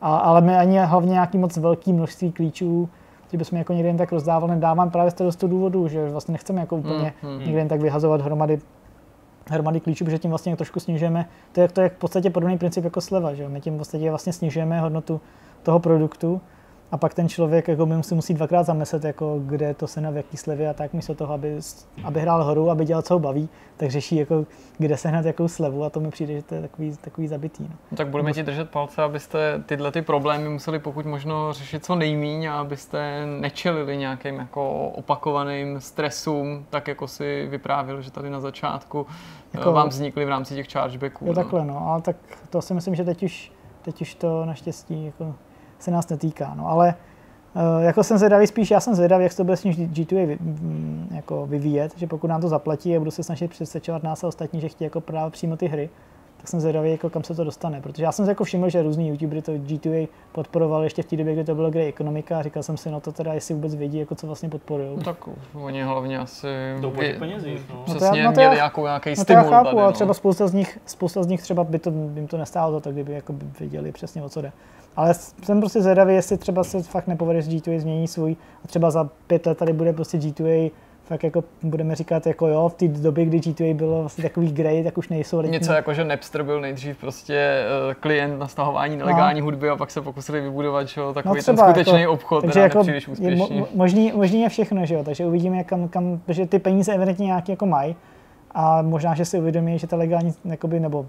A, ale my ani hlavně nějaký moc velký množství klíčů, že bychom jako někde jen tak rozdávali, nedávám právě z toho, z toho důvodu, že vlastně nechceme jako úplně mm, mm. někde jen tak vyhazovat hromady hromady klíčů, protože tím vlastně trošku snižujeme, to je, to je v podstatě podobný princip jako sleva, že my tím v podstatě vlastně snižujeme hodnotu toho produktu a pak ten člověk jako by si musí dvakrát zamyslet, jako kde to se na v jaký slevě a tak místo toho, aby, aby hrál hru, aby dělal, co ho baví, tak řeší, jako, kde sehnat jakou slevu a to mi přijde, že to je takový, takový zabitý. No. no tak budeme ti držet palce, abyste tyhle ty problémy museli pokud možno řešit co nejmíň a abyste nečelili nějakým jako opakovaným stresům, tak jako si vyprávil, že tady na začátku jako, vám vznikly v rámci těch chargebacků. Jo, no. takhle, no, ale tak to si myslím, že teď už, teď už to naštěstí jako se nás netýká. No, ale uh, jako jsem zvědavý, spíš já jsem zvědavý, jak se to bude s tím G2 vy, jako vyvíjet, že pokud nám to zaplatí a budu se snažit přesvědčovat nás a ostatní, že chtějí jako právě přímo ty hry, tak jsem zvědavý, jako kam se to dostane. Protože já jsem si jako všiml, že různí youtubery to G2A podporovali ještě v té době, kdy to bylo kde ekonomika a říkal jsem si, no to teda, jestli vůbec vědí, jako co vlastně podporují. No, tak oni hlavně asi jdou po těch penězích. No. Přesně no to já, no měli nějakou, nějaký no stimul. To já chápu, tady, no. ale třeba spousta z nich, spousta z nich třeba by to, jim to nestálo to, tak kdyby jako by věděli přesně o co jde. Ale jsem prostě zvědavý, jestli třeba se fakt nepovede, že G2A změní svůj a třeba za pět let tady bude prostě G2A fakt jako budeme říkat, jako jo, v té době, kdy G2A bylo vlastně takový grey, tak už nejsou lidí. Něco jako, že Napster byl nejdřív prostě uh, klient na stahování nelegální no. hudby a pak se pokusili vybudovat, že jo, takový no ten skutečný jako, obchod, takže jako úspěšný. Je mo, možný, možný je všechno, že jo, takže uvidíme, kam, kam, protože ty peníze evidentně nějaký jako mají a možná, že si uvědomí, že ta legální, jakoby, nebo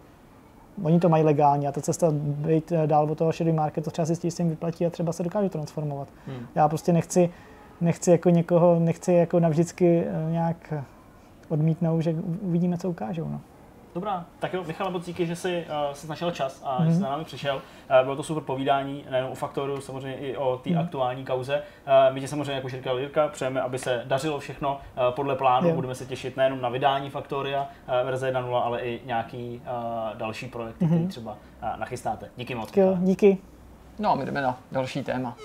oni to mají legálně a ta cesta být eh, dál od toho šedý market, to třeba si s tím vyplatí a třeba se dokážu transformovat. Hmm. Já prostě nechci, nechci jako někoho, nechci jako navždycky eh, nějak odmítnout, že uvidíme, co ukážou. No. Dobrá. Tak jo, Michal, moc díky, že jsi uh, si našel čas a mm-hmm. že jsi za námi přišel. Uh, bylo to super povídání, nejen o Faktoru, samozřejmě i o té mm-hmm. aktuální kauze. Uh, my tě samozřejmě, jak už říkal Jirka, přejeme, aby se dařilo všechno uh, podle plánu. Jo. Budeme se těšit nejenom na vydání Faktoria uh, verze 1.0, ale i nějaký uh, další projekty, mm-hmm. který třeba uh, nachystáte. Díky moc. Jo, díky. No a my jdeme na další téma.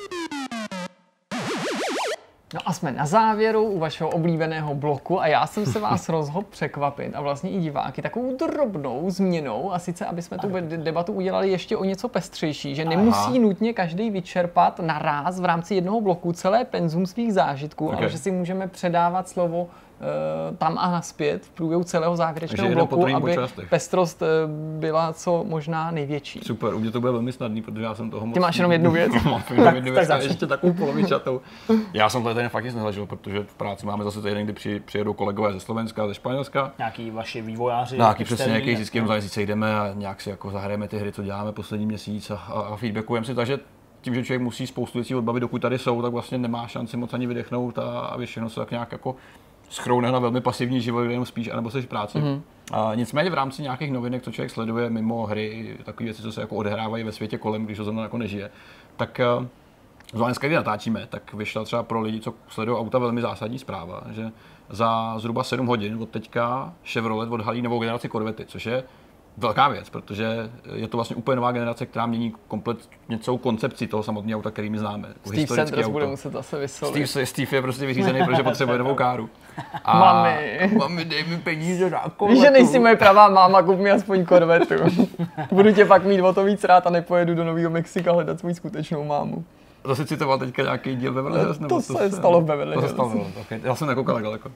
No a jsme na závěru u vašeho oblíbeného bloku a já jsem se vás rozhodl překvapit a vlastně i diváky takovou drobnou změnou a sice, aby jsme tu debatu udělali ještě o něco pestřejší, že nemusí Aha. nutně každý vyčerpat naraz v rámci jednoho bloku celé penzum svých zážitků, okay. ale že si můžeme předávat slovo tam a naspět v průběhu celého závěrečného bloku, aby pestrost eh, byla co možná největší. Super, u mě to bude velmi snadný, protože já jsem toho moc... Ty máš jenom jednu věc? mám jenom jednu věc tak ještě takovou polovičatou. Já jsem tady fakt nic nezažil, protože v práci máme zase týden, kdy při, přijedou kolegové ze Slovenska, ze Španělska. Nějaký vaši vývojáři. Nějaký přesně, nějaký vždycky za měsíc jdeme a nějak si jako zahrajeme ty hry, co děláme poslední měsíc a, a, a feedbackujeme si, takže tím, že člověk musí spoustu věcí odbavit, dokud tady jsou, tak vlastně nemá šanci moc ani vydechnout a, a všechno se tak nějak jako schroune na velmi pasivní život, jenom spíš, anebo jsi v práci. Mm-hmm. A nicméně v rámci nějakých novinek, co člověk sleduje mimo hry, takové věci, co se jako odehrávají ve světě kolem, když ho zrovna jako nežije, tak uh, zvlášť dneska, kdy natáčíme, tak vyšla třeba pro lidi, co sledují auta, velmi zásadní zpráva, že za zhruba 7 hodin od teďka Chevrolet odhalí novou generaci Corvette, což je velká věc, protože je to vlastně úplně nová generace, která mění komplet celou koncepci toho samotného auta, který my známe. Jako Steve Sanders auto. bude muset zase vysolit. Steve, Steve je prostě vyřízený, protože potřebuje novou káru. A mami. Mami, dej mi peníze na Víš, že nejsi moje pravá máma, kup mi aspoň korvetu. Budu tě pak mít o to víc rád a nepojedu do Nového Mexika hledat svou skutečnou mámu. To si citoval teďka nějaký díl Beverly Hills? To, to se stalo v Beverly Hills. To se stalo, okay. Já jsem nekoukal daleko.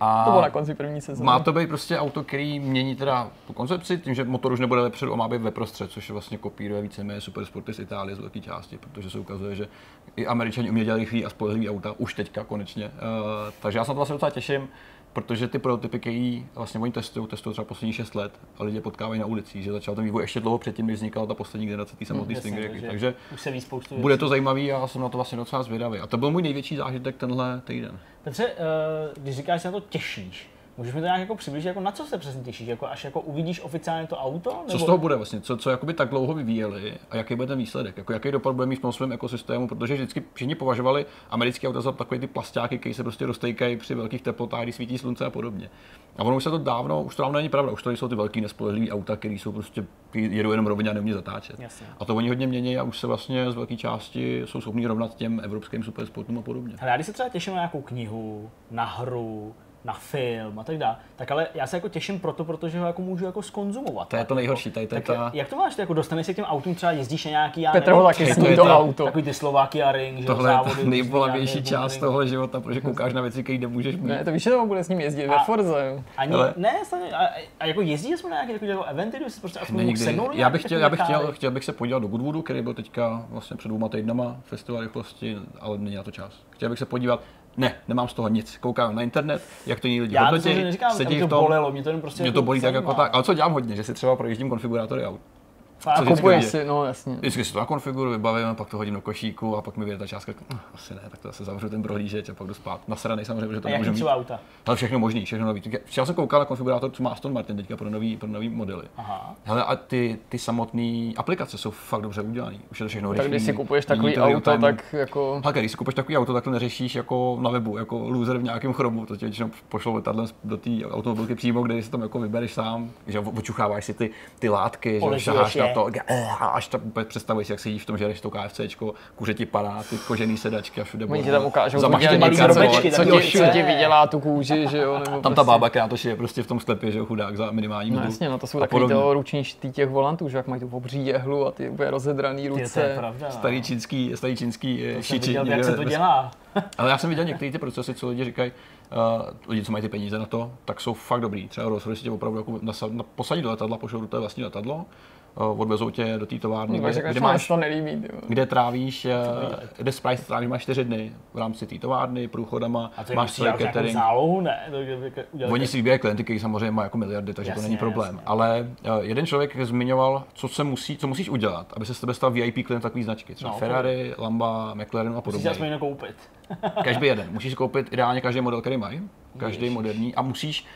A to bylo na konci první sezóny. Má to být prostě auto, který mění teda tu koncepci, tím, že motor už nebude lepší, a má být ve prostřed, což vlastně kopíruje víceméně supersporty z Itálie z velké části, protože se ukazuje, že i američani umějí dělat rychlý a spolehlivý auta, už teďka konečně. Uh, takže já se na to vlastně docela těším protože ty prototypy, které vlastně oni testují, testují třeba poslední 6 let a lidi potkávají na ulici, že začal ten vývoj ještě dlouho předtím, než vznikala ta poslední generace té samotné hmm. Takže už se ví spoustu bude to zajímavý a já jsem na to vlastně docela zvědavý. A to byl můj největší zážitek tenhle týden. Petře, uh, když říkáš, že se na to těšíš, Můžeš mi to nějak jako přiblížit, jako na co se přesně těšíš, jako až jako uvidíš oficiálně to auto? Nebo... Co z toho bude vlastně, co, co jakoby tak dlouho vyvíjeli a jaký bude ten výsledek, jako jaký dopad bude mít v tom svém ekosystému, protože vždycky všichni považovali americké auta za takové ty plastáky, které se prostě roztejkají při velkých teplotách, kdy svítí slunce a podobně. A ono už se to dávno, už to dávno není pravda, už to jsou ty velké nespolehlivé auta, které jsou prostě jedou jenom rovně a neumí zatáčet. Jasně. A to oni hodně mění a už se vlastně z velké části jsou schopni rovnat těm evropským supersportům a podobně. Hele, já když se třeba těším na nějakou knihu, na hru, na film a tak dále. Tak ale já se jako těším proto, protože ho jako můžu jako skonzumovat. To je to nejhorší, tady to je ta... Jak to máš, ty jako dostaneš se k těm autům, třeba jezdíš na nějaký, já Petr ho taky sní to auto. Takový ty Slováky a Ring, že Tohle je nejbolavější část toho života, protože koukáš na věci, které nemůžeš mít. Ne, to víš, že to bude s ním jezdit ve Forze. Ani, ale... ne, a, a, jako jezdí jsme na nějaké takové jako eventy, kde jsi prostě aspoň sednout Já bych chtěl, já bych chtěl, chtěl bych se podívat do Goodwoodu, který byl teďka vlastně před dvěma týdnama festival rychlosti, ale není na to čas. Chtěl bych se podívat, ne, nemám z toho nic. Koukám na internet, jak to jiní lidi hodnotí. Já to sedí v tom, bolelo, mě to jen prostě mě to bolí tak jako tak. Ale co dělám hodně, že si třeba projíždím konfigurátory aut. A kupuješ si, no jasně. Vždycky si to nakonfiguruji, vybavím, pak to hodím do košíku a pak mi vyjde ta částka, hm, asi ne, tak to zase zavřu ten prohlížeč a pak jdu spát. Nasranej samozřejmě, že to nemůžu mít. auta? Ale všechno možný, všechno nový. Včera jsem koukal na konfigurátor, co má Aston Martin teďka pro nový, pro nový modely. Aha. Hele, a ty, ty samotné aplikace jsou fakt dobře udělané. Už je to všechno rychlý. Tak když si kupuješ takový auto, tak jako... Tak když si kupuješ takový auto, tak to neřešíš jako na webu, jako loser v nějakém chromu. To tě většinou pošlo letadlem do té automobilky přímo, kde si tam jako vybereš sám, že očucháváš si ty, ty látky, že šaháš na to až tam úplně představuješ, jak sedíš v tom, že jdeš to KFC, kuře ti padá, ty kožený sedačky a všude. Oni ti tam ukážou co ti, co, ti, co ti vydělá tu kůži, že jo. Nebo tam prostě. ta bába, která to šije prostě v tom sklepě, že jo, chudák za minimální No jasně, no to jsou takový to ruční štý těch volantů, že jak mají tu obří jehlu a ty úplně rozedraný ruce. Je, to je pravda, starý čínský, starý čínský to šiči. Viděl, jak se to dělá. Ale já jsem viděl některé ty procesy, co lidi říkají, uh, lidi, co mají ty peníze na to, tak jsou fakt dobrý. Třeba Rolls tě opravdu jako posadí do letadla, pošlou do té vlastní letadlo, Eh, odvezou tě do té továrny, kde, kde, máš, to nelíbí, kde trávíš, eh, kde Sprice trávíš máš čtyři dny v rámci té továrny, průchodama, a máš svůj catering. Zálohu, ne? To Oni si vybírají klienty, kteří samozřejmě mají jako miliardy, takže jasně, to není problém. Jasně. Ale eh, jeden člověk zmiňoval, co se musí, co musíš udělat, aby se s tebe stal VIP klient takové značky, třeba no, Ferrari, Lamba, McLaren a podobně. Musíš koupit. každý jeden. Musíš koupit ideálně každý model, který mají, každý moderní a musíš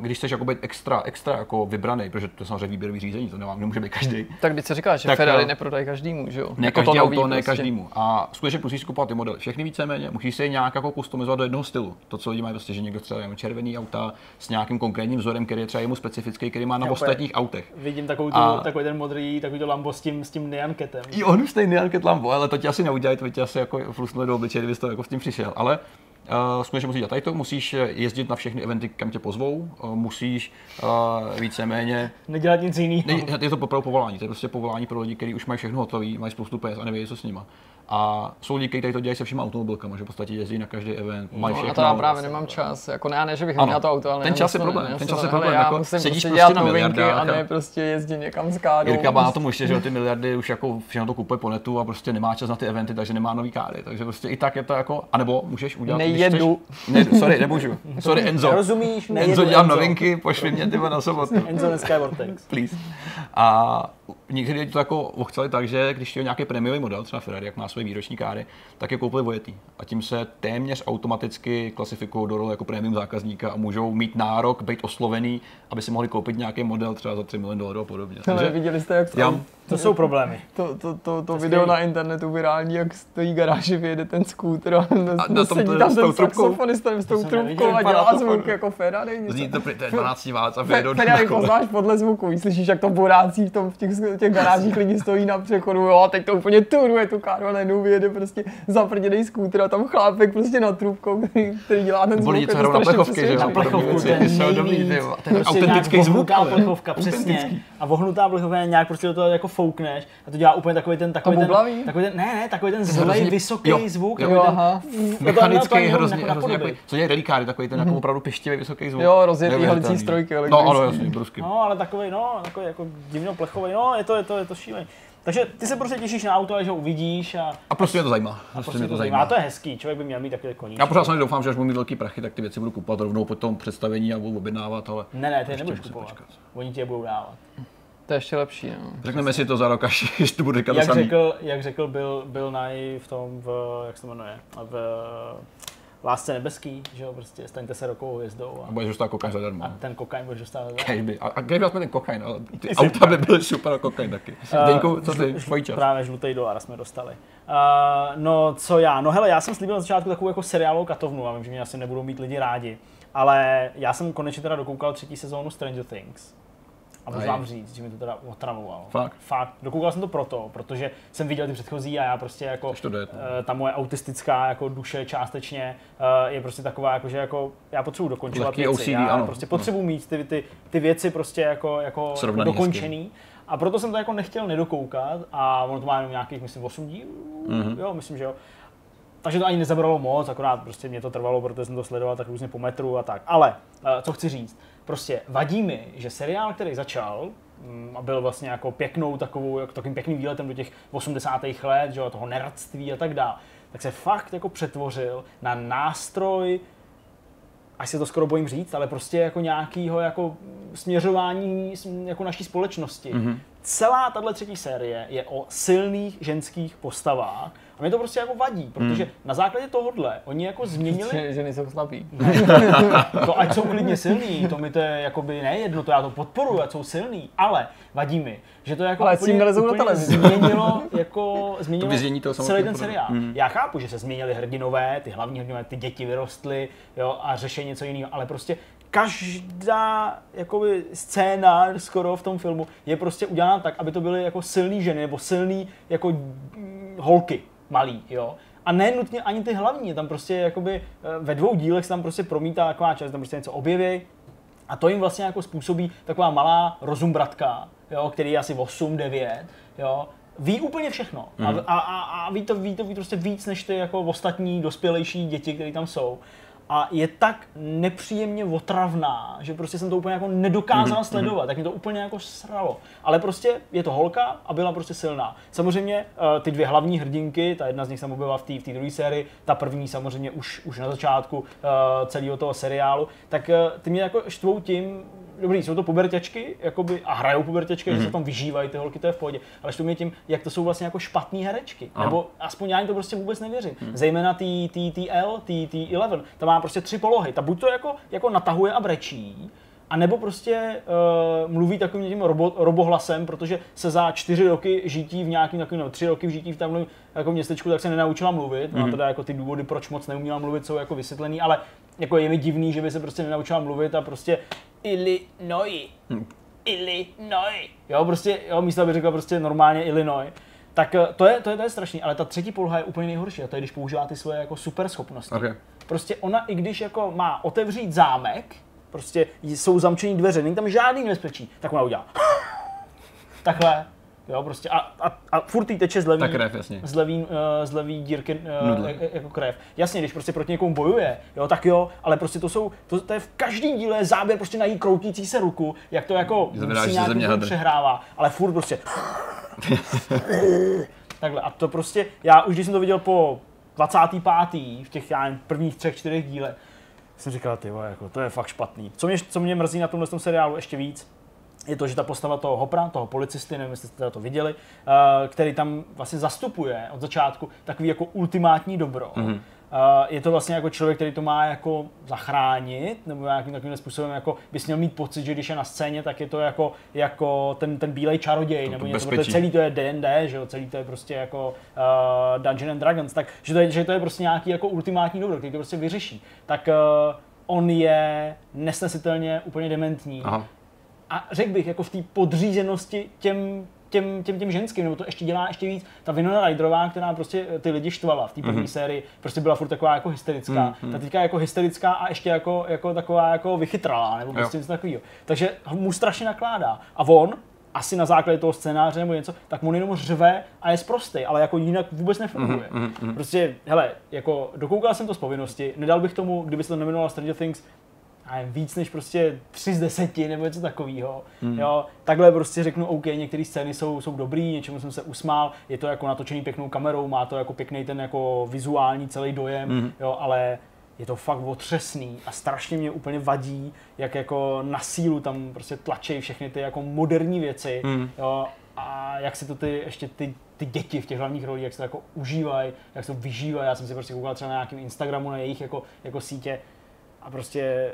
když chceš jako být extra, extra jako vybraný, protože to je samozřejmě výběrový řízení, to nemá, nemůže být každý. Tak když se říká, že Tak, Ferrari eh, neprodají každému, že jo? Ne Jako každý to auto, ne prostě. každému. A skutečně musíš kupovat ty modely. Všechny víceméně, musíš se je nějak jako customizovat do jednoho stylu. To, co lidi mají, prostě, že někdo třeba červený auta s nějakým konkrétním vzorem, který je třeba jemu specifický, který má na Jo, ostatních autech. Vidím takovou tu, A- takový ten modrý, takový to Lambo s tím, s tím Nyanketem. Jo, on stejný Arket Lambo, ale to ti asi neudělají, to ti asi jako flusnuli do obličeje, kdybys to jako s tím přišel. Ale Uh, skutečně musíš dělat tady to, musíš eh, jezdit na všechny eventy, kam tě pozvou, uh, musíš uh, víceméně Nedělat nic jiného. Ne, je to opravdu povolání, to je prostě povolání pro lidi, kteří už mají všechno hotové, mají spoustu peněz a nevědí, co s nima. A jsou lidi, kteří tady to dělají se všemi automobilkami, že v podstatě jezdí na každý event, mají No, a to já právě nemám čas. Jako ne, ne, že bych Ano. neměl to auto, ale Ten čas je problém, já ten čas je problém, Já jako musím sedíš prostě prostě dělat na novinky a ne a- prostě jezdit někam s kádou. Jirka má na tom ještě, že ty miliardy už jako všechno to kupuje po netu a prostě nemá čas na ty eventy, takže nemá nový káry. Takže prostě i tak je to jako, anebo můžeš udělat. Nejedu. Chceš, ne, sorry, nemůžu. Sorry, Enzo. Rozumíš? Nejedu, Enzo, dělám Enzo. novinky, pošli mě ty na sobotu. Enzo dneska je Vortex. please. A někdy lidi to jako ochceli tak, že když je nějaký prémiový model, třeba Ferrari, jak má svoje výroční káry, tak je koupili vojetý. A tím se téměř automaticky klasifikují do role jako prémium zákazníka a můžou mít nárok být oslovený, aby si mohli koupit nějaký model třeba za 3 miliony dolarů a podobně. Ale viděli jste, jak Já- To jsou problémy. to, to, to, to video na internetu virální, jak stojí garáži, vyjede ten skútr a, A na tom sedí to- tam s ten tou trubkou? saxofonista s tou trubkou a dělá to zvuk jako Ferrari. Zní to, to je 12 válc a vyjedou Ferrari poznáš podle zvuku, slyšíš, jak to borácí v, tom, v těch, těch garážích lidi stojí na přechodu, jo, a teď to úplně turuje tu káru a najednou vyjede prostě zaprděný skútr a tam chlápek prostě na trubkou, který, který dělá ten zvuk. Byli je co to hrajou na plechovky, že jo? Na plechovku, ten jsou dobrý. Ten Prostě autentický zvuk, ale. plechovka, přesně. A vohnutá plechovka nějak prostě do toho jako foukneš a to dělá úplně takový ten, takový ten, takový ten, ne, ne, takový ten zlej, hrozně- vysoký jo, zvuk. Mechanický, hrozně, jako hrozně, jako, co je relikáry, takový ten jako opravdu pištivý vysoký zvuk. Jo, rozjetý halicí strojky No, ano, jasně, brusky. No, ale takový, no, takový jako divno plechový, no, je to, je to, je to šílený. Takže ty se prostě těšíš na auto, až ho uvidíš a, A prostě mě to zajímá. a Prostě prostě mě to to zajímá. zajímá. A to je hezký, člověk by měl mít takový koníček. Já pořád samozřejmě doufám, že až budu mít velký prachy, tak ty věci budu kupovat rovnou po tom představení a budu objednávat, ale Ne, ne, ty je nebudeš kupovat. počkat. Oni ti je budou dávat. To je ještě lepší, no. řekneme si to za rok, až to bude říkat to Jak samý. řekl, jak řekl Bill, Bill Nye v tom, v, jak se to jmenuje, v Lásce nebeský, že jo, prostě staňte se rokovou hvězdou A a, budeš dostat kokain zadarmo. a ten kokain budeš dostávat za- Cash by. A, a kdyby jsme ten kokain, ale ty Jsi auta by byly super kokain taky. Zdeňku, co ty, tvojí čas? Právě žlutý dolar jsme dostali. Uh, no, co já? No hele, já jsem slíbil na začátku takovou jako seriálovou katovnu, a vím, že mě asi nebudou mít lidi rádi, ale já jsem konečně teda dokoukal třetí sezónu Stranger Things. A můžu vám říct, že mi to teda otravovalo. Fakt? Fakt. Dokoukal jsem to proto, protože jsem viděl ty předchozí a já prostě jako to jde, no. eh, ta moje autistická jako duše částečně eh, je prostě taková, jako, že jako já potřebuji dokončovat Lehký věci. OCD, já ano. prostě potřebuji mít ty, ty, ty věci prostě jako, jako, Srovnaný dokončený. A proto jsem to jako nechtěl nedokoukat a ono to má jenom nějakých, myslím, 8 dílů, Mhm. mm-hmm. jo, myslím, že jo. Takže to ani nezabralo moc, akorát prostě mě to trvalo, protože jsem to sledoval tak různě po metru a tak. Ale, eh, co chci říct, prostě vadí mi, že seriál, který začal, mm, a byl vlastně jako pěknou takovou, jako takovým pěkným výletem do těch 80. let, že jo, toho neradství a tak dále, tak se fakt jako přetvořil na nástroj, až se to skoro bojím říct, ale prostě jako nějakýho jako směřování sm- jako naší společnosti. Mm-hmm. Celá tahle třetí série je o silných ženských postavách a mě to prostě jako vadí, protože mm. na základě tohohle oni jako změnili Že, ženy jsou slabý. to ať jsou klidně silní, to mi to je jakoby nejedno, to já to podporuji, ať jsou silní, ale vadí mi, že to jako Ale s tím úplně, na úplně televizi. změnilo, jako, změnilo To toho celý samotného ten seriál. Mm. Já chápu, že se změnili hrdinové, ty hlavní hrdinové, ty děti vyrostly jo, a řeší něco jiného, ale prostě každá jakoby, scéna skoro v tom filmu je prostě udělána tak, aby to byly jako silný ženy nebo silný jako holky malý, jo. A ne nutně ani ty hlavní, tam prostě jakoby eh, ve dvou dílech se tam prostě promítá taková část, tam prostě něco objeví a to jim vlastně jako způsobí taková malá rozumbratka, jo, který je asi 8, 9, jo, ví úplně všechno. A, a, a, a ví, to, ví to ví prostě víc než ty jako ostatní dospělejší děti, které tam jsou. A je tak nepříjemně otravná, že prostě jsem to úplně jako nedokázal sledovat, tak mě to úplně jako sralo. Ale prostě je to holka a byla prostě silná. Samozřejmě eh, ty dvě hlavní hrdinky, ta jedna z nich se objevila v té v té druhé sérii, ta první samozřejmě už, už na začátku uh, celého toho seriálu, tak eh, ty mě jako štvou tím, dobrý, jsou to pubertěčky, jakoby, a hrajou pubertěčky, mm-hmm. že se tam vyžívají ty holky, to je v pohodě. Ale to mě tím, jak to jsou vlastně jako špatné herečky. Aha. Nebo aspoň já jim to prostě vůbec nevěřím. Mm. Zejména ty, ty, ty L, ty, ty Eleven, ta má prostě tři polohy. Ta buď to jako, jako natahuje a brečí, a nebo prostě uh, mluví takovým tím robo, robohlasem, protože se za čtyři roky žití v nějakým takovým, no, tři roky v žití v tamhle jako městečku, tak se nenaučila mluvit. Mm-hmm. A teda jako ty důvody, proč moc neuměla mluvit, jsou jako vysvětlený, ale jako je mi divný, že by se prostě nenaučila mluvit a prostě Illinois, hmm. Illinois, jo, prostě, jo, místo aby řekla prostě normálně Illinois. Tak eh, to je, to je, to je strašný, ale ta třetí poloha je úplně nejhorší a to je, když používá ty svoje jako super schopnosti. Okay. Prostě ona, i když jako má otevřít zámek, prostě jsou zamčený dveře, není tam žádný nebezpečí, tak ona udělá. Takhle, Jo, prostě a, a, a furt jí teče z levý, krev, jasně. z levý, uh, z levý dírky uh, jako krev. Jasně, když prostě proti někomu bojuje, jo, tak jo, ale prostě to jsou, to, to je v každém díle záběr prostě na jí kroutící se ruku, jak to jako musí nějak přehrává, ale furt prostě takhle a to prostě, já už když jsem to viděl po 25. v těch já nevím, prvních třech, čtyřech dílech, jsem říkal, ty jako, to je fakt špatný. Co mě, co mě mrzí na tomhle tom seriálu ještě víc, je to, že ta postava toho Hopra, toho policisty, nevím, jestli jste to viděli, uh, který tam vlastně zastupuje od začátku takový jako ultimátní dobro. Mm-hmm. Je to vlastně jako člověk, který to má jako zachránit, nebo nějakým takovým způsobem jako bys měl mít pocit, že když je na scéně, tak je to jako, jako ten, ten bílej čaroděj, to nebo něco, protože celý to je D&D, že jo, celý to je prostě jako uh, Dungeon and Dragons, tak že to je, že to je prostě nějaký jako ultimátní dobro, který to prostě vyřeší. Tak uh, on je nesnesitelně úplně dementní. Aha a řekl bych, jako v té podřízenosti těm, těm, těm, těm ženským, nebo to ještě dělá ještě víc. Ta Winona Ryderová, která prostě ty lidi štvala v té první mm-hmm. sérii, prostě byla furt taková jako hysterická. Mm-hmm. Ta teďka jako hysterická a ještě jako, jako taková jako vychytralá, nebo prostě jo. něco takového. Takže mu strašně nakládá. A on, asi na základě toho scénáře nebo něco, tak on jenom řve a je zprostý, ale jako jinak vůbec nefunguje. Mm-hmm. Prostě, hele, jako dokoukal jsem to z povinnosti, nedal bych tomu, kdyby se to nemenoval Stranger Things, nevím, víc než prostě 3 z 10 nebo něco takového. Mm. Jo, takhle prostě řeknu, OK, některé scény jsou, jsou dobrý, něčemu jsem se usmál, je to jako natočený pěknou kamerou, má to jako pěkný ten jako vizuální celý dojem, mm. jo, ale je to fakt otřesný a strašně mě úplně vadí, jak jako na sílu tam prostě tlačí všechny ty jako moderní věci, mm. jo, a jak si to ty, ještě ty, ty děti v těch hlavních rolích, jak se to jako užívají, jak se to vyžívají. Já jsem si prostě koukal třeba na nějakém Instagramu, na jejich jako, jako sítě a prostě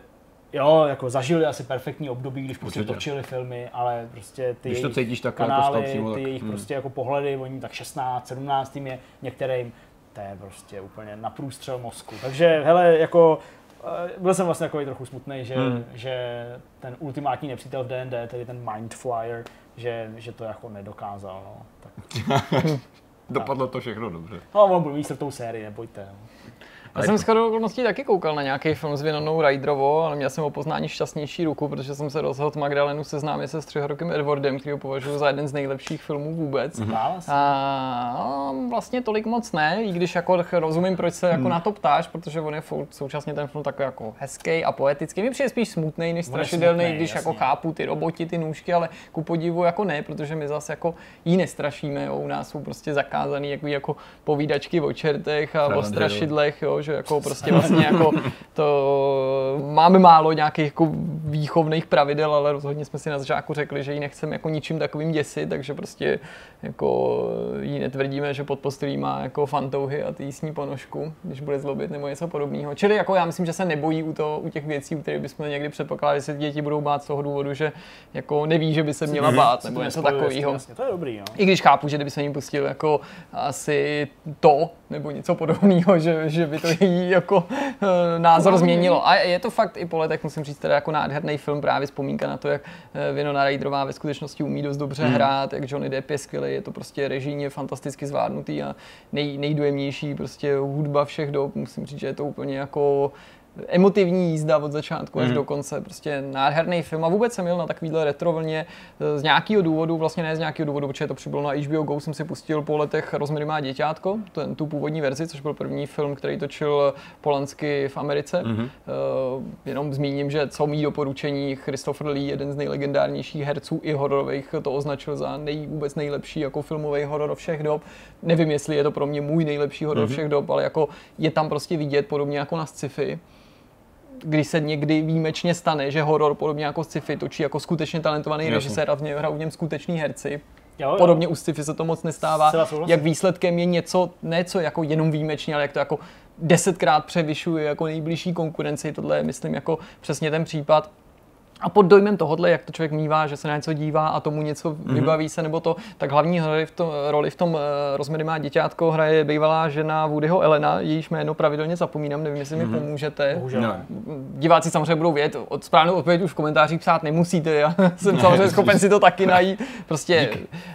jo, jako zažili asi perfektní období, když prostě Určitě. točili filmy, ale prostě ty když to cítíš tak kanály, jako přímo, ty tak, jejich hmm. prostě jako pohledy, oni tak 16, 17 je některým, to je prostě úplně na průstřel mozku. Takže hele, jako eh, byl jsem vlastně takový trochu smutný, že, hmm. že ten ultimátní nepřítel v D&D, tedy ten Mind Flyer, že, že to jako nedokázal. No. Tak. Dopadlo to všechno dobře. No, on byl tou sérii, nebojte. No. Já jsem shodou okolností taky koukal na nějaký film s Vinonou Ryderovou, ale měl jsem o poznání šťastnější ruku, protože jsem se rozhodl Magdalenu seznámit se střihorokým Edwardem, který ho považuji za jeden z nejlepších filmů vůbec. Mm-hmm. A vlastně tolik moc ne, i když jako rozumím, proč se jako mm. na to ptáš, protože on je současně ten film takový jako hezký a poetický. Mi přijde spíš smutný než strašidelný, když jako jasně. jako chápu ty roboti, ty nůžky, ale ku podivu jako ne, protože my zase jako jí nestrašíme. Jo. U nás jsou prostě zakázaný jako, jako povídačky o čertech a o strašidlech, jo, že jako prostě vlastně jako to máme málo nějakých jako výchovných pravidel, ale rozhodně jsme si na začátku řekli, že ji nechceme jako ničím takovým děsit, takže prostě jako jí netvrdíme, že pod postelí má jako fantouhy a ty sní ponožku, když bude zlobit nebo něco podobného. Čili jako já myslím, že se nebojí u, to, u těch věcí, u kterých bychom někdy předpokládali, že se děti budou bát z toho důvodu, že jako neví, že by se měla bát nebo něco takového. To je dobrý, jo. I když chápu, že kdyby se jim pustil jako asi to nebo něco podobného, že, že by to její jako uh, názor změnilo. A je to fakt i po letech, musím říct, teda jako nádherný film, právě vzpomínka na to, jak eh, Winona Ryderová ve skutečnosti umí dost dobře hmm. hrát, jak Johnny Depp je skvělý, je to prostě režijně fantasticky zvládnutý a nej, nejdojemnější prostě hudba všech dob, musím říct, že je to úplně jako emotivní jízda od začátku až mm. do konce, prostě nádherný film a vůbec jsem měl na takovýhle retro vlně eh, z nějakého důvodu, vlastně ne z nějakého důvodu, protože to přibylo na HBO Go, jsem si pustil po letech Rozměry má děťátko, ten, tu původní verzi, což byl první film, který točil Polansky v Americe. Mm-hmm. Uh, jenom zmíním, že co mý doporučení, Christopher Lee, jeden z nejlegendárnějších herců i hororových, to označil za nej, vůbec nejlepší jako filmový horor všech dob. Nevím, jestli je to pro mě můj nejlepší horor mm-hmm. všech dob, ale jako je tam prostě vidět podobně jako na sci-fi když se někdy výjimečně stane, že horor podobně jako sci-fi točí jako skutečně talentovaný Jasně. režisér a v něm hrajou v něm skuteční herci. Jo, jo. Podobně u sci-fi se to moc nestává. Jak výsledkem je něco, ne co jako jenom výjimečně, ale jak to jako desetkrát převyšuje jako nejbližší konkurenci. Tohle je, myslím, jako přesně ten případ. A pod dojmem tohohle, jak to člověk mívá, že se na něco dívá a tomu něco mm-hmm. vybaví se nebo to, tak hlavní roli v tom, roli v tom uh, Rozmedy má děťátko hraje bývalá žena Woodyho Elena, jejíž jméno pravidelně zapomínám, nevím, jestli mm-hmm. mi pomůžete. Bohužel. No. Diváci samozřejmě budou vědět, od správnou odpověď už v komentářích psát nemusíte, já jsem samozřejmě schopen si to taky najít. Prostě,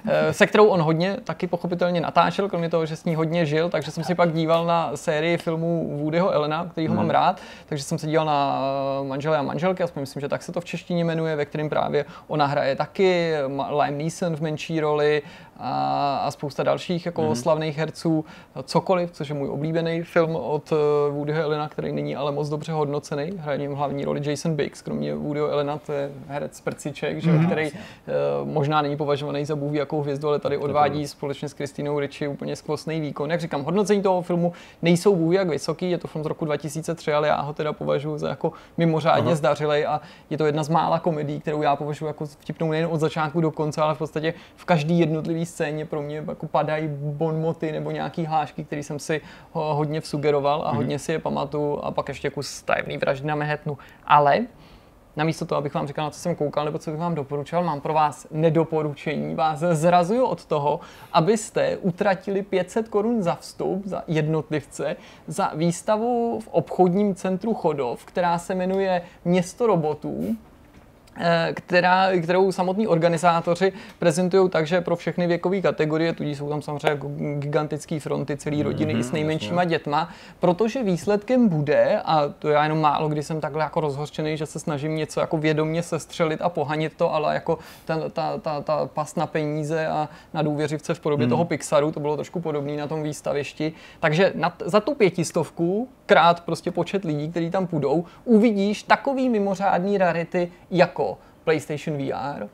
eh, se kterou on hodně taky pochopitelně natáčel, kromě toho, že s ní hodně žil, takže jsem si pak díval na sérii filmů Woodyho Elena, který ho mám rád, takže jsem se díval na eh, Manžele a manželky, aspoň myslím, že tak se to v češtině jmenuje, ve kterém právě ona hraje taky, Liam Neeson v menší roli a, a spousta dalších jako mm-hmm. slavných herců, cokoliv, což je můj oblíbený film od eh, Woodyho Elena, který není ale moc dobře hodnocený. Hraje v něm hlavní roli Jason Biggs, kromě Woodyho Elena, to je herec prciček, že, mm-hmm. který uh, možná není považovaný za bůh jakou hvězdu, ale tady odvádí společně s Kristýnou Ricci úplně skvostný výkon. Jak říkám, hodnocení toho filmu nejsou bůh jak vysoký, je to film z roku 2003, ale já ho teda považuji za jako mimořádně zdařilej a je to jedna z mála komedií, kterou já považuji jako vtipnou nejen od začátku do konce, ale v podstatě v každý jednotlivý scéně pro mě jako padají bonmoty nebo nějaký hlášky, který jsem si ho- hodně vsugeroval a hodně si je pamatuju a pak ještě kus tajemný vraždy na Manhattanu. Ale namísto toho, abych vám říkal, na co jsem koukal, nebo co bych vám doporučoval, mám pro vás nedoporučení. Vás zrazuju od toho, abyste utratili 500 korun za vstup, za jednotlivce, za výstavu v obchodním centru Chodov, která se jmenuje Město robotů která, kterou samotní organizátoři prezentují tak, že pro všechny věkové kategorie, tudíž jsou tam samozřejmě jako gigantické fronty, celý rodiny mm-hmm, i s nejmenšíma dětma, protože výsledkem bude, a to já jenom málo kdy jsem takhle jako rozhořčený, že se snažím něco jako vědomně sestřelit a pohanit to, ale jako ta, ta, ta, ta past na peníze a na důvěřivce v podobě mm. toho Pixaru, to bylo trošku podobné na tom výstavišti. Takže na, za tu pětistovku, krát prostě počet lidí, kteří tam půjdou, uvidíš takový mimořádný rarity jako PlayStation VR,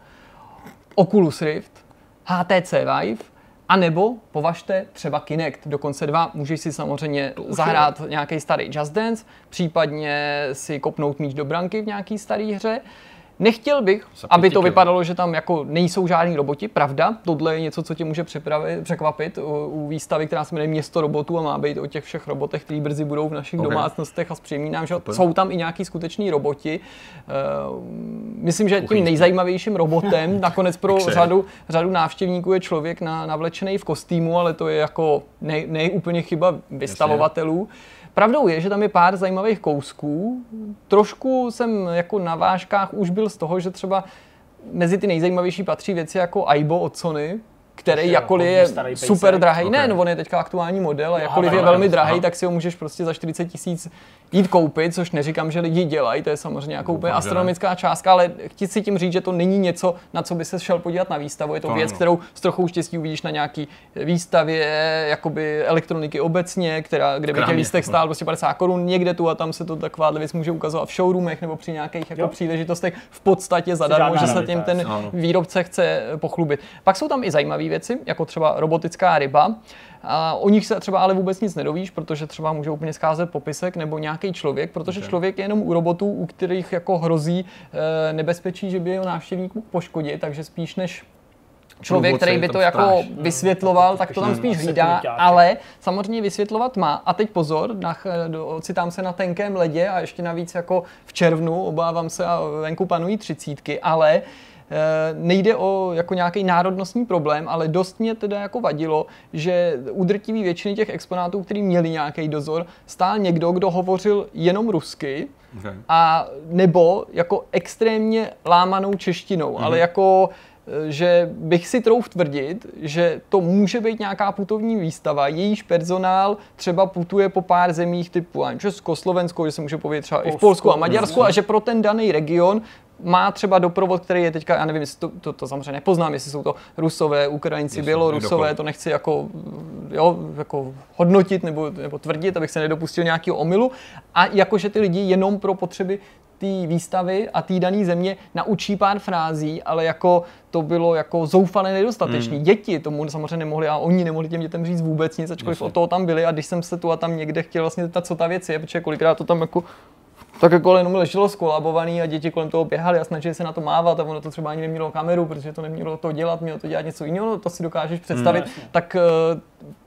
Oculus Rift, HTC Vive, a nebo považte třeba Kinect, dokonce dva, můžeš si samozřejmě zahrát nějaký starý Just Dance, případně si kopnout míč do branky v nějaký starý hře. Nechtěl bych, aby to vypadalo, že tam jako nejsou žádní roboti, pravda, tohle je něco, co tě může připravit, překvapit u, u výstavy, která se jmenuje Město robotů a má být o těch všech robotech, které brzy budou v našich Ok. domácnostech a zpřímínám, že Super. jsou tam i nějaký skuteční roboti. Uh, myslím, že tím nejzajímavějším robotem nakonec pro řadu, řadu návštěvníků je člověk na, navlečený v kostýmu, ale to je jako nej, nej úplně chyba vystavovatelů. Pravdou je, že tam je pár zajímavých kousků. Trošku jsem jako na vážkách už byl z toho, že třeba mezi ty nejzajímavější patří věci jako Aibo od Sony, který jakkoliv je super drahý, ne, Ok. no on je teďka aktuální model a jakkoliv je velmi drahý, tak si ho můžeš prostě za 40 tisíc jít koupit, což neříkám, že lidi dělají, to je samozřejmě jako úplně astronomická částka, ale chci si tím říct, že to není něco, na co by se šel podívat na výstavu, je to To věc, ano. kterou s trochou štěstí uvidíš na nějaký výstavě jakoby elektroniky obecně, která, kde by krámě. lístek stál prostě 50 korun, někde tu a tam se to takováhle věc může ukazovat v showroomech nebo při nějakých jako Jo. příležitostech v podstatě zadarmo, že se tím ten ano. výrobce chce pochlubit. Pak jsou tam i zajímavé věci, jako třeba robotická ryba. A o nich se třeba ale vůbec nic nedovíš, protože třeba může úplně scházet popisek nebo nějaký člověk, protože Ok. člověk je jenom u robotů, u kterých jako hrozí e, nebezpečí, že by jeho návštěvník mohl poškodit, takže spíš než člověk, který by to jako stráž. vysvětloval, tak to tam spíš hlídá, ale samozřejmě vysvětlovat má. A teď pozor, nach, do- ocitám se na tenkém ledě a ještě navíc jako v červnu, obávám se a venku panují třicítky, ale nejde o jako nějaký národnostní problém, ale dost mě teda jako vadilo, že u drtivý většiny těch exponátů, který měli nějaký dozor, stál někdo, kdo hovořil jenom rusky, Okay. a nebo jako extrémně lámanou češtinou, ale jako eh, že bych si trouf tvrdit, že to může být nějaká putovní výstava, jejíž personál třeba putuje po pár zemích typu Česko, Slovensko, že se může povědět třeba i v Polsko, Polsku a Maďarsku jasně. a že pro ten daný region má třeba doprovod, který je teďka, já nevím, jestli to, to, to samozřejmě nepoznám, jestli jsou to Rusové, Ukrajinci, Jasně, Bělorusové, to nechci jako, jo, jako hodnotit nebo, nebo tvrdit, abych se nedopustil nějakého omylu. A jakože ty lidi jenom pro potřeby té výstavy a té dané země naučí pár frází, ale jako to bylo jako zoufale nedostatečný. Hmm. Děti tomu samozřejmě nemohli a oni nemohli těm dětem říct vůbec nic, ačkoliv Jasně. od toho tam byli a když jsem se tu a tam někde chtěl vlastně zeptat, co ta věc je, protože kolikrát to tam jako tak jako jenom leželo skolabovaný a děti kolem toho běhaly a snažili se na to mávat a ono to třeba ani nemělo kameru, protože to nemělo to dělat, mělo to dělat něco jiného, no, to si dokážeš představit, jasně. tak eh,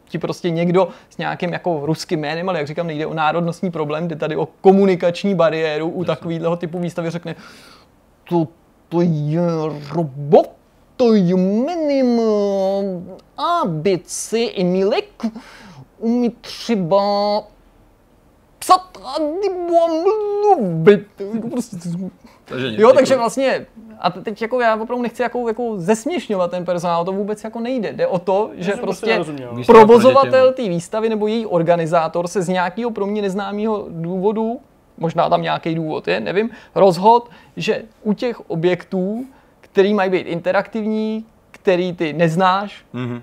ti prostě někdo s nějakým jako ruským jménem, ale jak říkám, nejde o národnostní problém, jde tady o komunikační bariéru u takového typu výstavy řekne, to, to je robot, to jménem ABC Emilek umí třeba psat a nebo mluvit. Prostě, Takže jo, takže vlastně, a teď jako já opravdu nechci jako, jako zesměšňovat ten personál, to vůbec jako nejde. Jde o to, že jsem prostě prostě provozovatel té výstavy nebo její organizátor se z nějakého pro mě neznámého důvodu, možná tam nějaký důvod je, nevím, rozhod, že u těch objektů, který mají být interaktivní, který ty neznáš, Mhm.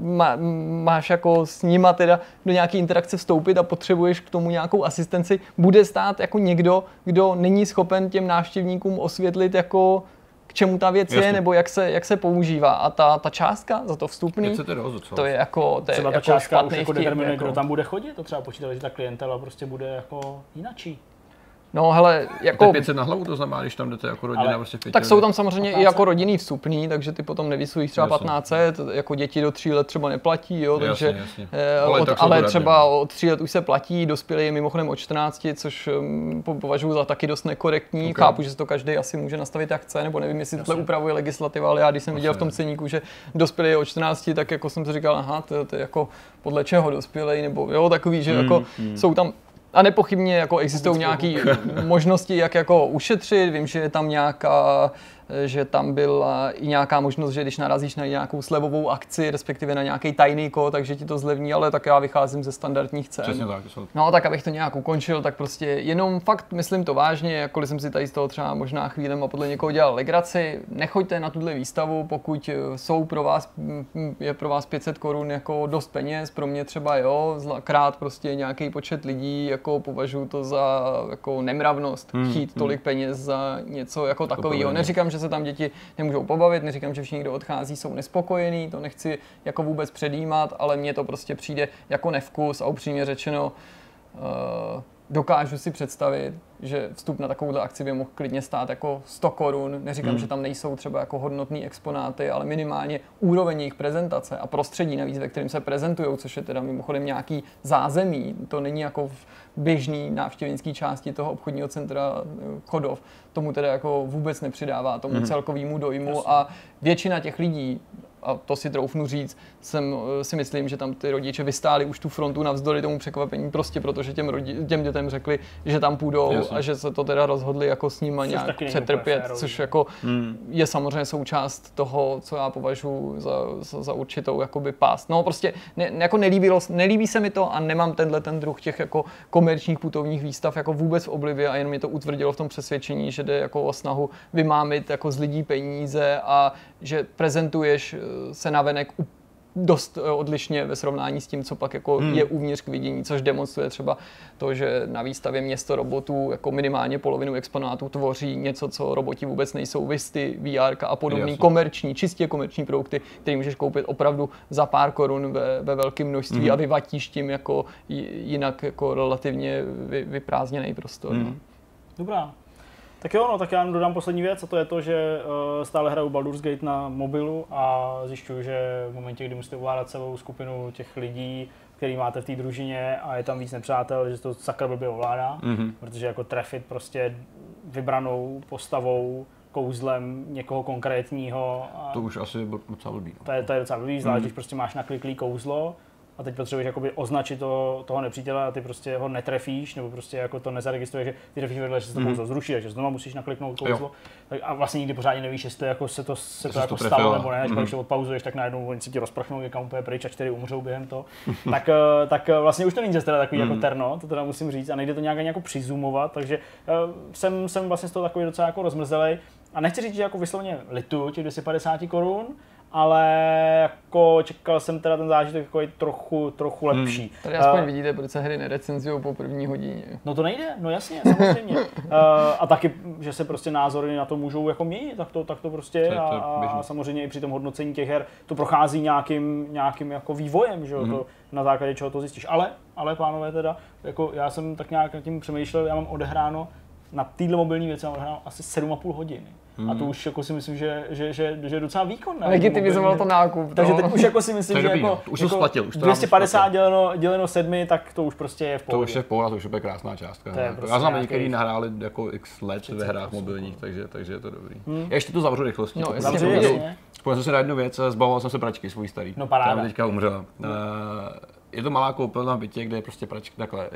Má, máš jako s nima teda do nějaké interakce vstoupit a potřebuješ k tomu nějakou asistenci, bude stát jako někdo, kdo není schopen těm návštěvníkům osvětlit jako k čemu ta věc je, Jasně. nebo jak se, jak se používá. A ta, ta částka za to vstupný, dost docela. to je jako, to je Třeba ta jako částka už jako determinuje, jako. kdo tam bude chodit, to třeba počítat, že ta klientela prostě bude jako jinačí. No hele, To jako, je 500 na hlavu, to znamená, když tam jdete jako rodina Ale- prostě pěti tak jsou tam samozřejmě i jako rodinný vstupný, takže ty potom nevysují třeba Jasně. 1500, jako děti do 3 let třeba neplatí, jo, Jasně, takže jasně. eh, Ale od, ale třeba od 3 let už se platí, dospělí je mimochodem od 14, což po- považuji za taky dost nekorektní. Ok. Chápu, že si to každý asi může nastavit jak chce, nebo nevím, jestli tohle upravuje legislativa, ale já když jsem viděl v tom ceníku, že dospělý je od 14, tak jako jsem si říkal, aha, to, to je jako podle čeho dospělý, nebo jo, takový, že jako jsou tam a nepochybně jako existují nějaké možnosti, jak jako ušetřit. Vím, že je tam nějaká že tam byla i nějaká možnost, že když narazíš na nějakou slevovou akci, respektive na nějaký tajný kód, takže ti to zlevní, ale tak já vycházím ze standardních cen. Přesně tak. jsou- No, tak abych to nějak ukončil, tak prostě jenom fakt myslím to vážně, jakkoliv jsem si tady z toho třeba možná chvílem a podle někoho dělal legraci, nechoďte na tuhle výstavu, pokud eh, jsou pro vás, mm, je pro vás 500 korun jako dost peněz, pro mě třeba jo, krát prostě nějaký počet lidí, jako považuji to za jako nemravnost, chtít tolik peněz za něco jako takového. povinně. Neříkám, že se tam děti nemůžou pobavit, neříkám, že všichni, kdo odchází, jsou nespokojení, to nechci jako vůbec předjímat, ale mně to prostě přijde jako nevkus a upřímně řečeno, uh, dokážu si představit, že vstup na takovouhle akci by mohl klidně stát jako 100 korun. Neříkám, Hmm. že tam nejsou třeba jako hodnotné exponáty, ale minimálně úroveň jejich prezentace a prostředí navíc, ve kterém se prezentují, což je teda mimochodem nějaký zázemí. To není jako v běžný návštěvnické části toho obchodního centra eh, Chodov. Tomu teda jako vůbec nepřidává tomu Mhm. celkovému dojmu a většina těch lidí, a to si troufnu říct, jsem, eh, si myslím, že tam ty rodiče vystáli už tu frontu navzdory tomu překvapení, prostě protože těm, rodi, těm dětem řekli, že tam půjdou Jasně. a že se to teda rozhodli jako s nima Což nějak přetrpět, což jako Hmm. je samozřejmě součást toho, co já považuji za, za, za určitou jakoby pást. No prostě ne, jako nelíbilo, nelíbí se mi to a nemám tenhle ten druh těch jako komerčních putovních výstav jako vůbec v oblibě a jenom mě to utvrdilo v tom přesvědčení, že jde jako o snahu vymámit jako z lidí peníze a že prezentuješ eh, se navenek dost eh, odlišně ve srovnání s tím, co pak jako hmm. je uvnitř k vidění, což demonstruje třeba to, že na výstavě město robotů jako minimálně polovinu exponátů tvoří něco, co roboti vůbec nejsou, visty, VR a podobný Jasně. komerční, čistě komerční produkty, které můžeš koupit opravdu za pár korun ve, ve velkém množství Mhm. a vyvatíš tím jako jinak jako relativně vy, vyprázdněný prostor. No. Dobrá. Tak jo, no, tak já jenom dodám poslední věc a to je to, že uh, stále hraju Baldur's Gate na mobilu a zjišťuju, že v momentě, kdy musíte ovládat celou skupinu těch lidí, který máte v té družině a je tam víc nepřátel, že to sakra blbě ovládá, Mhm. protože jako trefit prostě vybranou postavou, kouzlem někoho konkrétního a To už asi byl docela blbý. no. to je, to je docela blbý, zvlášť Mhm. když prostě máš nakliklý kouzlo a teď potřebuješ jakoby označit to, toho nepřítele a ty prostě ho netrefíš, nebo prostě jako to nezaregistruješ, že ty trefíš vedle, že se to Mhm. kouzlo zruší, takže znova musíš nakliknout kouzlo. Tak a vlastně nikdy pořádně nevíš, jestli jako se to, se to jako to stalo nebo ne, Mhm. když to odpauzuješ, tak najednou oni si ti rozprchnou někam úplně pryč a čtyři umřou během toho. tak, eh, tak eh, vlastně už to není zase teda takový Mhm. jako terno, to teda musím říct, a nejde to nějak ani jako přizumovat, takže eh, jsem, jsem vlastně z toho takový docela jako rozmrzelej. A nechci říct, že jako vysloveně lituju těch 250 korun, ale jako čekal jsem teda ten zážitek jako trochu, trochu lepší. Hmm. Tady aspoň uh, vidíte, proč se hry nerecenzují po první hodině. No to nejde, no jasně, samozřejmě. uh, a taky, že se prostě názory na to můžou jako měnit, tak to, tak to prostě je. A, a, samozřejmě i při tom hodnocení těch her to prochází nějakým, nějakým jako vývojem, že jo, mm-hmm. to, na základě čeho to zjistíš. Ale, ale pánové teda, jako já jsem tak nějak nad tím přemýšlel, já mám odehráno na téhle mobilní věci mám odehráno asi 7,5 hodiny. Hmm. A to už jako si myslím, že, že, že, že je docela výkonné. Legitimizoval to nákup. Takže teď už jako si myslím, že jako, už jako splatil, už 250 děleno, děleno sedmi, tak to už prostě je v pohodě. To už je v pohodě, to už je krásná částka. To je prostě Já znám lidi, kteří nahráli jako x let ve hrách mobilních, takže, takže je to dobrý. Hmm. Já ještě to zavřu rychlostí. No. Vzpomněl jsem si na jednu věc, zbavoval jsem se pračky svůj starý. No paráda. teďka umřela. No. je to malá koupelna v bytě, kde je prostě pračka takhle,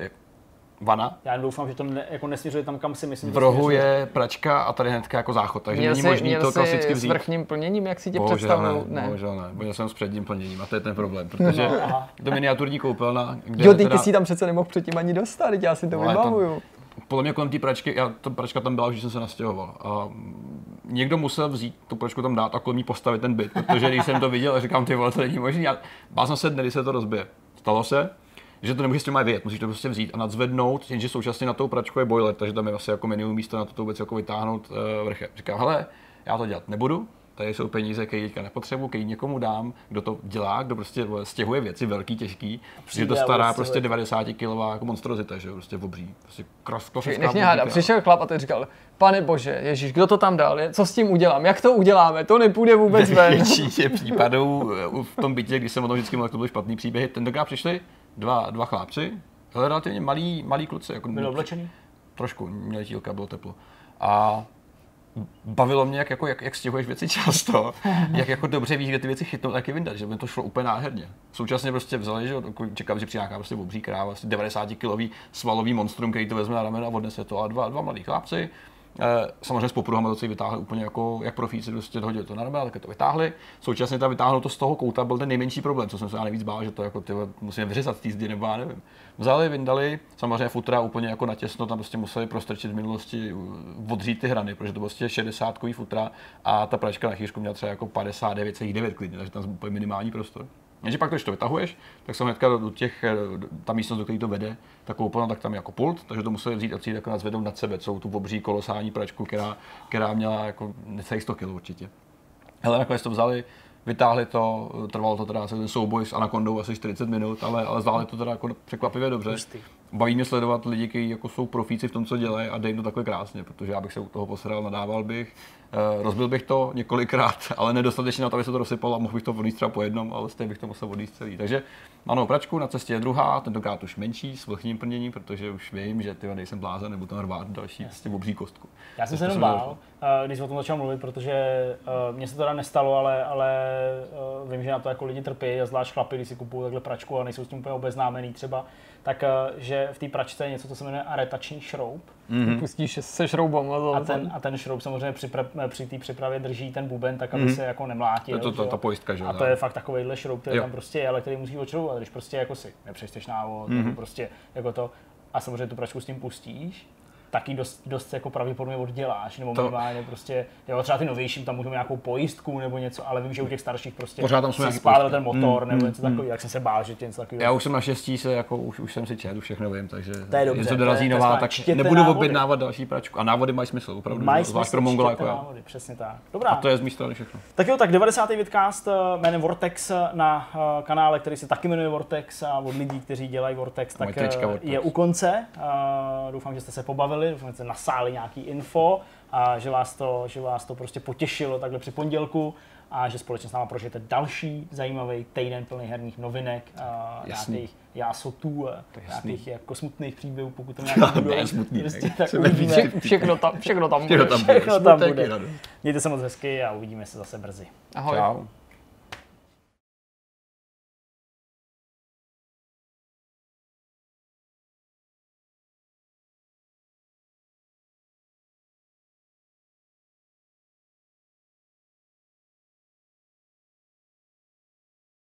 vana. Já doufám, že to ne, jako nesměřuje tam, kam si myslím. V rohu je pračka a tady hnedka jako záchod, takže měl není jsi, možný to klasicky vzít. s vrchním plněním, jak si tě představuju? Ne, ne. Bohužel ne, měl jsem s předním plněním a to je ten problém, protože no, to miniaturní koupelna. Kde jo, ty, teda... ty si tam přece nemohl předtím ani dostat, já si to no, vybavuju. Tam, podle mě kolem té pračky, já, ta pračka tam byla, že jsem se nastěhoval. A někdo musel vzít tu pračku tam dát a kolem ní postavit ten byt, protože když jsem to viděl, říkám, ty vole, to není možné. Bál jsem se dny, kdy se to rozbije. Stalo se, že to nemůžeš s těma vyjet, musíš to prostě vzít a nadzvednout, jenže současně na tou pračku je boiler, takže tam je vlastně jako minimum místo na to vůbec jako vytáhnout uh, vrchem. Říkám, hele, já to dělat nebudu, tady jsou peníze, které teďka nepotřebuji, které někomu dám, kdo to dělá, kdo prostě stěhuje věci velký, těžký, že to stará prostě 90 kg jako monstrozita, že prostě obří, prostě kros, Nech mě hádat, přišel chlap a ten říkal, pane bože, ježíš, kdo to tam dal, co s tím udělám, jak to uděláme, to nepůjde vůbec ven. Většině případů eh, v tom bytě, když jsem o tom vždycky mluvil, to byl špatný příběh, tentokrát přišli dva, dva chlápci, relativně malí, malí kluci. Jako, Byli oblečený? Trošku, měli tílka, bylo teplo. A bavilo mě, jak, jako, jak, jak stěhuješ věci často, jak jako dobře víš, kde ty věci chytnout, jak je vyndat, že by to šlo úplně náherně. Současně prostě vzali, že čekám, že přijde nějaká prostě obří kráva, prostě 90 kilový svalový monstrum, který to vezme na ramena a odnese to a dva, dva mladí chlapci, Eh, samozřejmě s popruhama to celý vytáhli úplně jako, jak profíci, prostě hodili to na ramena, tak to vytáhli. Současně tam vytáhnout to z toho kouta byl ten nejmenší problém, co jsem se já nejvíc bál, že to jako ty musíme vyřezat z zdi, nebo já nevím. Vzali, vyndali, samozřejmě futra úplně jako natěsno, tam prostě museli prostrčit v minulosti, eh, odřít ty hrany, protože to prostě 60 futra a ta pračka na chýřku měla třeba jako 59,9 klidně, takže tam byl minimální prostor. Jenže pak, když to vytahuješ, tak jsem hnedka do těch, eh, ta místnost, do které to vede, ta koupelna, tak tam jako pult, takže to museli vzít a přijít jako zvednout nad sebe, celou tu obří kolosální pračku, která, která měla jako necelých 100 kg určitě. Hele, nakonec to vzali, vytáhli to, trvalo to teda ten souboj s Anakondou asi 40 minut, ale, ale zvládli to teda jako překvapivě dobře. Pustý. Baví mě sledovat lidi, kteří jako jsou profíci v tom, co dělají a dej to takhle krásně, protože já bych se u toho posral, nadával bych, eh, rozbil bych to několikrát, ale nedostatečně na to, aby se to rozsypalo a mohl bych to odníst třeba po jednom, ale stejně bych to musel odníst celý. Takže ano, pračku, na cestě je druhá, tentokrát už menší, s vlhkým plněním, protože už vím, že ty nejsem blázen, nebo tam rvát další prostě obří kostku. Já jsem se jenom bál, eh, když o tom začal mluvit, protože uh, mně se to teda nestalo, ale, ale uh, vím, že na to jako lidi trpí, a zvlášť chlapi, když si kupují takhle pračku a nejsou s tím úplně obeznámený třeba, tak že v té pračce je něco, co se jmenuje aretační šroub. Mm-hmm. Pustíš se šroubom. A ten, a ten šroub samozřejmě při, při té přípravě drží ten buben tak, aby mm-hmm. se jako nemlátil. To, to, to, ta pojistka, že A to je fakt takovýhle šroub, který jo. tam prostě je, ale který musí odšroubovat. Když prostě jako si nepřečteš návod, mm-hmm. nebo prostě jako to, a samozřejmě tu pračku s tím pustíš, taky dost, dost jako pravděpodobně odděláš, nebo to... minimálně prostě, jo, třeba ty novější tam můžou nějakou pojistku nebo něco, ale vím, že u těch starších prostě Pořád tam jsou spádal ten motor mm, nebo něco mm, takového, jak jsem se bál, že něco takového. Já už jsem naštěstí se, jako už, už jsem si četl, všechno vím, takže to je dobře, to dorazí nová, tak nebudu objednávat další pračku. A návody mají smysl, opravdu, mají zvlášť pro Mongola jako návody, přesně tak. Dobrá. A to je z mé strany všechno. Tak jo, tak 90. vidcast eh, jménem Vortex eh, na eh, kanále, který se taky jmenuje Vortex a od lidí, kteří dělají Vortex, tak je u konce. Doufám, že jste se pobavili, doufám, že jste nasáli nějaký info a že vás to, že vás to prostě potěšilo takhle při pondělku a že společně s náma prožijete další zajímavý týden plný herních novinek, a nějakých jásotů, a nějakých jako smutných příběhů, pokud to nějak bude. smutný, prostě, tak uvidíme. Všechno tam, všechno tam všechno bude. Tam bude. Všechno tam bude. Mějte se moc hezky a uvidíme se zase brzy. Ahoj. Čau.